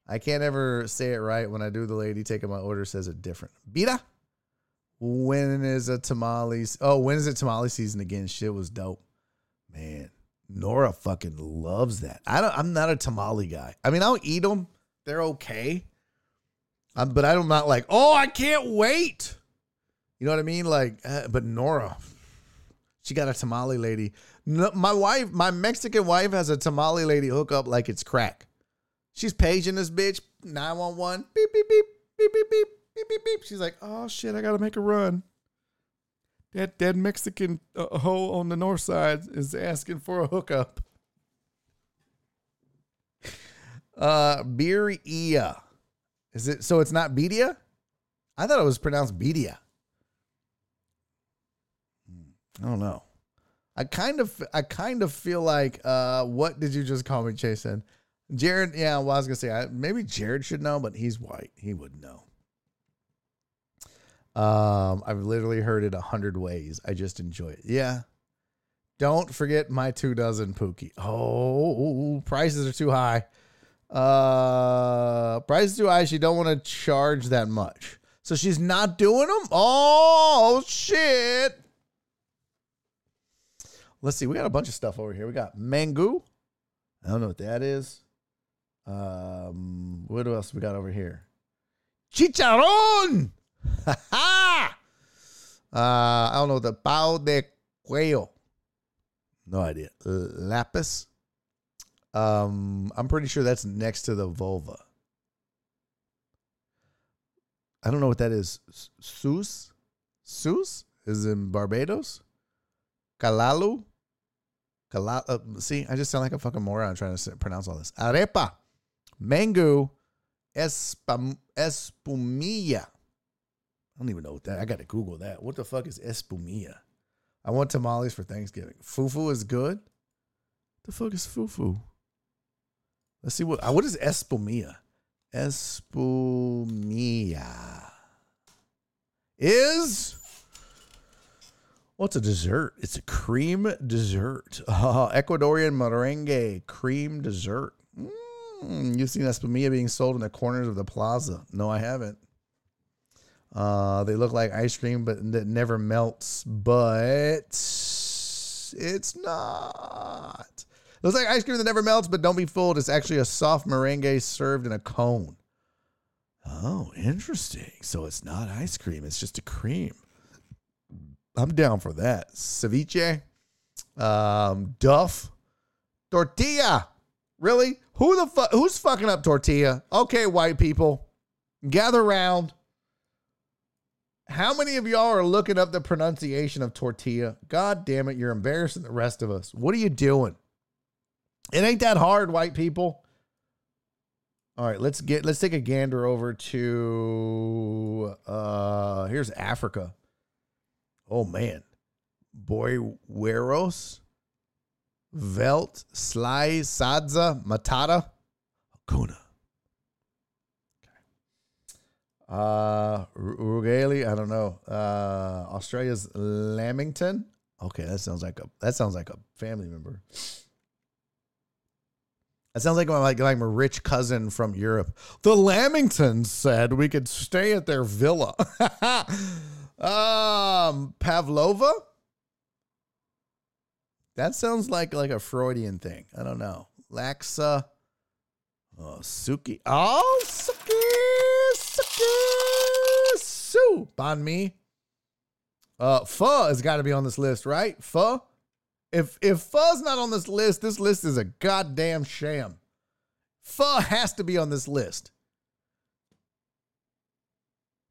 I can't ever say it right when I do the lady taking my order says it different. Beta? When is a tamales? Oh, when is it tamale season again? Shit was dope. Man, Nora fucking loves that. I don't I'm not a tamale guy. I mean, I'll eat them. They're okay. Um, but I'm not like, "Oh, I can't wait." You know what I mean? Like, uh, but Nora, she got a tamale lady. No, my wife, my Mexican wife, has a tamale lady hook up like it's crack. She's paging this bitch nine one one beep beep beep beep beep beep beep beep beep. She's like, oh shit, I gotta make a run. That dead Mexican uh, hoe on the north side is asking for a hookup. Uh, Birria. Is it so? It's not Bedia. I thought it was pronounced Bedia. I don't know. I kind of I kind of feel like uh what did you just call me, Jason? Jared, yeah, well, I was gonna say I, maybe Jared should know, but he's white. He wouldn't know. Um, I've literally heard it a hundred ways. I just enjoy it. Yeah. Don't forget my two dozen Pookie. Oh, prices are too high. Uh, prices too high. She don't want to charge that much, so she's not doing them. Oh shit! Let's see. We got a bunch of stuff over here. We got mango. I don't know what that is. Um, what else we got over here? Chicharron. [laughs] uh, I don't know the pao de cuello. No idea. Lapis. Um, I'm pretty sure that's next to the vulva. I don't know what that is. Sus? Sus is in Barbados. Kalalu. Kala, uh, see, I just sound like a fucking moron trying to pronounce all this. Arepa, mango, espum, espumilla. I don't even know what that. I got to Google that. What the fuck is espumilla? I want tamales for Thanksgiving. Fufu is good. The fuck is fufu? Let's see what. Uh, what is espumilla? Espumilla is What's a dessert? It's a cream dessert. Uh, [laughs] Ecuadorian merengue cream dessert. Mm, you've seen espumilla being sold in the corners of the plaza. No, I haven't. Uh, they look like ice cream, but that never melts. But it's not. It looks like ice cream that never melts, but don't be fooled. It's actually a soft meringue served in a cone. Oh, interesting. So it's not ice cream, it's just a cream. I'm down for that. Ceviche, um, duff, tortilla, Really? Who the fuck? Who's fucking up tortilla? Okay, white people, gather round. How many of y'all are looking up the pronunciation of tortilla? God damn it, you're embarrassing the rest of us. What are you doing? It ain't that hard, white people. All right, let's get let's take a gander over to uh here's Africa. Oh man. Boiweros, Velt, Sly, Sadza, Matata, Hakuna. Uh, I don't know. Uh, Australia's Lamington. Okay, that sounds like a that sounds like a family member. That sounds like my like, like my rich cousin from Europe. The Lamingtons said we could stay at their villa. [laughs] um, Pavlova. That sounds like like a Freudian thing. I don't know. Laksa. Oh, Suki. Oh, Suki. Suki. Su. Banh mi. Uh, pho has got to be on this list, right? Pho. If if pho's not on this list, this list is a goddamn sham. Pho has to be on this list.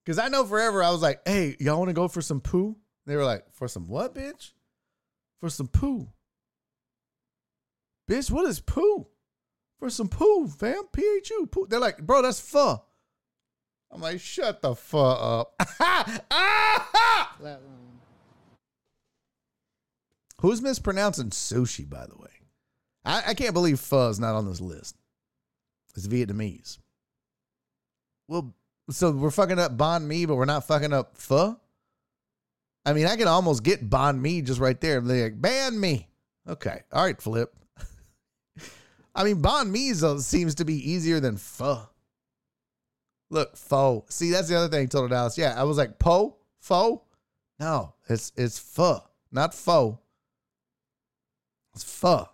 Cause I know forever I was like, hey, y'all want to go for some poo? They were like, for some what, bitch? For some poo. Bitch, what is poo? For some poo, fam. P-H-U. Poo. They're like, bro, that's pho. I'm like, shut the fuck up. Who's mispronouncing sushi, by the way? I, I can't believe pho is not on this list. It's Vietnamese. Well, so we're fucking up banh mi, but we're not fucking up pho? I mean, I can almost get banh mi just right there. They're like, ban me. Okay. All right, flip. [laughs] I mean, banh mi seems to be easier than pho. Look, pho. See, that's the other thing, Total Dallas. Yeah, I was like, po? Pho? No, it's it's pho, not pho. It's pho.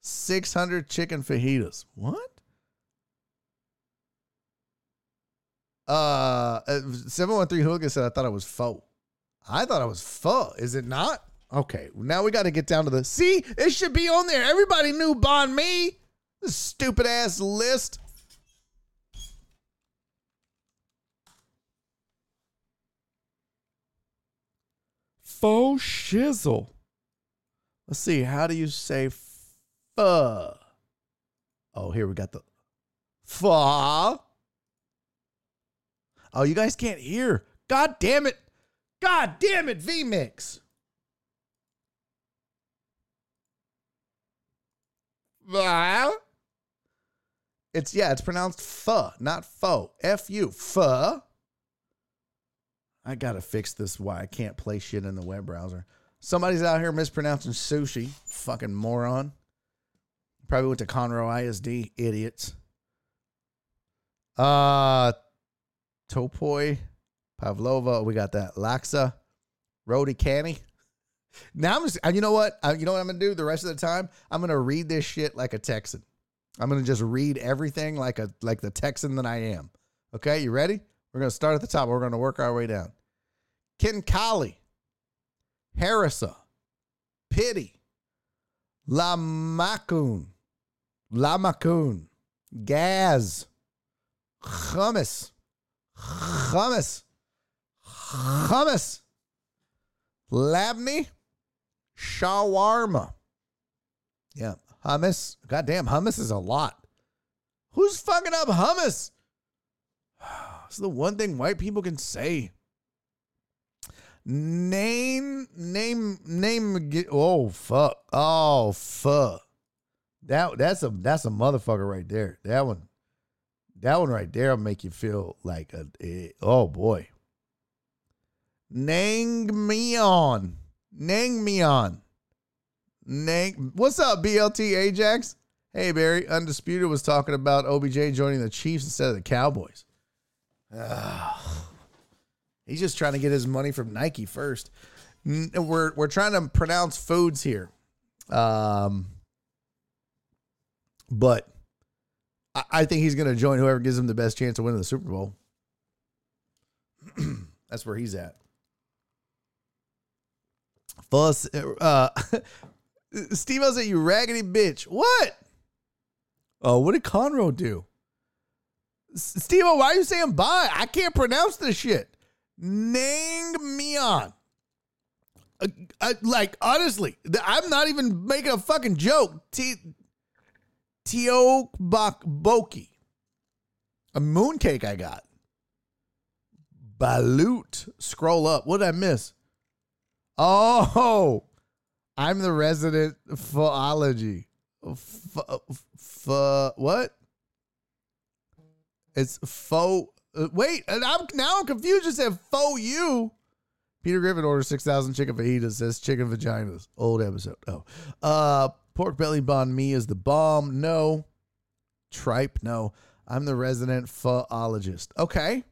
600 chicken fajitas. What? Uh, uh, 713 Hookah said, I thought it was pho. I thought it was pho. Is it not? Okay, now we got to get down to the. See, it should be on there. Everybody knew Bon Me. This stupid ass list. Faux shizzle. Let's see. How do you say pho? Oh, here we got the pho. Oh, you guys can't hear. God damn it. God damn it, VMix. It's yeah, it's pronounced pho, not fo. F U. Pho. I gotta fix this why I can't play shit in the web browser. Somebody's out here mispronouncing sushi. Fucking moron. Probably went to Conroe ISD. Idiots. Uh Topoi, Pavlova. We got that. Laksa, Rody Canny. Now I'm just, you know what? Uh, you know what I'm gonna do the rest of the time? I'm gonna read this shit like a Texan. I'm gonna just read everything like a like the Texan that I am. Okay, you ready? We're gonna start at the top. We're gonna work our way down. Khinkali, Harissa, Pity, Lamakun, Lamakun, Gaz, Hummus, Hummus, Hummus, Labneh, Shawarma. Yeah, hummus. Goddamn, hummus is a lot. Who's fucking up hummus? [sighs] Oh. It's the one thing white people can say. Name, name, name. Oh fuck! Oh fuck! That that's a that's a motherfucker right there. That one, that one right there will make you feel like a. eh, oh boy. Nangmyeon, Nangmyeon, Nang. What's up, BLT Ajax? Hey Barry, Undisputed was talking about OBJ joining the Chiefs instead of the Cowboys. Ah. He's just trying to get his money from Nike first. We're we're trying to pronounce foods here, um, but I, I think he's going to join whoever gives him the best chance of winning the Super Bowl. [clears throat] That's where he's at. Fuss, uh, [laughs] Steve, I said you raggedy bitch. What? Oh, what did Conroe do? Steve, why are you saying bye? I can't pronounce this shit. Naengmyeon. Uh, uh, like honestly, I'm not even making a fucking joke. T Teokbok Boki. A mooncake I got. Balut. Scroll up. What did I miss? Oh, I'm the resident philology. F- f- what? It's faux. Uh, wait, and I'm now I'm confused. You said faux you. Peter Griffin orders six thousand chicken fajitas. Says chicken vaginas. Old episode. Oh, uh, pork belly banh mi is the bomb. No, tripe. No, I'm the resident phoologist. Okay.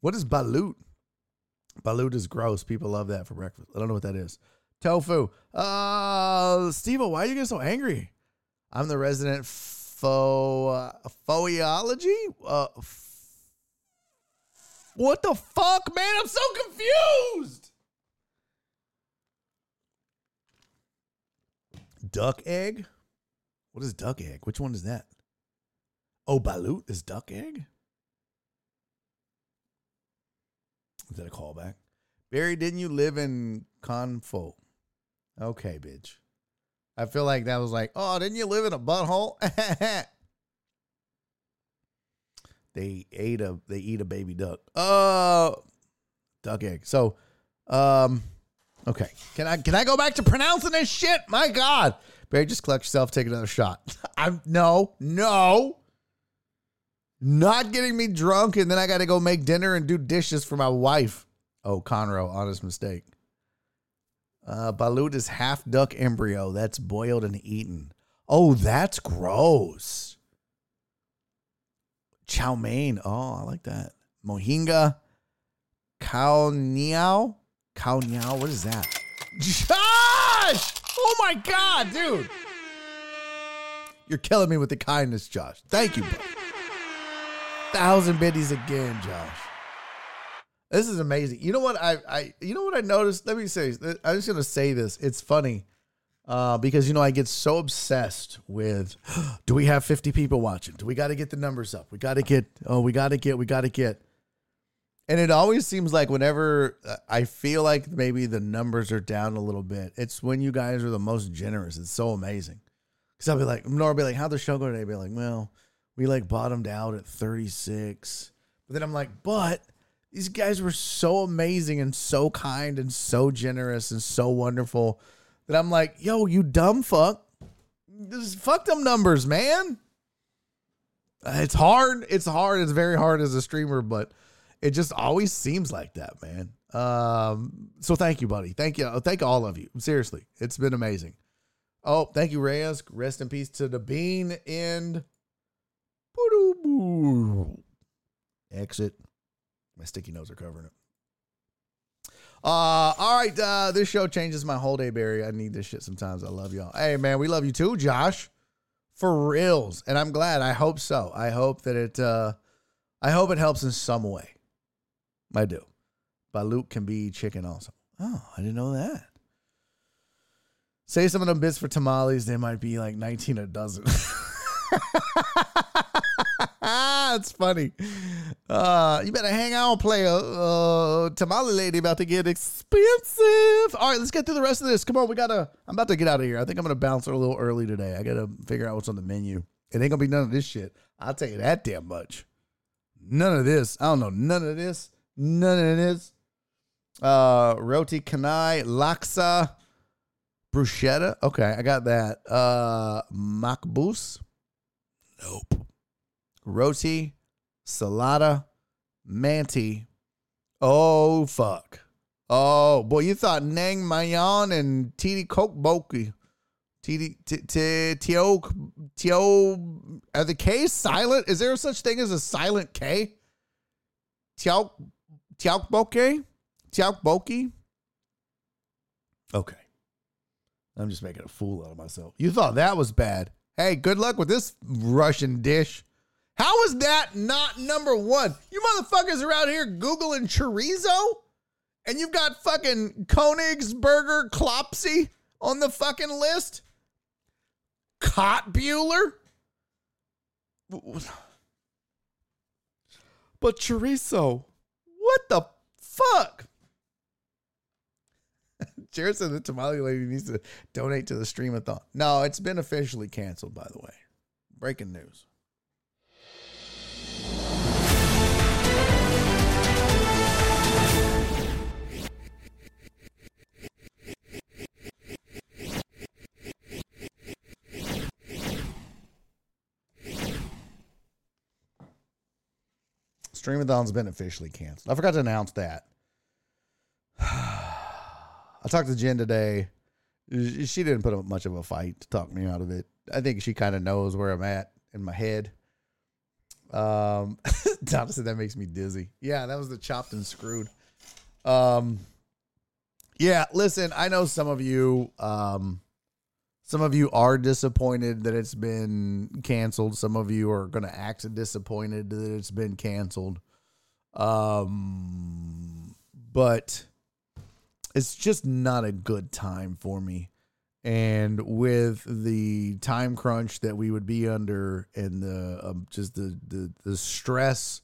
What is balut? Balut is gross. People love that for breakfast. I don't know what that is. Tofu. Uh, Steve, why are you getting so angry? I'm the resident pho uh. Uh, f- what the fuck, man? I'm so confused. Duck egg. What is duck egg? Which one is that? Oh, balut is duck egg. Is that a callback? Barry, didn't you live in Confo? Okay, bitch. I feel like that was like, oh, didn't you live in a butthole? [laughs] they ate a they eat a baby duck. Uh duck egg. So, um, okay. Can I can I go back to pronouncing this shit? My God, Barry, just collect yourself, take another shot. [laughs] I'm no, no, not getting me drunk, and then I got to go make dinner and do dishes for my wife. Oh, Conroe, honest mistake. Uh, balut is half duck embryo that's boiled and eaten. Oh, that's gross. Chow mein. Oh, I like that. Mohinga. Cow niao. Cow niao. What is that? Josh! Oh my God, dude. You're killing me with the kindness, Josh. Thank you, bro. Thousand biddies again, Josh. This is amazing. You know what I I you know what I noticed? Let me say. I'm just gonna say this. It's funny uh, because you know I get so obsessed with. [gasps] Do we have 50 people watching? Do we got to get the numbers up? We got to get. Oh, we got to get. We got to get. And it always seems like whenever uh, I feel like maybe the numbers are down a little bit, it's when you guys are the most generous. It's so amazing. Because I'll be like, Nora be like, how'd the show go today? I'll be like, well, we like bottomed out at 36. But then I'm like, but these guys were so amazing and so kind and so generous and so wonderful that I'm like, yo, you dumb fuck. Just fuck them numbers, man. It's hard. It's hard. It's very hard as a streamer, but it just always seems like that, man. Um, so thank you, buddy. Thank you. Thank all of you. Seriously, it's been amazing. Oh, thank you, Reyes. Rest in peace to the bean and exit. My sticky notes are covering it. Uh, all right. Uh, this show changes my whole day, Barry. I need this shit sometimes. I love y'all. Hey, man, we love you too, Josh. For reals. And I'm glad. I hope so. I hope that it uh I hope it helps in some way. I do. Balut can be chicken also. Oh, I didn't know that. Say some of them bits for tamales, they might be like 19 a dozen. [laughs] It's funny. Uh, you better hang on, player. Uh, tamale lady about to get expensive. All right, let's get through the rest of this. Come on, we gotta. I'm about to get out of here. I think I'm gonna bounce a little early today. I gotta figure out what's on the menu. It ain't gonna be none of this shit. I'll tell you that damn much. None of this. I don't know. None of this. None of this. Uh, roti canai, laksa, bruschetta. Okay, I got that. Uh, makbous. Nope. Roti, Salada, Manti. Oh, fuck. Oh, boy, you thought Nang Mayan and Titi Coke Boki. Titi, Tio, Tio, are the K's silent? Is there such thing as a silent K? Tiao, Tiao Boke? Tiao Boki? Okay. I'm just making a fool out of myself. You thought that was bad. Hey, good luck with this Russian dish. How is that not number one? You motherfuckers are out here Googling chorizo and you've got fucking Königsberger Klopsy on the fucking list? Bueller, But chorizo, what the fuck? [laughs] Jared said the tamale lady needs to donate to the streamathon. No, it's been officially canceled, by the way. Breaking news. Streamathon's been officially canceled. I forgot to announce that. [sighs] I talked to Jen today. She didn't put up much of a fight to talk me out of it. I think she kind of knows where I'm at in my head. Um, [laughs] Tom said that makes me dizzy. Yeah, that was the chopped and screwed. Um, yeah, listen, I know some of you, um, some of you are disappointed that it's been canceled. Some of you are going to act disappointed that it's been canceled. Um, but it's just not a good time for me. And with the time crunch that we would be under, and the um, just the the, the stress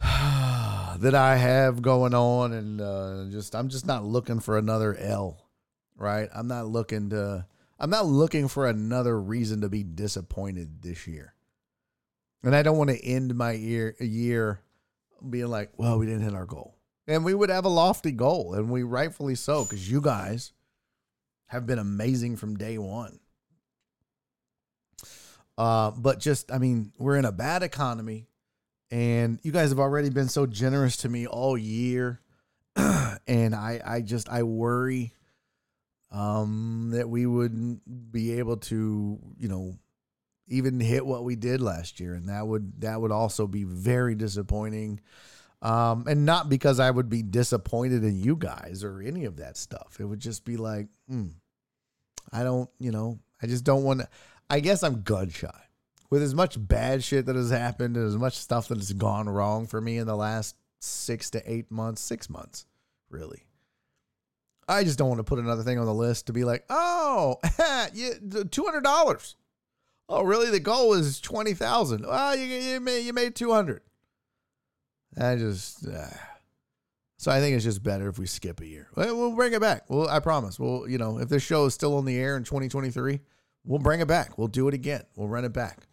[sighs] that I have going on, and uh, just I'm just not looking for another L, right? I'm not looking to I'm not looking for another reason to be disappointed this year, and I don't want to end my year a year being like, well, we didn't hit our goal, and we would have a lofty goal, and we rightfully so, because you guys have been amazing from day one. Uh, but just, I mean, we're in a bad economy, and you guys have already been so generous to me all year, [clears throat] and I, I just, I worry, um, that we wouldn't be able to, you know, even hit what we did last year, and that would, that would also be very disappointing. Um, and not because I would be disappointed in you guys or any of that stuff. It would just be like, hmm, I don't, you know, I just don't want to. I guess I'm gun shy. With as much bad shit that has happened and as much stuff that has gone wrong for me in the last six to eight months, six months, really. I just don't want to put another thing on the list to be like, oh, [laughs] two hundred dollars. Oh, really? The goal is twenty thousand. Well, you you made you made two hundred. I just. Uh, so I think it's just better if we skip a year. We'll bring it back. Well, I promise. Well, you know, if this show is still on the air in 2023, we'll bring it back. We'll do it again. We'll run it back.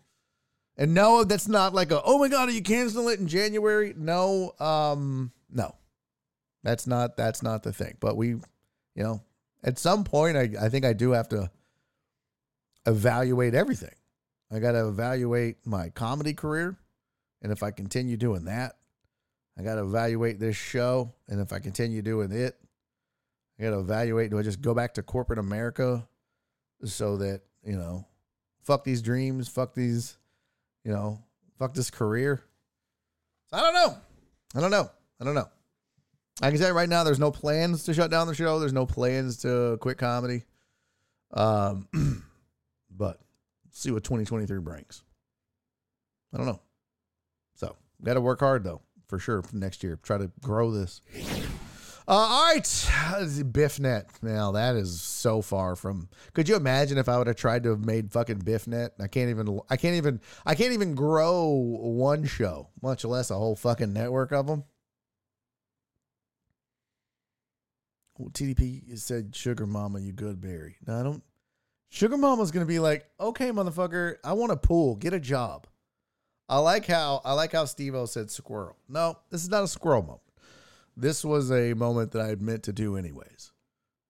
And no, that's not like a, oh my God, are you canceling it in January? No, um, no. That's not that's not the thing. But we, you know, at some point I, I think I do have to evaluate everything. I gotta evaluate my comedy career. And if I continue doing that, I got to evaluate this show. And if I continue doing it, I got to evaluate do I just go back to corporate America so that, you know, fuck these dreams, fuck these, you know, fuck this career? So I don't know. I don't know. I don't know. I can you right now, there's no plans to shut down the show. There's no plans to quit comedy. Um, [clears throat] but see what 2023 brings. I don't know. So, got to work hard though for sure for next year. Try to grow this. Uh, all right, BiffNet. Now that is so far from. Could you imagine if I would have tried to have made fucking BiffNet? I can't even. I can't even. I can't even grow one show, much less a whole fucking network of them. Well, TDP said, "Sugar Mama, you good, Barry." No, I don't. Sugar Mama's gonna be like, "Okay, motherfucker, I want a pool. Get a job." I like how I like how Steve O said squirrel. No, this is not a squirrel moment. This was a moment that I meant to do anyways.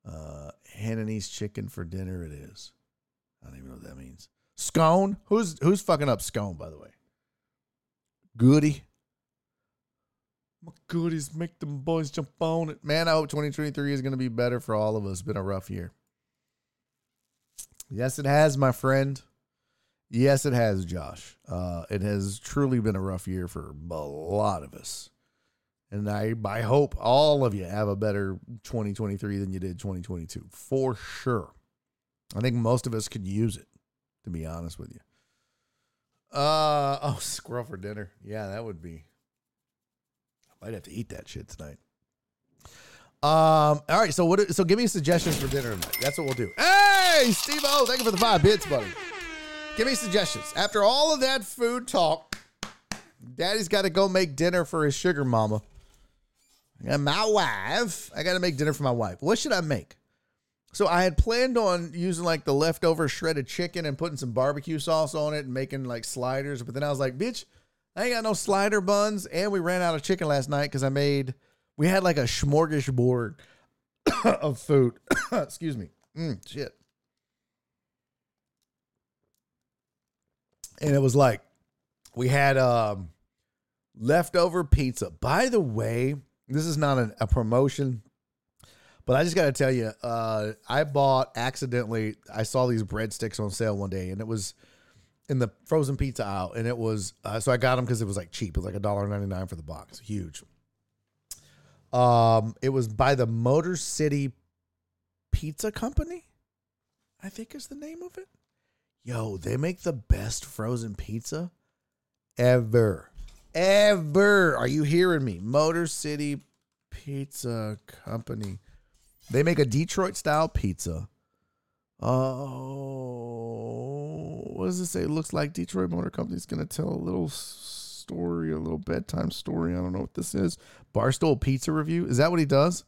Uh Hainanese chicken for dinner it is. I don't even know what that means. Scone? Who's who's fucking up scone, by the way? Goody. My goodies make them boys jump on it. Man, I hope 2023 is gonna be better for all of us. Been a rough year. Yes, it has, my friend. Yes, it has, Josh. Uh, it has truly been a rough year for a lot of us. And I, I hope all of you have a better 2023 than you did 2022 for sure. I think most of us could use it, to be honest with you. Uh oh, [laughs] squirrel for dinner. Yeah, that would be. I might have to eat that shit tonight. Um. All right. So what? So give me suggestions for dinner tonight. That's what we'll do. Hey, Steve O, thank you for the five bits, buddy. Give me suggestions. After all of that food talk, Daddy's got to go make dinner for his sugar mama. And my wife, I got to make dinner for my wife. What should I make? So I had planned on using like the leftover shredded chicken and putting some barbecue sauce on it and making like sliders. But then I was like, bitch, I ain't got no slider buns. And we ran out of chicken last night because I made, we had like a smorgasbord [coughs] of food. [coughs] Excuse me. Mm, shit. And it was like, we had um, leftover pizza. By the way, this is not a, a promotion, but I just got to tell you, uh, I bought accidentally, I saw these breadsticks on sale one day and it was in the frozen pizza aisle. And it was, uh, so I got them because it was like cheap. It was like $1.99 for the box. Huge. Um, it was by the Motor City Pizza Company, I think is the name of it. Yo, they make the best frozen pizza ever. Ever. Are you hearing me? Motor City Pizza Company. They make a Detroit style pizza. Oh, what does it say? It looks like Detroit Motor Company's going to tell a little story, a little bedtime story. I don't know what this is. Barstool Pizza Review. Is that what he does?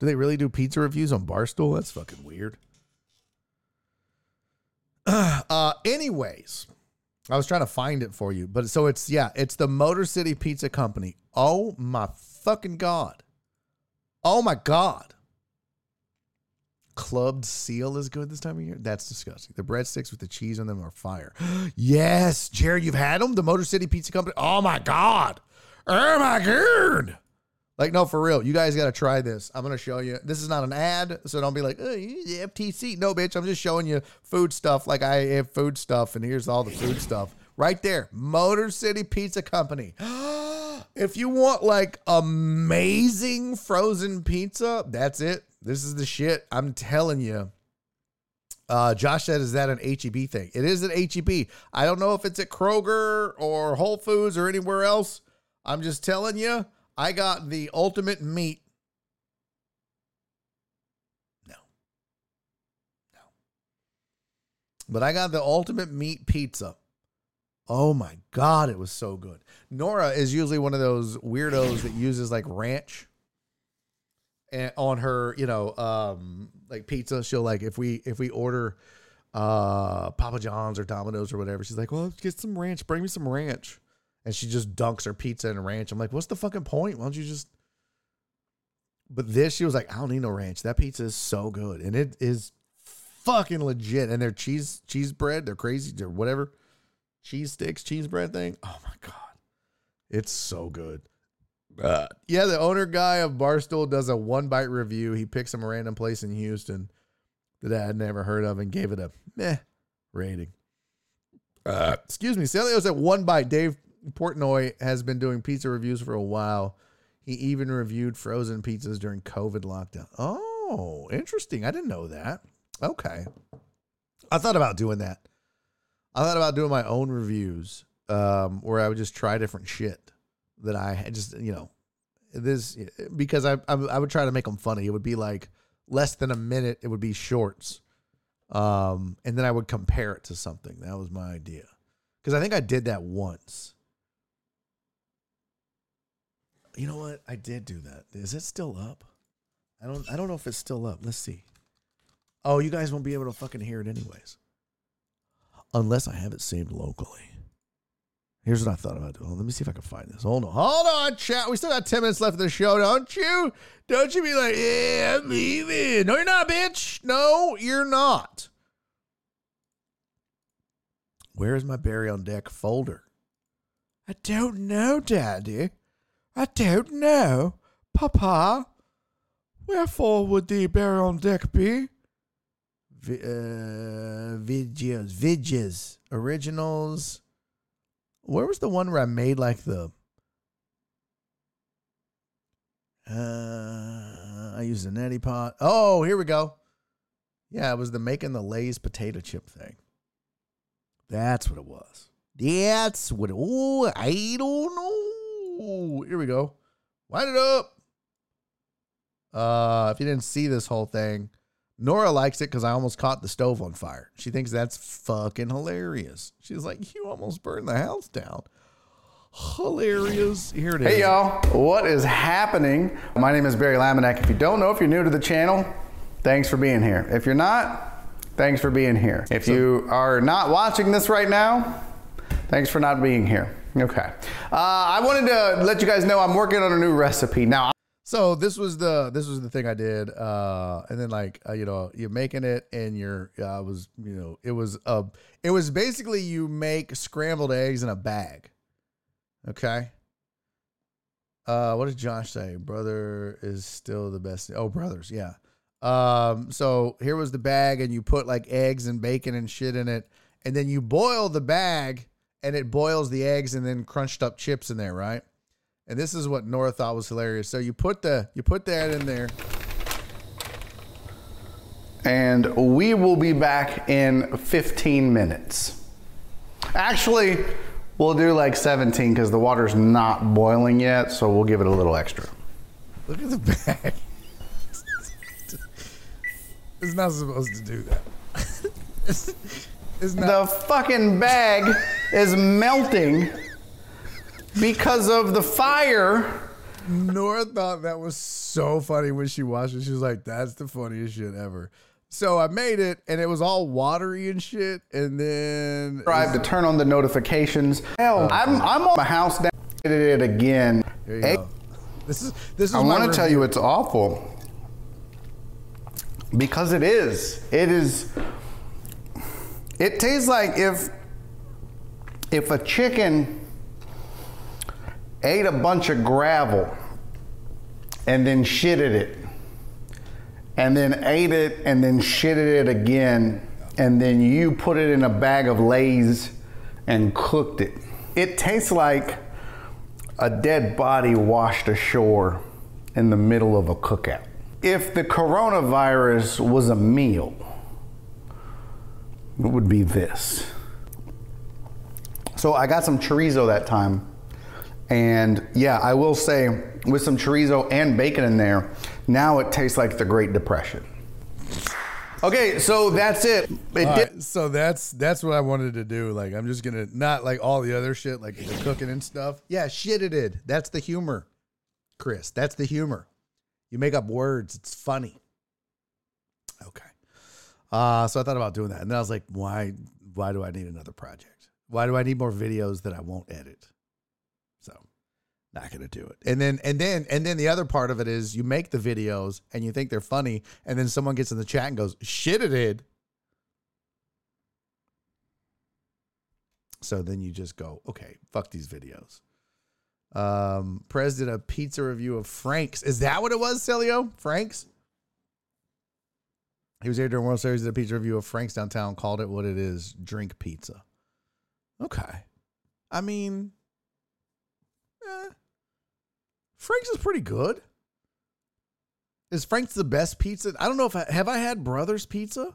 Do they really do pizza reviews on Barstool? That's fucking weird. [clears throat] Uh, anyways, I was trying to find it for you, but so it's yeah, it's the Motor City Pizza Company. Oh my fucking god! Oh my god! Clubbed seal is good this time of year. That's disgusting. The breadsticks with the cheese on them are fire. [gasps] yes, Jared, you've had them. The Motor City Pizza Company. Oh my god! Oh my god! Like, no, for real. You guys got to try this. I'm going to show you. This is not an ad, so don't be like, oh, the FTC. No, bitch. I'm just showing you food stuff like I have food stuff, and here's all the food stuff. Right there. Motor City Pizza Company. [gasps] if you want like amazing frozen pizza, that's it. This is the shit. I'm telling you. Uh, Josh said, "Is that an HEB thing? It is an HEB. I don't know if it's at Kroger or Whole Foods or anywhere else. I'm just telling you. I got the ultimate meat. No. No. But I got the ultimate meat pizza. Oh my God, it was so good. Nora is usually one of those weirdos that uses like ranch and on her, you know, um, like pizza. She'll like if we if we order uh Papa John's or Domino's or whatever, she's like, Well, get some ranch, bring me some ranch and she just dunks her pizza in ranch. I'm like, what's the fucking point? Why don't you just? But this, she was like, I don't need no ranch. That pizza is so good, and it is fucking legit. And their cheese cheese bread, they're crazy, or whatever cheese sticks, cheese bread thing. Oh my god, it's so good. Uh, yeah, the owner guy of Barstool does a one bite review. He picks some random place in Houston that I had never heard of and gave it a meh rating. Uh, excuse me. Celio's at one bite. Dave Portnoy has been doing pizza reviews for a while. He even reviewed frozen pizzas during COVID lockdown. Oh, interesting. I didn't know that. Okay. I thought about doing that. I thought about doing my own reviews um, where I would just try different shit that I just, you know, this because I, I, I would try to make them funny. It would be like less than a minute. It would be shorts. Um, and then I would compare it to something. That was my idea. Because I think I did that once. You know what? I did do that. Is it still up? I don't I don't know if it's still up. Let's see. Oh, you guys won't be able to fucking hear it anyways. Unless I have it saved locally. Here's what I thought about doing. Let me see if I can find this. Hold on. Hold on, chat. We still got 10 minutes left of the show, don't you? Don't you be like, yeah, I'm leaving. No, you're not, bitch. No, you're not. Where is my Barry on deck folder? I don't know, Daddy. I don't know. Papa, wherefore would the Barry on deck be? Vi- uh, videos, vidges, originals. Where was the one where I made like the? Uh, I used a neti pot. Oh, here we go. Yeah, it was the making the Lay's potato chip thing. That's what it was. That's what. Oh, I don't know. Here we go. Wind it up. Uh, if you didn't see this whole thing, Nora likes it because I almost caught the stove on fire. She thinks that's fucking hilarious. She's like, You almost burned the house down. Hilarious. Here it is. Hey y'all, what is happening? My name is Barry Laminack. If you don't know, if you're new to the channel, thanks for being here. If you're not, thanks for being here. If you are not watching this right now, thanks for not being here. Okay. Uh, I wanted to let you guys know I'm working on a new recipe. Now, So this was the this was the thing I did, uh, and then like uh, you know you're making it, and you're uh, was you know it was a it was basically you make scrambled eggs in a bag. Okay. Uh, what did Josh say? Brother is still the best. Oh, brothers, yeah. Um, so here was the bag, and you put like eggs and bacon and shit in it, and then you boil the bag, and it boils the eggs and then crunched up chips in there, right? And this is what Nora thought was hilarious. So you put the you put that in there. and we will be back in 15 minutes. Actually, we'll do like 17 because the water's not boiling yet, so we'll give it a little extra. Look at the bag. [laughs] it's not supposed to do that. [laughs] it's, it's not. The fucking bag is melting because of the fire. Nora thought that was so funny when she watched it. She was like, "That's the funniest shit ever." So I made it, and it was all watery and shit. And then Drive to turn on the notifications. Hell, oh. I'm, I'm on my house down. Did it again. There you Hey, go. This is this is. I want to tell you it's awful because it is. It is. It tastes like if if a chicken ate a bunch of gravel and then shitted it, and then ate it and then shitted it again, and then you put it in a bag of Lay's and cooked it. It tastes like a dead body washed ashore in the middle of a cookout. If the coronavirus was a meal, it would be this. So I got some chorizo that time. And yeah, I will say, with some chorizo and bacon in there, now it tastes like the Great Depression. Okay, so that's it. It right, so that's that's what I wanted to do. Like I'm just gonna not like all the other shit, like the cooking and stuff. Yeah, shit it did. That's the humor, Chris. That's the humor. You make up words. It's funny. Okay. Uh, so I thought about doing that, and then I was like, why? Why do I need another project? Why do I need more videos that I won't edit? Not gonna do it. And then and then and then the other part of it is you make the videos and you think they're funny, and then someone gets in the chat and goes, "Shit, it did." So then you just go, okay, fuck these videos. Um, Prez did a pizza review of Frank's. Is that what it was, Celio? Frank's? He was here during World Series, did a pizza review of Frank's downtown, called it what it is drink pizza. Okay. I mean, eh. Frank's is pretty good. Is Frank's the best pizza? I don't know if I have I had Brothers Pizza.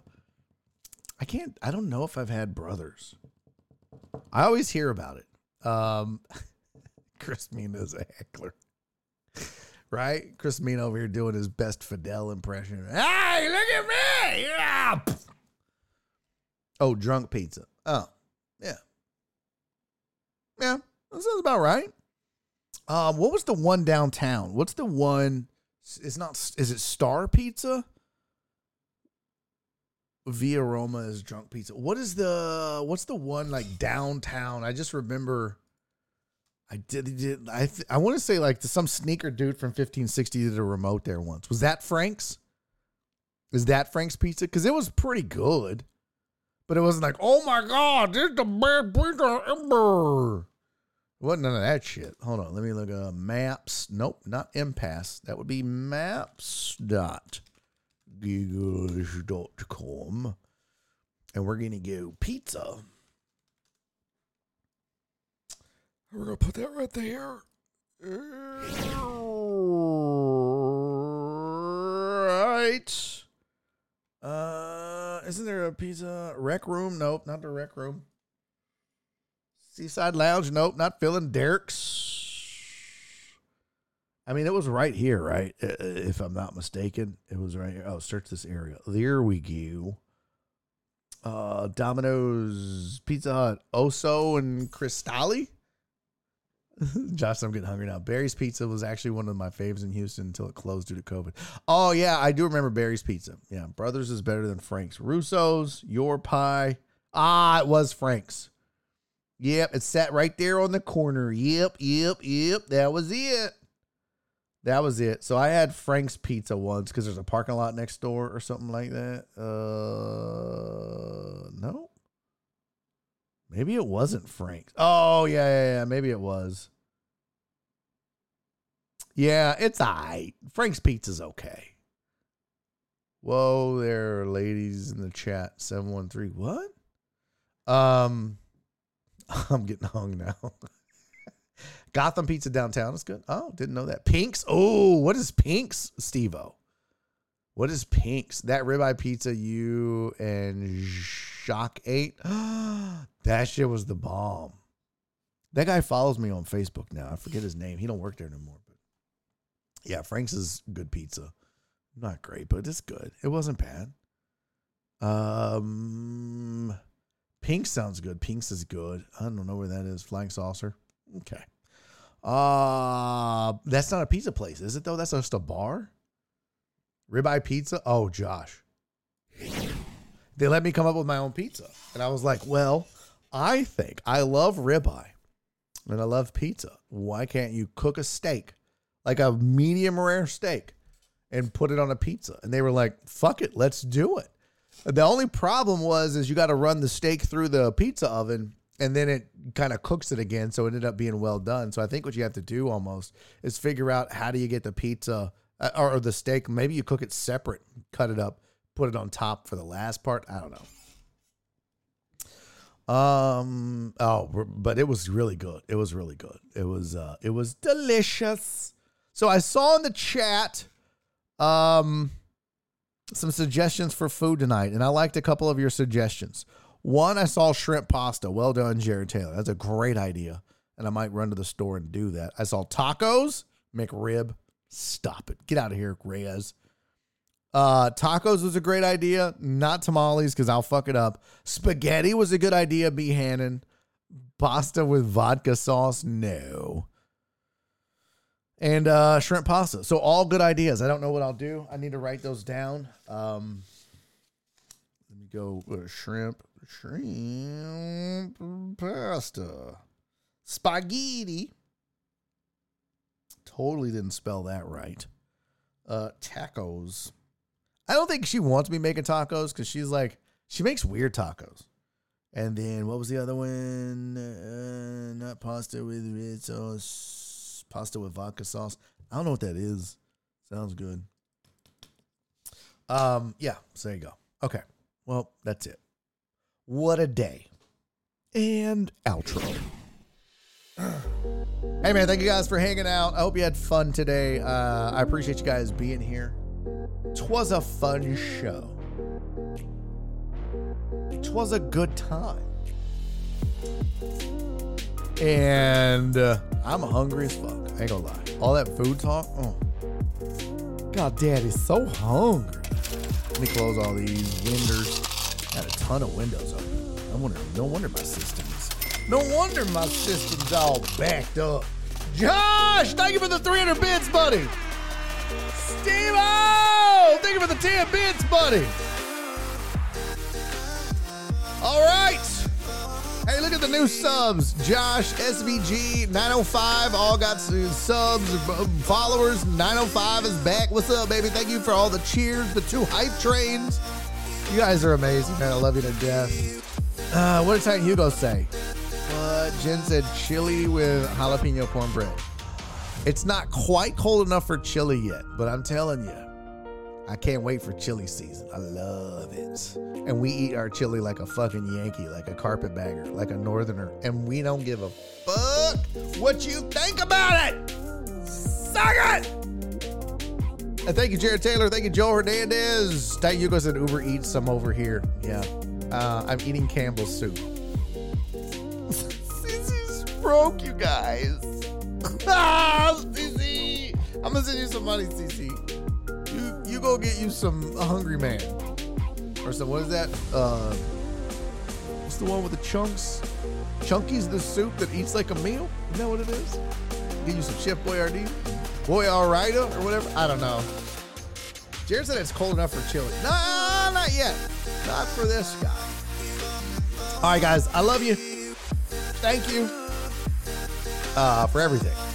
I can't. I don't know if I've had Brothers. I always hear about it. Um, [laughs] Chris Mina's a heckler, right? Chris Mina over here doing his best Fidel impression. Hey, look at me! Yeah. Oh, drunk pizza. Oh, yeah, yeah. That sounds about right. Um, what was the one downtown? What's the one? It's not. Is it Star Pizza? Via Roma is drunk pizza. What is the? What's the one like downtown? I just remember. I did. did I th- I want to say like some sneaker dude from 1560 did a remote there once. Was that Frank's? Is that Frank's Pizza? Because it was pretty good, but it wasn't like, oh my god, this is the best pizza ever. Wasn't none of that shit. Hold on, let me look at maps. Nope, not impasse. That would be maps dot com, and we're gonna go pizza. We're gonna put that right there. Right. Uh, isn't there a pizza rec room? Nope, not the rec room. Seaside Lounge? Nope, not feeling Derek's. I mean, it was right here, right? If I'm not mistaken, it was right here. Oh, search this area. There we go. Uh, Domino's, Pizza Hut, Oso, and Cristalli. [laughs] Josh, I'm getting hungry now. Barry's Pizza was actually one of my faves in Houston until it closed due to COVID. Oh yeah, I do remember Barry's Pizza. Yeah, Brothers is better than Frank's. Russo's, Your Pie. Ah, it was Frank's. Yep, it sat right there on the corner. Yep, yep, yep. That was it. That was it. So I had Frank's Pizza once because there's a parking lot next door or something like that. Uh, no. Maybe it wasn't Frank's. Oh yeah, yeah, yeah. Maybe it was. Yeah, it's alright. Frank's Pizza's okay. Whoa there, ladies in the chat. 713. What? Um [laughs] I'm getting hung now. [laughs] Gotham Pizza downtown is good. Oh, didn't know that. Pink's. Oh, what is Pink's, Stevo? What is Pink's? That ribeye pizza you and Shock ate. [gasps] that shit was the bomb. That guy follows me on Facebook now. I forget his name. He don't work there anymore. But yeah, Frank's is good pizza. Not great, but it's good. It wasn't bad. Um, Pink sounds good. Pink's is good. I don't know where that is. Flying saucer. Okay. Uh that's not a pizza place, is it though? That's just a bar. Ribeye pizza. Oh, Josh. They let me come up with my own pizza, and I was like, "Well, I think I love ribeye, and I love pizza. Why can't you cook a steak, like a medium rare steak, and put it on a pizza?" And they were like, "Fuck it, let's do it." The only problem was is you got to run the steak through the pizza oven and then it kind of cooks it again so it ended up being well done. So I think what you have to do almost is figure out how do you get the pizza uh, or, or the steak, maybe you cook it separate, cut it up, put it on top for the last part. I don't know. Um oh, but it was really good. It was really good. It was uh it was delicious. So I saw in the chat um some suggestions for food tonight, and I liked a couple of your suggestions. One, I saw shrimp pasta. Well done, Jared Taylor. That's a great idea, and I might run to the store and do that. I saw tacos, McRib. Stop it. Get out of here, Reyes. Uh, tacos was a great idea. Not tamales because I'll fuck it up. Spaghetti was a good idea. B. Hannon. Pasta with vodka sauce. No and uh, shrimp pasta. So all good ideas. I don't know what I'll do. I need to write those down. Um, let me go shrimp, shrimp pasta, spaghetti. Totally didn't spell that right. Uh, tacos. I don't think she wants me making tacos because she's like she makes weird tacos. And then what was the other one? Uh, not pasta with red sauce pasta with vodka sauce. I don't know what that is. Sounds good. Um, yeah, so there you go. Okay. Well, that's it. What a day. And outro. [sighs] hey man, thank you guys for hanging out. I hope you had fun today. Uh, I appreciate you guys being here. Twas a fun show. Twas a good time. And uh, I'm hungry as fuck. Ain't gonna lie. All that food talk. Oh. God, daddy's so hungry. Let me close all these windows. Got a ton of windows open. I wonder. No wonder my system's. No wonder my system's all backed up. Josh, thank you for the 300 bits, buddy. Steve, thank you for the 10 bits, buddy. All right. Hey, look at the new subs. Josh, SVG, 905, all got subs, uh, followers. 905 is back. What's up, baby? Thank you for all the cheers, the two hype trains. You guys are amazing, man. I love you to death. Uh, what did Titan Hugo say? What? Jen said chili with jalapeno cornbread. It's not quite cold enough for chili yet, but I'm telling you, I can't wait for chili season. I love it. And we eat our chili like a fucking Yankee, like a carpetbagger, like a northerner, and we don't give a fuck what you think about it. Suck it! And thank you, Jared Taylor. Thank you, Joe Hernandez. Thank you, goes and Uber Eats some over here. Yeah. Uh, I'm eating Campbell's soup. [laughs] Sissy's broke, you guys. [laughs] ah, Sissy. I'm gonna send you some money, CC. Go get you some a hungry man or some what is that? Uh, what's the one with the chunks? Chunky's the soup that eats like a meal. Is that what it is? Get you some Chef Boyardee, Boyarida, or whatever. I don't know. Jared said it's cold enough for chili. No, not yet. Not for this guy. All right, guys. I love you. Thank you uh, for everything.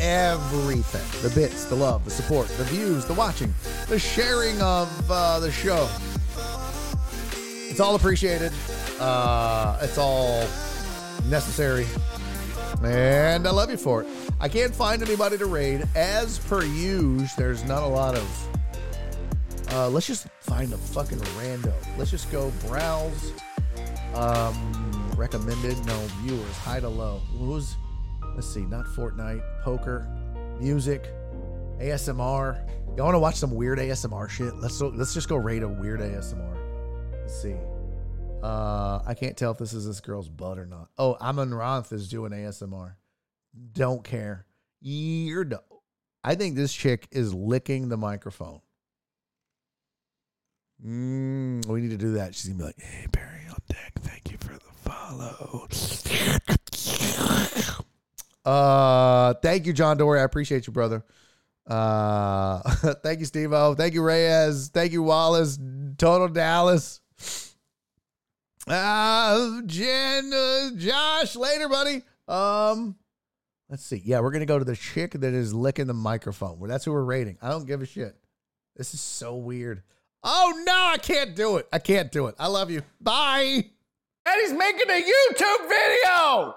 Everything. The bits, the love, the support, the views, the watching, the sharing of uh, the show. It's all appreciated. Uh, it's all necessary. And I love you for it. I can't find anybody to raid. As per usual, there's not a lot of. Uh, let's just find a fucking rando. Let's just go browse. Um, recommended. No viewers. High to low. Who's? Let's see. Not Fortnite. Poker. Music. ASMR. Y'all want to watch some weird ASMR shit? Let's let's just go raid a weird ASMR. Let's see. Uh, I can't tell if this is this girl's butt or not. Oh, Amouranth is doing ASMR. Don't care. You're I think this chick is licking the microphone. Mm, we need to do that. She's gonna be like, "Hey Barry on deck, thank you for the follow." Uh, thank you, John Dory. I appreciate you, brother. Uh, [laughs] thank you, Steve O. Thank you, Reyes. Thank you, Wallace. Total Dallas. Uh, Jen, uh, Josh, later, buddy. Um, let's see. Yeah, we're gonna go to the chick that is licking the microphone. That's who we're rating. I don't give a shit. This is so weird. Oh no, I can't do it. I can't do it. I love you. Bye. And he's making a YouTube video.